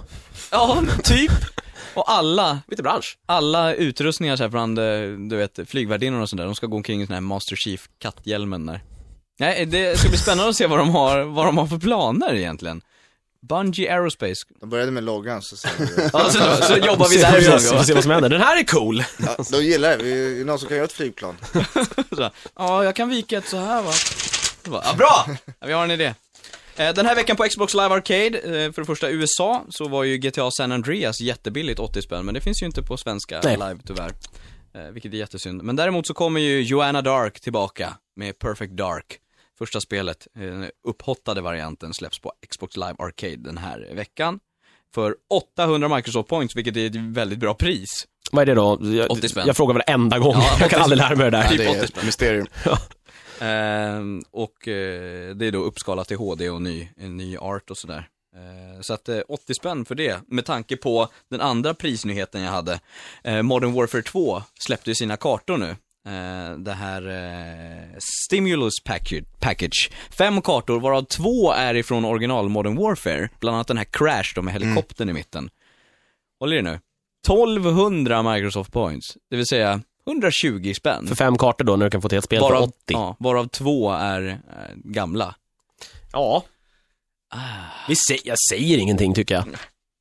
[SPEAKER 2] Ja, typ. Och alla,
[SPEAKER 3] Lite bransch.
[SPEAKER 2] alla utrustningar så här bland, eh, du vet, flygvärdinnor och sånt där, de ska gå omkring i sån här Master Chief katthjälmen där. Nej, det ska bli spännande att se vad de har, vad de har för planer egentligen. Bungie Aerospace.
[SPEAKER 4] De började med loggan, så sen, ja, *laughs*
[SPEAKER 2] Ja, så, så jobbar vi
[SPEAKER 3] Se,
[SPEAKER 2] där
[SPEAKER 3] se,
[SPEAKER 2] vi
[SPEAKER 3] se vad som händer. Den här är cool!
[SPEAKER 4] de gillar det. Vi är någon som kan göra ett flygplan. *laughs*
[SPEAKER 2] Så, Ja, jag kan vika ett så här va. Ja, bra! Ja, vi har en idé. Eh, Den här veckan på Xbox Live Arcade, eh, för det första USA, så var ju GTA San Andreas jättebilligt, 80 spänn, men det finns ju inte på svenska
[SPEAKER 3] Nej.
[SPEAKER 2] live tyvärr. Eh, Vilket är jättesynd. Men däremot så kommer ju Joanna Dark tillbaka med Perfect Dark. Första spelet, eh, den upphottade varianten, släpps på Xbox Live Arcade den här veckan. För 800 Microsoft Points, vilket är ett väldigt bra pris.
[SPEAKER 3] Vad är det då? Jag,
[SPEAKER 2] 80 spänn.
[SPEAKER 3] jag frågar varenda gång.
[SPEAKER 2] Ja, *laughs*
[SPEAKER 3] jag kan
[SPEAKER 2] 80
[SPEAKER 3] aldrig lära mig det där.
[SPEAKER 5] Ja, det
[SPEAKER 2] 80
[SPEAKER 5] är
[SPEAKER 2] spänn.
[SPEAKER 5] ett mysterium. *laughs*
[SPEAKER 2] Ehm, och eh, det är då uppskalat till HD och ny, ny art och sådär. Eh, så att eh, 80 spänn för det, med tanke på den andra prisnyheten jag hade. Eh, Modern Warfare 2 släppte ju sina kartor nu. Eh, det här eh, Stimulus package, package. Fem kartor, varav två är ifrån original Modern Warfare. Bland annat den här Crash då med helikoptern i mitten. Håll i er nu. 1200 Microsoft points, det vill säga 120 spänn.
[SPEAKER 3] För fem kartor då, när du kan få till ett spel för
[SPEAKER 2] Varav,
[SPEAKER 3] 80.
[SPEAKER 2] ja, varav två är eh, gamla.
[SPEAKER 3] Ja. Vi sä- jag säger ingenting tycker jag.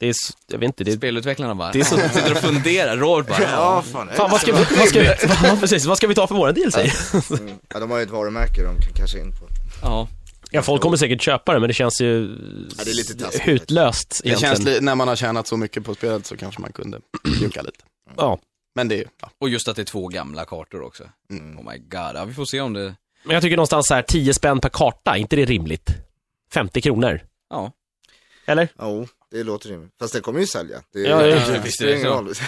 [SPEAKER 3] Det är, s- jag vet inte, det är...
[SPEAKER 2] Spelutvecklarna bara,
[SPEAKER 3] Det är så- *laughs*
[SPEAKER 2] sitter och funderar, Robert bara, *laughs*
[SPEAKER 4] Ja, fan.
[SPEAKER 3] Fan, vad ska vi, vad ska vi, *laughs* ja, precis, vad ska vi ta för våra?
[SPEAKER 4] Mm. Ja, de har ju ett varumärke de kan casha in på.
[SPEAKER 2] ja.
[SPEAKER 3] Ja, folk kommer säkert köpa det, men det känns ju
[SPEAKER 4] Ja, det är lite taskigt.
[SPEAKER 3] hutlöst
[SPEAKER 5] Det
[SPEAKER 3] egentligen.
[SPEAKER 5] känns li- när man har tjänat så mycket på spelet så kanske man kunde *clears throat* mjuka lite.
[SPEAKER 3] Ja.
[SPEAKER 5] Men det är ju, ja.
[SPEAKER 2] Och just att det är två gamla kartor också.
[SPEAKER 5] Mm.
[SPEAKER 2] Oh my god, ja, vi får se om det,
[SPEAKER 3] Men jag tycker någonstans så här 10 spänn per karta, inte det är rimligt? 50 kronor?
[SPEAKER 2] ja.
[SPEAKER 3] Eller?
[SPEAKER 4] Jo, det låter rimligt. Fast det kommer ju sälja. Det,
[SPEAKER 3] Ja, ja, ja,
[SPEAKER 4] det
[SPEAKER 2] visst det
[SPEAKER 4] ingen roll. *laughs*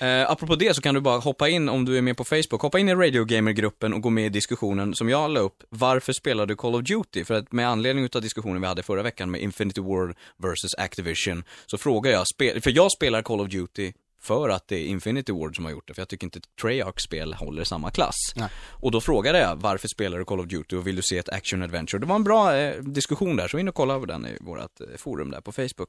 [SPEAKER 2] Eh, apropå det så kan du bara hoppa in om du är med på Facebook, hoppa in i Radio Gamer-gruppen och gå med i diskussionen som jag la upp. Varför spelar du Call of Duty? För att med anledning av diskussionen vi hade förra veckan med Infinity Ward versus Activision, så frågar jag, för jag spelar Call of Duty för att det är Infinity Ward som har gjort det, för jag tycker inte Treyarchs spel håller samma klass.
[SPEAKER 5] Nej.
[SPEAKER 2] Och då frågade jag, varför spelar du Call of Duty och vill du se ett action adventure? Det var en bra eh, diskussion där, så in och kolla över den i vårt eh, forum där på Facebook.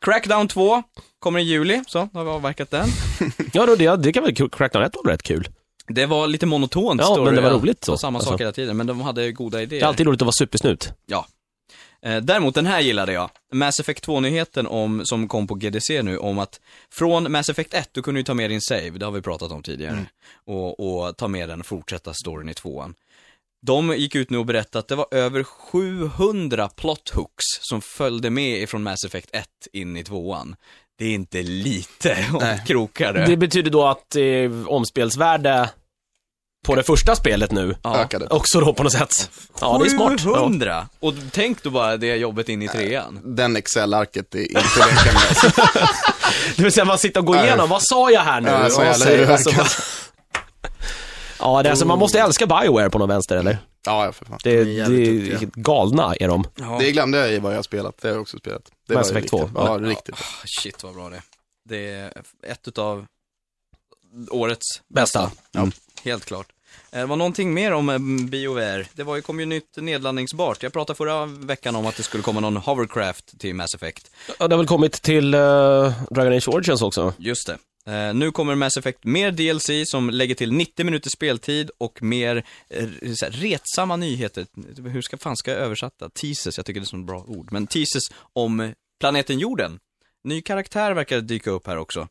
[SPEAKER 2] Crackdown 2 kommer i juli, så då har vi avverkat den. *laughs*
[SPEAKER 3] Ja, då, det, det kan väl Crackdown 1 vara rätt kul.
[SPEAKER 2] Det var lite monotont
[SPEAKER 3] Ja,
[SPEAKER 2] story,
[SPEAKER 3] men det var roligt så.
[SPEAKER 2] Det var samma sak
[SPEAKER 3] Alltså.
[SPEAKER 2] hela tiden, men de hade goda idéer.
[SPEAKER 3] Det är alltid roligt att vara supersnut.
[SPEAKER 2] Ja. Eh, däremot, den här gillade jag. Mass Effect 2-nyheten om, som kom på GDC nu, om att från Mass Effect 1, du kunde ju ta med din save, det har vi pratat om tidigare, och, och ta med den och fortsätta storyn i tvåan. De gick ut nu och berättade att det var över 700 plot hooks som följde med ifrån Mass Effect 1 in i tvåan. Det är inte lite omkrokade.
[SPEAKER 3] Det betyder då att eh, omspelsvärde på det första spelet nu
[SPEAKER 2] Ja.
[SPEAKER 5] ökade.
[SPEAKER 3] också då på något sätt. Ja, det är smart. Ja.
[SPEAKER 2] 700! Och tänk då bara det jobbet in i trean.
[SPEAKER 5] Den Excel-arket är inte med. *laughs*
[SPEAKER 3] Det vill säga man sitter och går igenom, vad sa jag här nu?
[SPEAKER 5] Ja, så
[SPEAKER 3] Och
[SPEAKER 5] jävla
[SPEAKER 3] säger- så
[SPEAKER 5] huvudvärk.
[SPEAKER 3] bara- Ja, det är alltså, man måste älska Bioware på någon vänster eller?
[SPEAKER 5] Ja, ja, för fan.
[SPEAKER 3] Det,
[SPEAKER 4] är
[SPEAKER 3] det
[SPEAKER 4] jävligt
[SPEAKER 3] är
[SPEAKER 4] duktiga.
[SPEAKER 3] galna är de.
[SPEAKER 2] Ja.
[SPEAKER 5] Det glömde jag i vad jag har spelat, det har jag också spelat. Det
[SPEAKER 3] Mass
[SPEAKER 5] var
[SPEAKER 3] Effect 2.
[SPEAKER 5] riktigt, ja, riktigt.
[SPEAKER 2] Ah, Shit vad bra det är. Det är ett utav årets
[SPEAKER 3] Bästa.
[SPEAKER 2] Ja, helt klart. Eh, Det var någonting mer om eh, BioWare. Det var ju, kom ju nytt nedladdningsbart. Jag pratade förra veckan om att det skulle komma någon hovercraft till Mass Effect.
[SPEAKER 3] Ja, det har väl kommit till uh, Dragon Age Origins också?
[SPEAKER 2] Just det. Eh, nu kommer Mass Effect mer DLC som lägger till 90 minuters speltid och mer här, retsamma nyheter. Hur ska fan ska jag översätta? Teases, jag tycker det är så bra ord. Men teases om planeten jorden. Ny karaktär verkar dyka upp här också.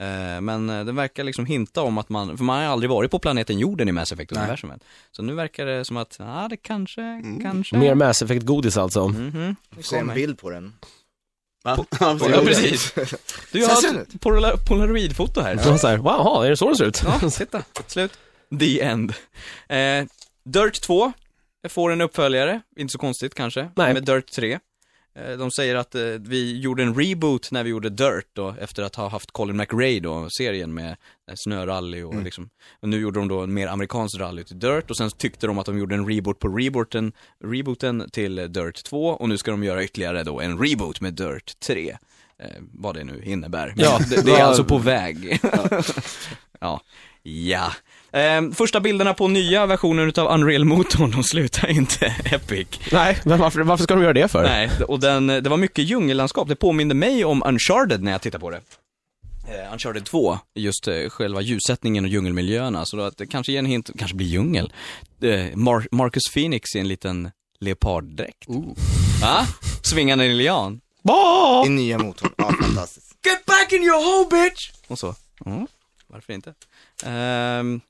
[SPEAKER 2] Eh, Men eh, den verkar liksom hinta om att man, för man har aldrig varit på planeten jorden i Mass Effect-universumet. Så nu verkar det som att, ja det kanske, kanske.
[SPEAKER 3] Mer Mass Effect-godis alltså.
[SPEAKER 2] Mhm, det
[SPEAKER 4] Får se en bild på den.
[SPEAKER 5] Ja,
[SPEAKER 2] Ja, precis. *laughs* Du
[SPEAKER 4] Ser
[SPEAKER 2] har ett polar- polaroidfoto här.
[SPEAKER 3] Så så här, wow, är det så det ser ut?
[SPEAKER 2] Ja, titta. Slut. The end. Eh, Dirt 2 får en uppföljare, inte så konstigt kanske,
[SPEAKER 3] Nej.
[SPEAKER 2] med Dirt 3. Eh, de säger att eh, vi gjorde en reboot när vi gjorde Dirt då, efter att ha haft Colin McRae då, serien med eh, snörally och liksom, och nu gjorde de då en mer amerikansk rally till Dirt och sen tyckte de att de gjorde en reboot på rebooten, rebooten till Dirt 2 och nu ska de göra ytterligare då en reboot med Dirt 3. Eh, vad det nu innebär. Men
[SPEAKER 3] Ja,
[SPEAKER 2] det, det är alltså på väg. *laughs* ja. Ja. Ehm, första bilderna på nya versionen utav Unreal-motorn, de slutar *laughs* inte epic.
[SPEAKER 3] Nej, men varför, varför ska de göra det för?
[SPEAKER 2] Nej, och den, det var mycket djungellandskap. Det påminde mig om Uncharted när jag tittade på det. Eh, Uncharted 2, just eh, själva ljussättningen och djungelmiljöerna, så då att det kanske ger en hint, kanske blir djungel. Eh, Mar- Marcus Phoenix i en liten leoparddräkt. Va? Svingande lian.
[SPEAKER 3] Bah!
[SPEAKER 4] I nya motorn. Ja, fantastiskt.
[SPEAKER 2] Get back in your hole bitch! Och så. Mm. Varför inte? Ehm,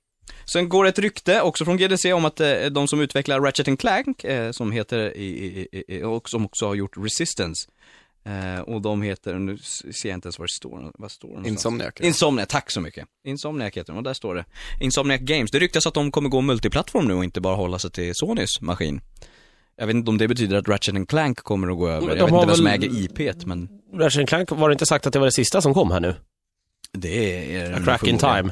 [SPEAKER 2] sen går ett rykte också från GDC om att eh, de som utvecklar Ratchet Clank, eh, som heter, i, i, i, och som också har gjort Resistance, eh, och de heter, nu ser jag inte ens vad det står, vad står det?
[SPEAKER 5] Insomniac.
[SPEAKER 2] Insomniac, tack så mycket. Insomniac heter de, och där står det. Insomniac Games. Det ryktas att de kommer gå multiplattform nu och inte bara hålla sig till Sonys maskin. Jag vet inte om det betyder att Ratchet Clank kommer att gå över.
[SPEAKER 3] de
[SPEAKER 2] Jag vet
[SPEAKER 3] har
[SPEAKER 2] inte vem som
[SPEAKER 3] väl-
[SPEAKER 2] äger IP't, men
[SPEAKER 3] Ratchet Clank var det inte sagt att det var det sista som kom här nu?
[SPEAKER 2] det är
[SPEAKER 3] A crack in time.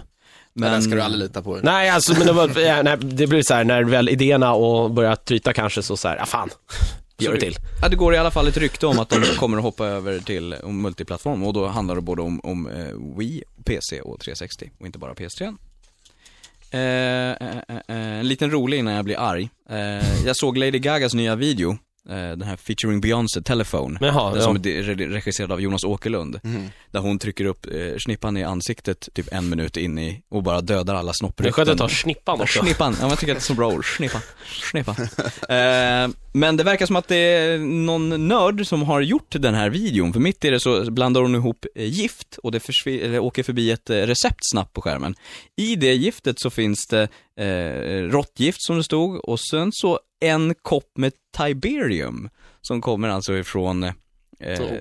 [SPEAKER 5] Men den ska du aldrig lita på.
[SPEAKER 3] Nej, alltså men det var, nej, det blir så här när väl idéerna och börjar tryta kanske så så här, ja fan, gör det till.
[SPEAKER 2] Ja, det går i alla fall ett rykte om att de kommer att hoppa över till eh, multiplattform och då handlar det både om, om eh, Wii, PC och 360 och inte bara PS3. Eh, eh, eh, eh, en liten rolig innan jag blir arg. Jag såg Lady Gagas nya video, den här featuring Beyoncé, Telephone.
[SPEAKER 3] Jaha,
[SPEAKER 2] den
[SPEAKER 3] ja.
[SPEAKER 2] som är de- re- regisserad av Jonas Åkerlund.
[SPEAKER 5] Mhm.
[SPEAKER 2] Där hon trycker upp eh, snippan i ansiktet typ en minut in i och bara dödar alla
[SPEAKER 3] Det är
[SPEAKER 2] snopprykten.
[SPEAKER 3] skönt att ta snippan också.
[SPEAKER 2] Snippan, ja jag tycker att det är så bra ord. Snippan, snippan. *laughs* Eh, men det verkar som att det är någon nörd som har gjort den här videon, för mitt i det så blandar hon ihop eh, gift och det eller åker förbi ett eh, recept snabbt på skärmen. I det giftet så finns det eh, råttgift som det stod och sen så en kopp med Tiberium som kommer alltså ifrån eh,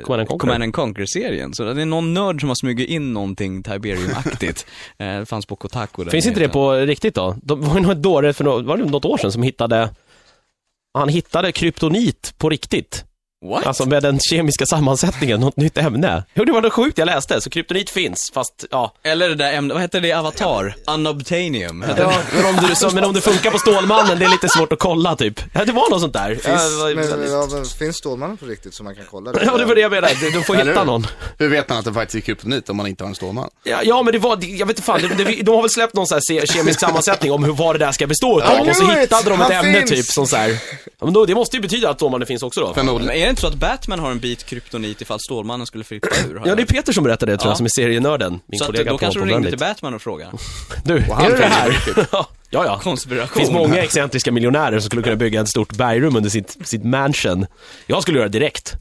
[SPEAKER 3] Command and Conquer.
[SPEAKER 2] Command and Conquer-serien. Så det är någon nörd som har smugit in någonting Tiberium-aktigt. *laughs* eh, det fanns på Kotaku. den
[SPEAKER 3] Finns inte det på riktigt då? Det var ju dåre för något, var det något år sedan som hittade han hittade kryptonit på riktigt.
[SPEAKER 2] What?
[SPEAKER 3] Alltså med den kemiska sammansättningen, något nytt ämne. Jo, det var det sjukt jag läste. Så kryptonit finns, fast ja.
[SPEAKER 2] Eller det där ämnet, vad heter det i Avatar? Unobtainium. Hette
[SPEAKER 3] ja men, om du, så, men om det funkar på Stålmannen, det är lite svårt att kolla typ. Ja, det var något sånt där.
[SPEAKER 4] Finns,
[SPEAKER 3] ja, var-
[SPEAKER 4] men, ja, men, finns Stålmannen på riktigt så man kan kolla det?
[SPEAKER 3] ja, det var det jag menade. Du, du får hitta
[SPEAKER 5] hur?
[SPEAKER 3] någon.
[SPEAKER 5] Hur vet man att det faktiskt är kryptonit om man inte har en Stålman?
[SPEAKER 3] Ja, ja, men det var, jag vet inte fan, det, det, de har väl släppt någon sån här kemisk sammansättning om hur, vad det där ska bestå utav. Och så hittade de ett
[SPEAKER 4] Han
[SPEAKER 3] ämne
[SPEAKER 4] finns!
[SPEAKER 3] typ som så här. Ja, men då, det måste ju betyda att Stålmannen finns också då.
[SPEAKER 2] Men
[SPEAKER 5] Förmodligen.
[SPEAKER 2] Inte så att Batman har en bit kryptonit ifall Stålmannen skulle flippa ur?
[SPEAKER 3] Ja, det är? Peter som berättade det tror
[SPEAKER 2] Ja.
[SPEAKER 3] jag, som är serienörden. Min
[SPEAKER 2] Så att,
[SPEAKER 3] kollega
[SPEAKER 2] då
[SPEAKER 3] på,
[SPEAKER 2] kanske de ringde till Batman och frågade. *laughs*
[SPEAKER 3] Du,
[SPEAKER 5] han
[SPEAKER 3] är det det här? *laughs* ja, ja. *laughs*
[SPEAKER 2] Konspiration.
[SPEAKER 3] Det finns många excentriska miljonärer som skulle kunna bygga ett stort bergrum under sitt, sitt mansion. Jag skulle göra det direkt.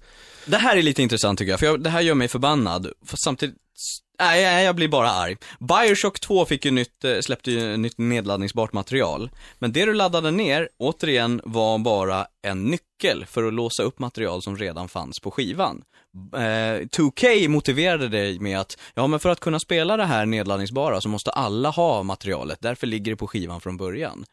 [SPEAKER 2] Det här är lite intressant tycker jag, för jag, det här gör mig förbannad. För samtidigt, nej, nej, jag blir bara arg. Bioshock 2 fick ju nytt, eh, släppte ju nytt nedladdningsbart material. Men det du laddade ner, återigen, var bara en nyckel för att låsa upp material som redan fanns på skivan. Eh, 2K motiverade det med att, ja men för att kunna spela det här nedladdningsbara så måste alla ha materialet, därför ligger det på skivan från början.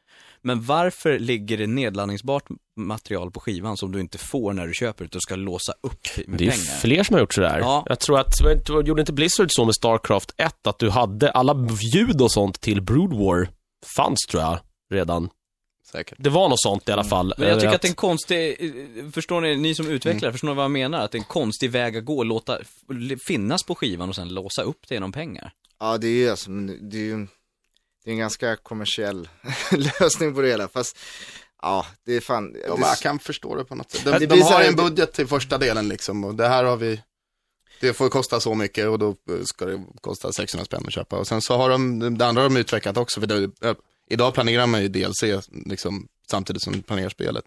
[SPEAKER 2] Men varför ligger det nedladdningsbart material på skivan som du inte får när du köper det och ska låsa upp med
[SPEAKER 3] Det är
[SPEAKER 2] pengar?
[SPEAKER 3] fler som har gjort sådär.
[SPEAKER 2] Ja.
[SPEAKER 3] Jag tror att, gjorde inte Blizzard så med Starcraft 1, att du hade alla ljud och sånt till Brood War fanns tror jag redan.
[SPEAKER 5] Säkert.
[SPEAKER 3] Det var något sånt i alla fall.
[SPEAKER 2] Mm. Men jag tycker att det är en konstig, förstår ni, ni som utvecklare, förstår ni vad jag menar? Att det är en konstig väg att gå, låta finnas på skivan och sen låsa upp det genom pengar.
[SPEAKER 4] Ja det är ju alltså, men det är ju det är en ganska kommersiell *laughs* lösning på det hela, fast ja, det är fan.
[SPEAKER 5] Ja,
[SPEAKER 4] det,
[SPEAKER 5] jag kan förstå det på något sätt. De,
[SPEAKER 4] det
[SPEAKER 5] de
[SPEAKER 4] så
[SPEAKER 5] har en budget till första delen liksom och det här har vi, det får kosta så mycket och då ska det kosta 600 spänn att köpa. Och sen så har de, det andra har de utvecklat också, för det, idag planerar man ju DLC liksom samtidigt som de planerar spelet.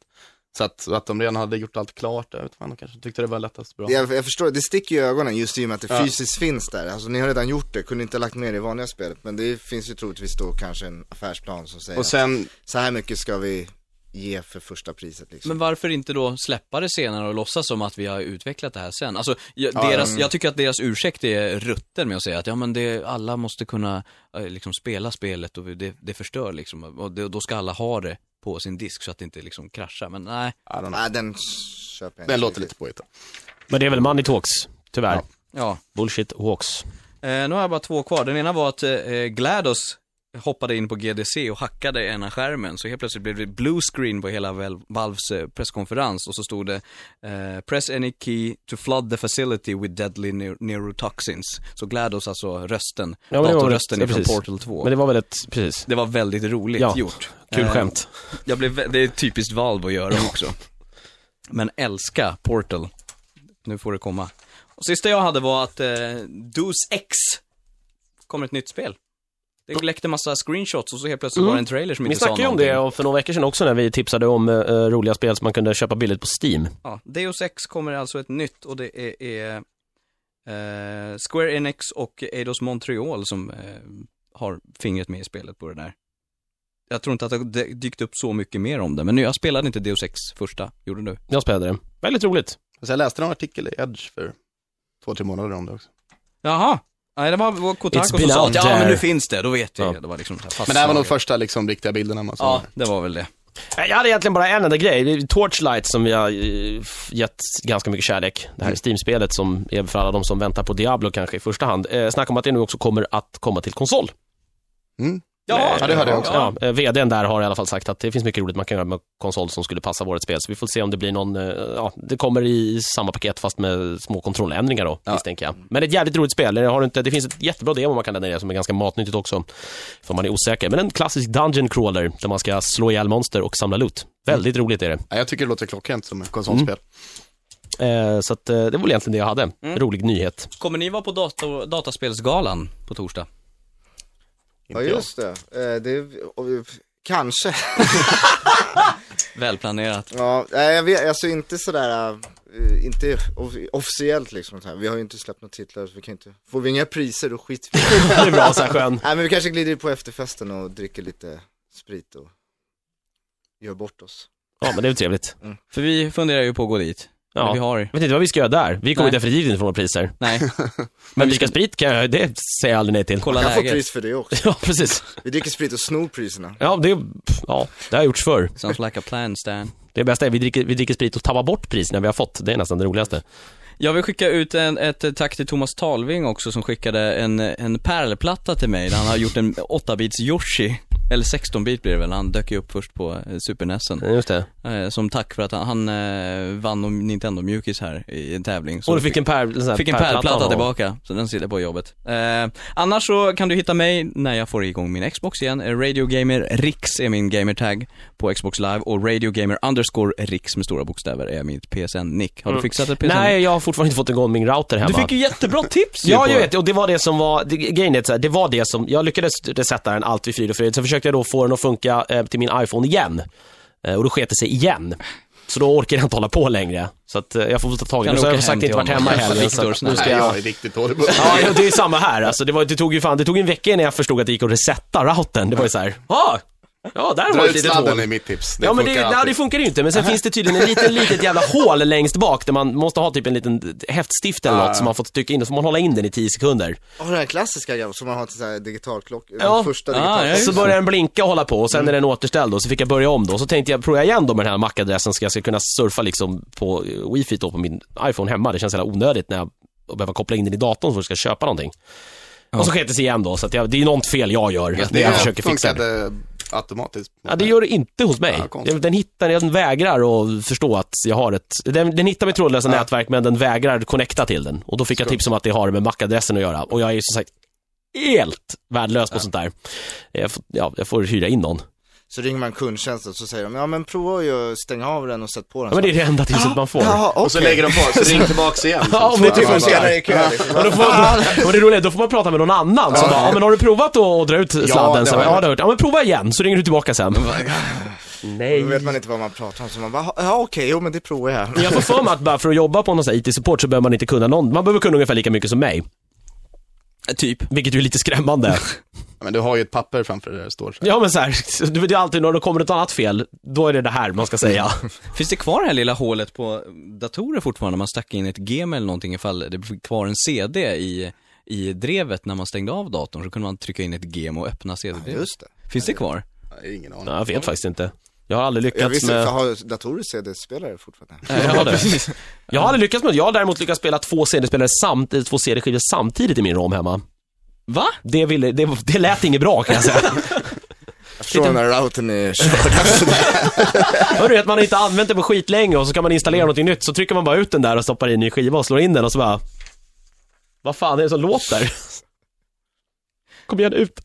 [SPEAKER 5] Så att, att de redan hade gjort allt klart, jag vet fan, de kanske tyckte det var lättast bra.
[SPEAKER 4] jag, jag förstår, det sticker ju i ögonen just i och med att det
[SPEAKER 5] Ja.
[SPEAKER 4] fysiskt finns där. Alltså ni har redan gjort det, kunde inte ha lagt med det i vanliga spelet. Men det finns ju troligtvis då kanske en affärsplan som säger
[SPEAKER 5] Och sen,
[SPEAKER 4] att så här mycket ska vi ge för första priset liksom.
[SPEAKER 2] Men varför inte då släppa det senare och låtsas som att vi har utvecklat det här sen? Alltså, jag,
[SPEAKER 5] Ja,
[SPEAKER 2] deras, jag tycker att deras ursäkt är rutten med att säga att ja men det, alla måste kunna eh, liksom spela spelet och det, det förstör liksom. Och det, då ska alla ha det på sin disk så att det inte liksom kraschar. Men nej.
[SPEAKER 4] Nej den köper jag
[SPEAKER 5] den låter lite påhittad.
[SPEAKER 3] Men det är väl money talks, tyvärr.
[SPEAKER 5] Ja.
[SPEAKER 2] ja.
[SPEAKER 3] Bullshit walks.
[SPEAKER 2] Eh, nu har jag bara två kvar. Den ena var att eh, GLaDOS hoppade in på GDC och hackade ena skärmen. Så helt plötsligt blev det blue screen på hela Val- Valves eh, presskonferens och så stod det eh, Press any key to flood the facility with deadly neu- neurotoxins. Så GLaDOS, alltså rösten,
[SPEAKER 3] Ja,
[SPEAKER 2] datorrösten ifrån
[SPEAKER 3] precis.
[SPEAKER 2] Portal 2.
[SPEAKER 3] Men det var väl ett, precis.
[SPEAKER 2] Det var väldigt roligt
[SPEAKER 3] Ja,
[SPEAKER 2] gjort.
[SPEAKER 3] Kul
[SPEAKER 2] Eh,
[SPEAKER 3] skämt.
[SPEAKER 2] Jag blev, det är typiskt Valve att göra också. Men älska Portal. Nu får det komma. Och sista jag hade var att eh, Deus X kommer ett nytt spel. Det läckte massa screenshots och så helt plötsligt
[SPEAKER 3] Mm.
[SPEAKER 2] var det en trailer som
[SPEAKER 3] Vi
[SPEAKER 2] inte sa
[SPEAKER 3] snackade ju om
[SPEAKER 2] någonting.
[SPEAKER 3] det och för några veckor sedan också när vi tipsade om eh, roliga spel som man kunde köpa billigt på Steam.
[SPEAKER 2] Ja, Deus Ex kommer alltså ett nytt och det är, är eh, Square Enix och Eidos Montreal som eh, har fingret med i spelet på det där. Jag tror inte att det dykt upp så mycket mer om det, men jag spelade inte Deus Ex första, gjorde du?
[SPEAKER 3] Jag spelade det. Väldigt roligt.
[SPEAKER 5] Så jag läste en artikel i Edge för två, tre månader om det också.
[SPEAKER 2] Jaha. Nej, det var var Kotaku som sa att ja, men nu finns det, då vet jag.
[SPEAKER 3] Ja.
[SPEAKER 2] Det var liksom så här fast
[SPEAKER 5] Men det här var nog första liksom riktiga bilderna man såg.
[SPEAKER 2] Ja, det var väl det.
[SPEAKER 3] Jag hade egentligen bara en enda grej. Torchlight som vi har eh, gett ganska mycket kärlek. Det här
[SPEAKER 2] Mm.
[SPEAKER 3] Steam-spelet som är för alla de som väntar på Diablo kanske i första hand. Eh, Snacka om att det nu också kommer att komma till konsol.
[SPEAKER 5] Mm.
[SPEAKER 2] Ja,
[SPEAKER 5] Ja, det hörde jag också.
[SPEAKER 3] Ja, eh, VDn där har i alla fall sagt att det finns mycket roligt man kan göra med konsol som skulle passa vårt spel. Så vi får se om det blir någon, eh, ja, det kommer i samma paket fast med små kontrolländringar då,
[SPEAKER 5] Ja.
[SPEAKER 3] misstänker jag. Men det är ett jävligt roligt spel. Det, har du inte, det finns ett jättebra demo man kan ladda ner som är ganska matnyttigt också. För man är osäker. Men en klassisk dungeon crawler där man ska slå ihjäl monster och samla loot. Väldigt roligt är det.
[SPEAKER 5] Ja, jag tycker det låter klockrent som ett konsolspel.
[SPEAKER 3] Eh, så att, eh, det var väl egentligen det jag hade.
[SPEAKER 2] Mm.
[SPEAKER 3] Rolig nyhet.
[SPEAKER 2] Kommer ni vara på dator, dataspelsgalan på torsdag?
[SPEAKER 4] Ja
[SPEAKER 5] jag.
[SPEAKER 4] just det, eh, det och, kanske. *laughs*
[SPEAKER 2] Välplanerat.
[SPEAKER 4] Ja, nej, jag vet, alltså inte sådär, eh, inte off- officiellt liksom. så här. Vi har ju inte släppt några titlar, så vi kan inte, får vi inga priser då skiter vi *laughs* det.
[SPEAKER 3] är bra, skön. *laughs*
[SPEAKER 4] Nej men vi kanske glider på efterfesten och dricker lite sprit och gör bort oss.
[SPEAKER 3] Ja, men det är väl trevligt.
[SPEAKER 2] För vi funderar ju på att gå dit.
[SPEAKER 3] Ja.
[SPEAKER 2] Men vi har,
[SPEAKER 3] Jag vet inte vad vi ska göra där. Vi kommer
[SPEAKER 2] Nej.
[SPEAKER 3] definitivt inte få några priser.
[SPEAKER 2] nej, *laughs*
[SPEAKER 3] Men dricka sprit kan jag, det säger jag aldrig nej till.
[SPEAKER 2] kolla
[SPEAKER 4] Man kan få pris för det också. *laughs*
[SPEAKER 3] Ja, precis.
[SPEAKER 4] Vi dricker sprit och snor priserna.
[SPEAKER 3] Ja, det, ja, det har gjorts förr.
[SPEAKER 2] Sounds like a plan, Stan.
[SPEAKER 3] Det bästa är vi dricker, vi dricker sprit och tappar bort priserna vi har fått. Det är nästan det roligaste.
[SPEAKER 2] Jag vill skicka ut en, ett tack till Thomas Talving också som skickade en, en pärlplatta till mig där han har gjort en 8-bits Yoshi. Eller 16-bit blir det väl, han dök ju upp först på eh, Super NESen.
[SPEAKER 3] Just det.
[SPEAKER 2] Eh, som tack för att han, han eh, vann Nintendo Mjukis här i en tävling. Så
[SPEAKER 3] Och du fick en pär, sån här
[SPEAKER 2] Fick en
[SPEAKER 3] pärlplatta
[SPEAKER 2] pärlplatta tillbaka, så den sitter på jobbet. Eh, annars så kan du hitta mig när jag får igång min Xbox igen. Radio Gamer Rix är min gamertag på Xbox Live och Radio Gamer underscore Rix med stora bokstäver är mitt PSN-nick. Har du fixat ett PSN?
[SPEAKER 3] Mm. Nej, jag har fortfarande inte fått igång min router hemma.
[SPEAKER 2] Du fick ju jättebra tips
[SPEAKER 3] Ja, jag vet. Och det var det som var, det, grejen är att så det var det som, jag lyckades resetta den allt vid frid och fröjd. Sen försökte jag då få den att funka eh, till min iPhone igen. Eh, och då sket det sig igen. Så då orkar jag inte hålla på längre. Så att eh, jag får ta tag i det. Så jag har sagt inte varit hemma helgen. Så att nu ska jag...
[SPEAKER 5] jag är riktigt dålig *laughs*
[SPEAKER 3] Ja, ja, det är samma här. Alltså, det, var, det tog ju fan, det tog en vecka innan jag förstod att det gick att resetta routern. Det var ju så här, ah, Ja, där har
[SPEAKER 5] Dra
[SPEAKER 3] vi ett litet
[SPEAKER 5] sladden
[SPEAKER 3] hål.
[SPEAKER 5] är mitt tips. Det
[SPEAKER 3] ja, men det,
[SPEAKER 5] funkar
[SPEAKER 3] nej, det funkar ju inte, men sen finns det tydligen en liten, litet jävla *laughs* hål längst bak där man måste ha typ en liten häftstift eller
[SPEAKER 5] Ja,
[SPEAKER 3] något
[SPEAKER 5] ja.
[SPEAKER 3] som man får trycka in och så får man hålla in den i 10 sekunder.
[SPEAKER 4] Och den här klassiska grejen som man har till så här digitalklock,
[SPEAKER 3] Ja.
[SPEAKER 4] den första
[SPEAKER 2] Ah,
[SPEAKER 4] digitalklockan.
[SPEAKER 2] ja, just
[SPEAKER 3] Så börjar den blinka och hålla på och sen är den återställd och så fick jag börja om då. Så tänkte jag, provar jag igen då med den här MAC-adressen så jag ska kunna surfa liksom på eh, wifi då på min iPhone hemma. Det känns jävla onödigt när jag behöver koppla in den i datorn för att jag ska köpa någonting. Och så sket det sig igen då, så att jag, det är något fel jag gör. när
[SPEAKER 5] Det
[SPEAKER 3] jag försöker fixa det.
[SPEAKER 5] funkade automatiskt.
[SPEAKER 3] Ja, det gör det inte hos mig.
[SPEAKER 5] Ja,
[SPEAKER 3] den hittar, den vägrar att förstå att jag har ett, den, den hittar mitt trådlösa nätverk men den vägrar connecta till den. Och då fick jag tips om att det har med MAC-adressen att göra. Och jag är som sagt helt värdelös på sånt där. Jag får, ja, jag får hyra in någon.
[SPEAKER 4] Så ringer man kundtjänsten och så säger de, ja men prova ju stänga av den och sätt på den.
[SPEAKER 3] Ja, men det är det enda tipset man får.
[SPEAKER 4] Jaha, okej.
[SPEAKER 5] Och så lägger de på, så ring tillbaks igen. *laughs*
[SPEAKER 3] Ja, om det inte
[SPEAKER 5] Ja,
[SPEAKER 3] funkar. Och då får *laughs* det roliga är, då får man prata med någon annan som bara, ja men har du provat att dra ut sladden? ja,
[SPEAKER 5] jag.
[SPEAKER 3] det har jag hört. Ja men prova igen, så ringer du tillbaka sen. *laughs* Nej.
[SPEAKER 4] Då vet man inte vad man pratar om, så man bara, ja okej, jo men det provar jag.
[SPEAKER 3] Jag får för mig att bara för att jobba på någon sån här IT-support så behöver man inte kunna någon, man behöver kunna ungefär lika mycket som mig.
[SPEAKER 2] Typ.
[SPEAKER 3] Vilket ju är lite skrämmande.
[SPEAKER 5] Men du har ju ett papper framför dig där det står så.
[SPEAKER 3] Ja men så här, *laughs* du vet ju alltid när det kommer ett annat fel, då är det det här man ska säga. *laughs*
[SPEAKER 2] Finns det kvar det här lilla hålet på datorer fortfarande? Man stack in ett gem eller någonting ifall det fick kvar en CD i, i drevet när man stängde av datorn så kunde man trycka in ett gem och öppna CD-drevet.
[SPEAKER 4] Just det.
[SPEAKER 2] Finns det kvar?
[SPEAKER 5] Nej, ingen aning.
[SPEAKER 3] Nej, jag vet faktiskt inte. Jag har aldrig
[SPEAKER 4] Jag
[SPEAKER 3] lyckats
[SPEAKER 4] visste,
[SPEAKER 3] med...
[SPEAKER 4] har datorer CD-spelare fortfarande?
[SPEAKER 3] Nej, jag har det. Jag har aldrig lyckats med det. Jag har däremot lyckats spela två CD-spelare samtidigt, två CD-skivor samtidigt i min ROM hemma.
[SPEAKER 2] Va?
[SPEAKER 3] Det, ville, det, det lät inget bra kan jag säga.
[SPEAKER 4] Jag förstår när routern är körd. *laughs*
[SPEAKER 3] Hörru, att man inte använt den på skit länge och så kan man installera någonting nytt, så trycker man bara ut den där och stoppar in i en skiva och slår in den och så bara... Vad fan är det som låter? Kom igen, ut.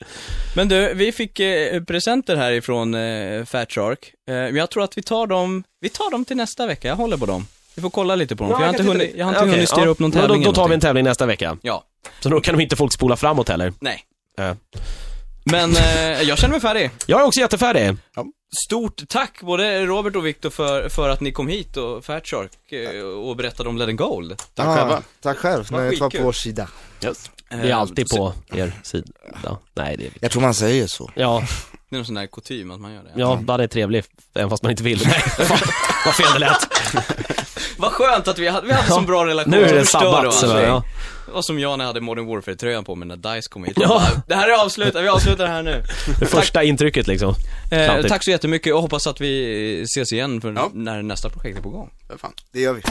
[SPEAKER 2] Men du, vi fick eh, presenter härifrån eh, Fat Shark. Eh, men jag tror att vi tar dem, vi tar dem till nästa vecka, jag håller på dem. Vi får kolla lite på dem, för jag har inte hunnit, jag har inte
[SPEAKER 3] Okej,
[SPEAKER 2] hunnit styra
[SPEAKER 3] ja.
[SPEAKER 2] upp någon
[SPEAKER 3] Men
[SPEAKER 2] tävling
[SPEAKER 3] Då, då tar vi en tävling nästa vecka.
[SPEAKER 2] Ja,
[SPEAKER 3] Så då kan nog inte folk spola framåt heller.
[SPEAKER 2] nej.
[SPEAKER 3] Eh.
[SPEAKER 2] Men eh, jag känner mig färdig.
[SPEAKER 3] Jag är också jättefärdig.
[SPEAKER 2] Stort tack både Robert och Viktor för, för att ni kom hit och Fat Shark eh, och berättade om Let Gold.
[SPEAKER 5] Tack
[SPEAKER 4] Ah,
[SPEAKER 5] själva.
[SPEAKER 4] Tack själv, jag var
[SPEAKER 2] skitkul.
[SPEAKER 4] på vår sida.
[SPEAKER 3] Vi är alltid på er sida. Nej, det är
[SPEAKER 4] Jag tror man säger så.
[SPEAKER 3] Ja,
[SPEAKER 2] Det är någon sån där kutym att man gör det.
[SPEAKER 3] ja, bara det är trevligt, även fast man inte vill. Nej, fan, *laughs* vad fel det lät. *laughs*
[SPEAKER 2] Vad skönt att vi hade, vi hade så bra relation.
[SPEAKER 3] Nu är det sabbat,
[SPEAKER 2] du
[SPEAKER 3] så
[SPEAKER 2] allting.
[SPEAKER 3] ja.
[SPEAKER 2] Det var som jag när jag hade Modern Warfare-tröjan på mig när DICE kom hit.
[SPEAKER 3] Ja.
[SPEAKER 2] Bara, det här är avslutat, vi avslutar det här nu.
[SPEAKER 3] Det första intrycket liksom.
[SPEAKER 2] Eh, tack så jättemycket och hoppas att vi ses igen för
[SPEAKER 5] Ja.
[SPEAKER 2] när nästa projekt är på gång.
[SPEAKER 5] För fan.
[SPEAKER 4] Det gör vi.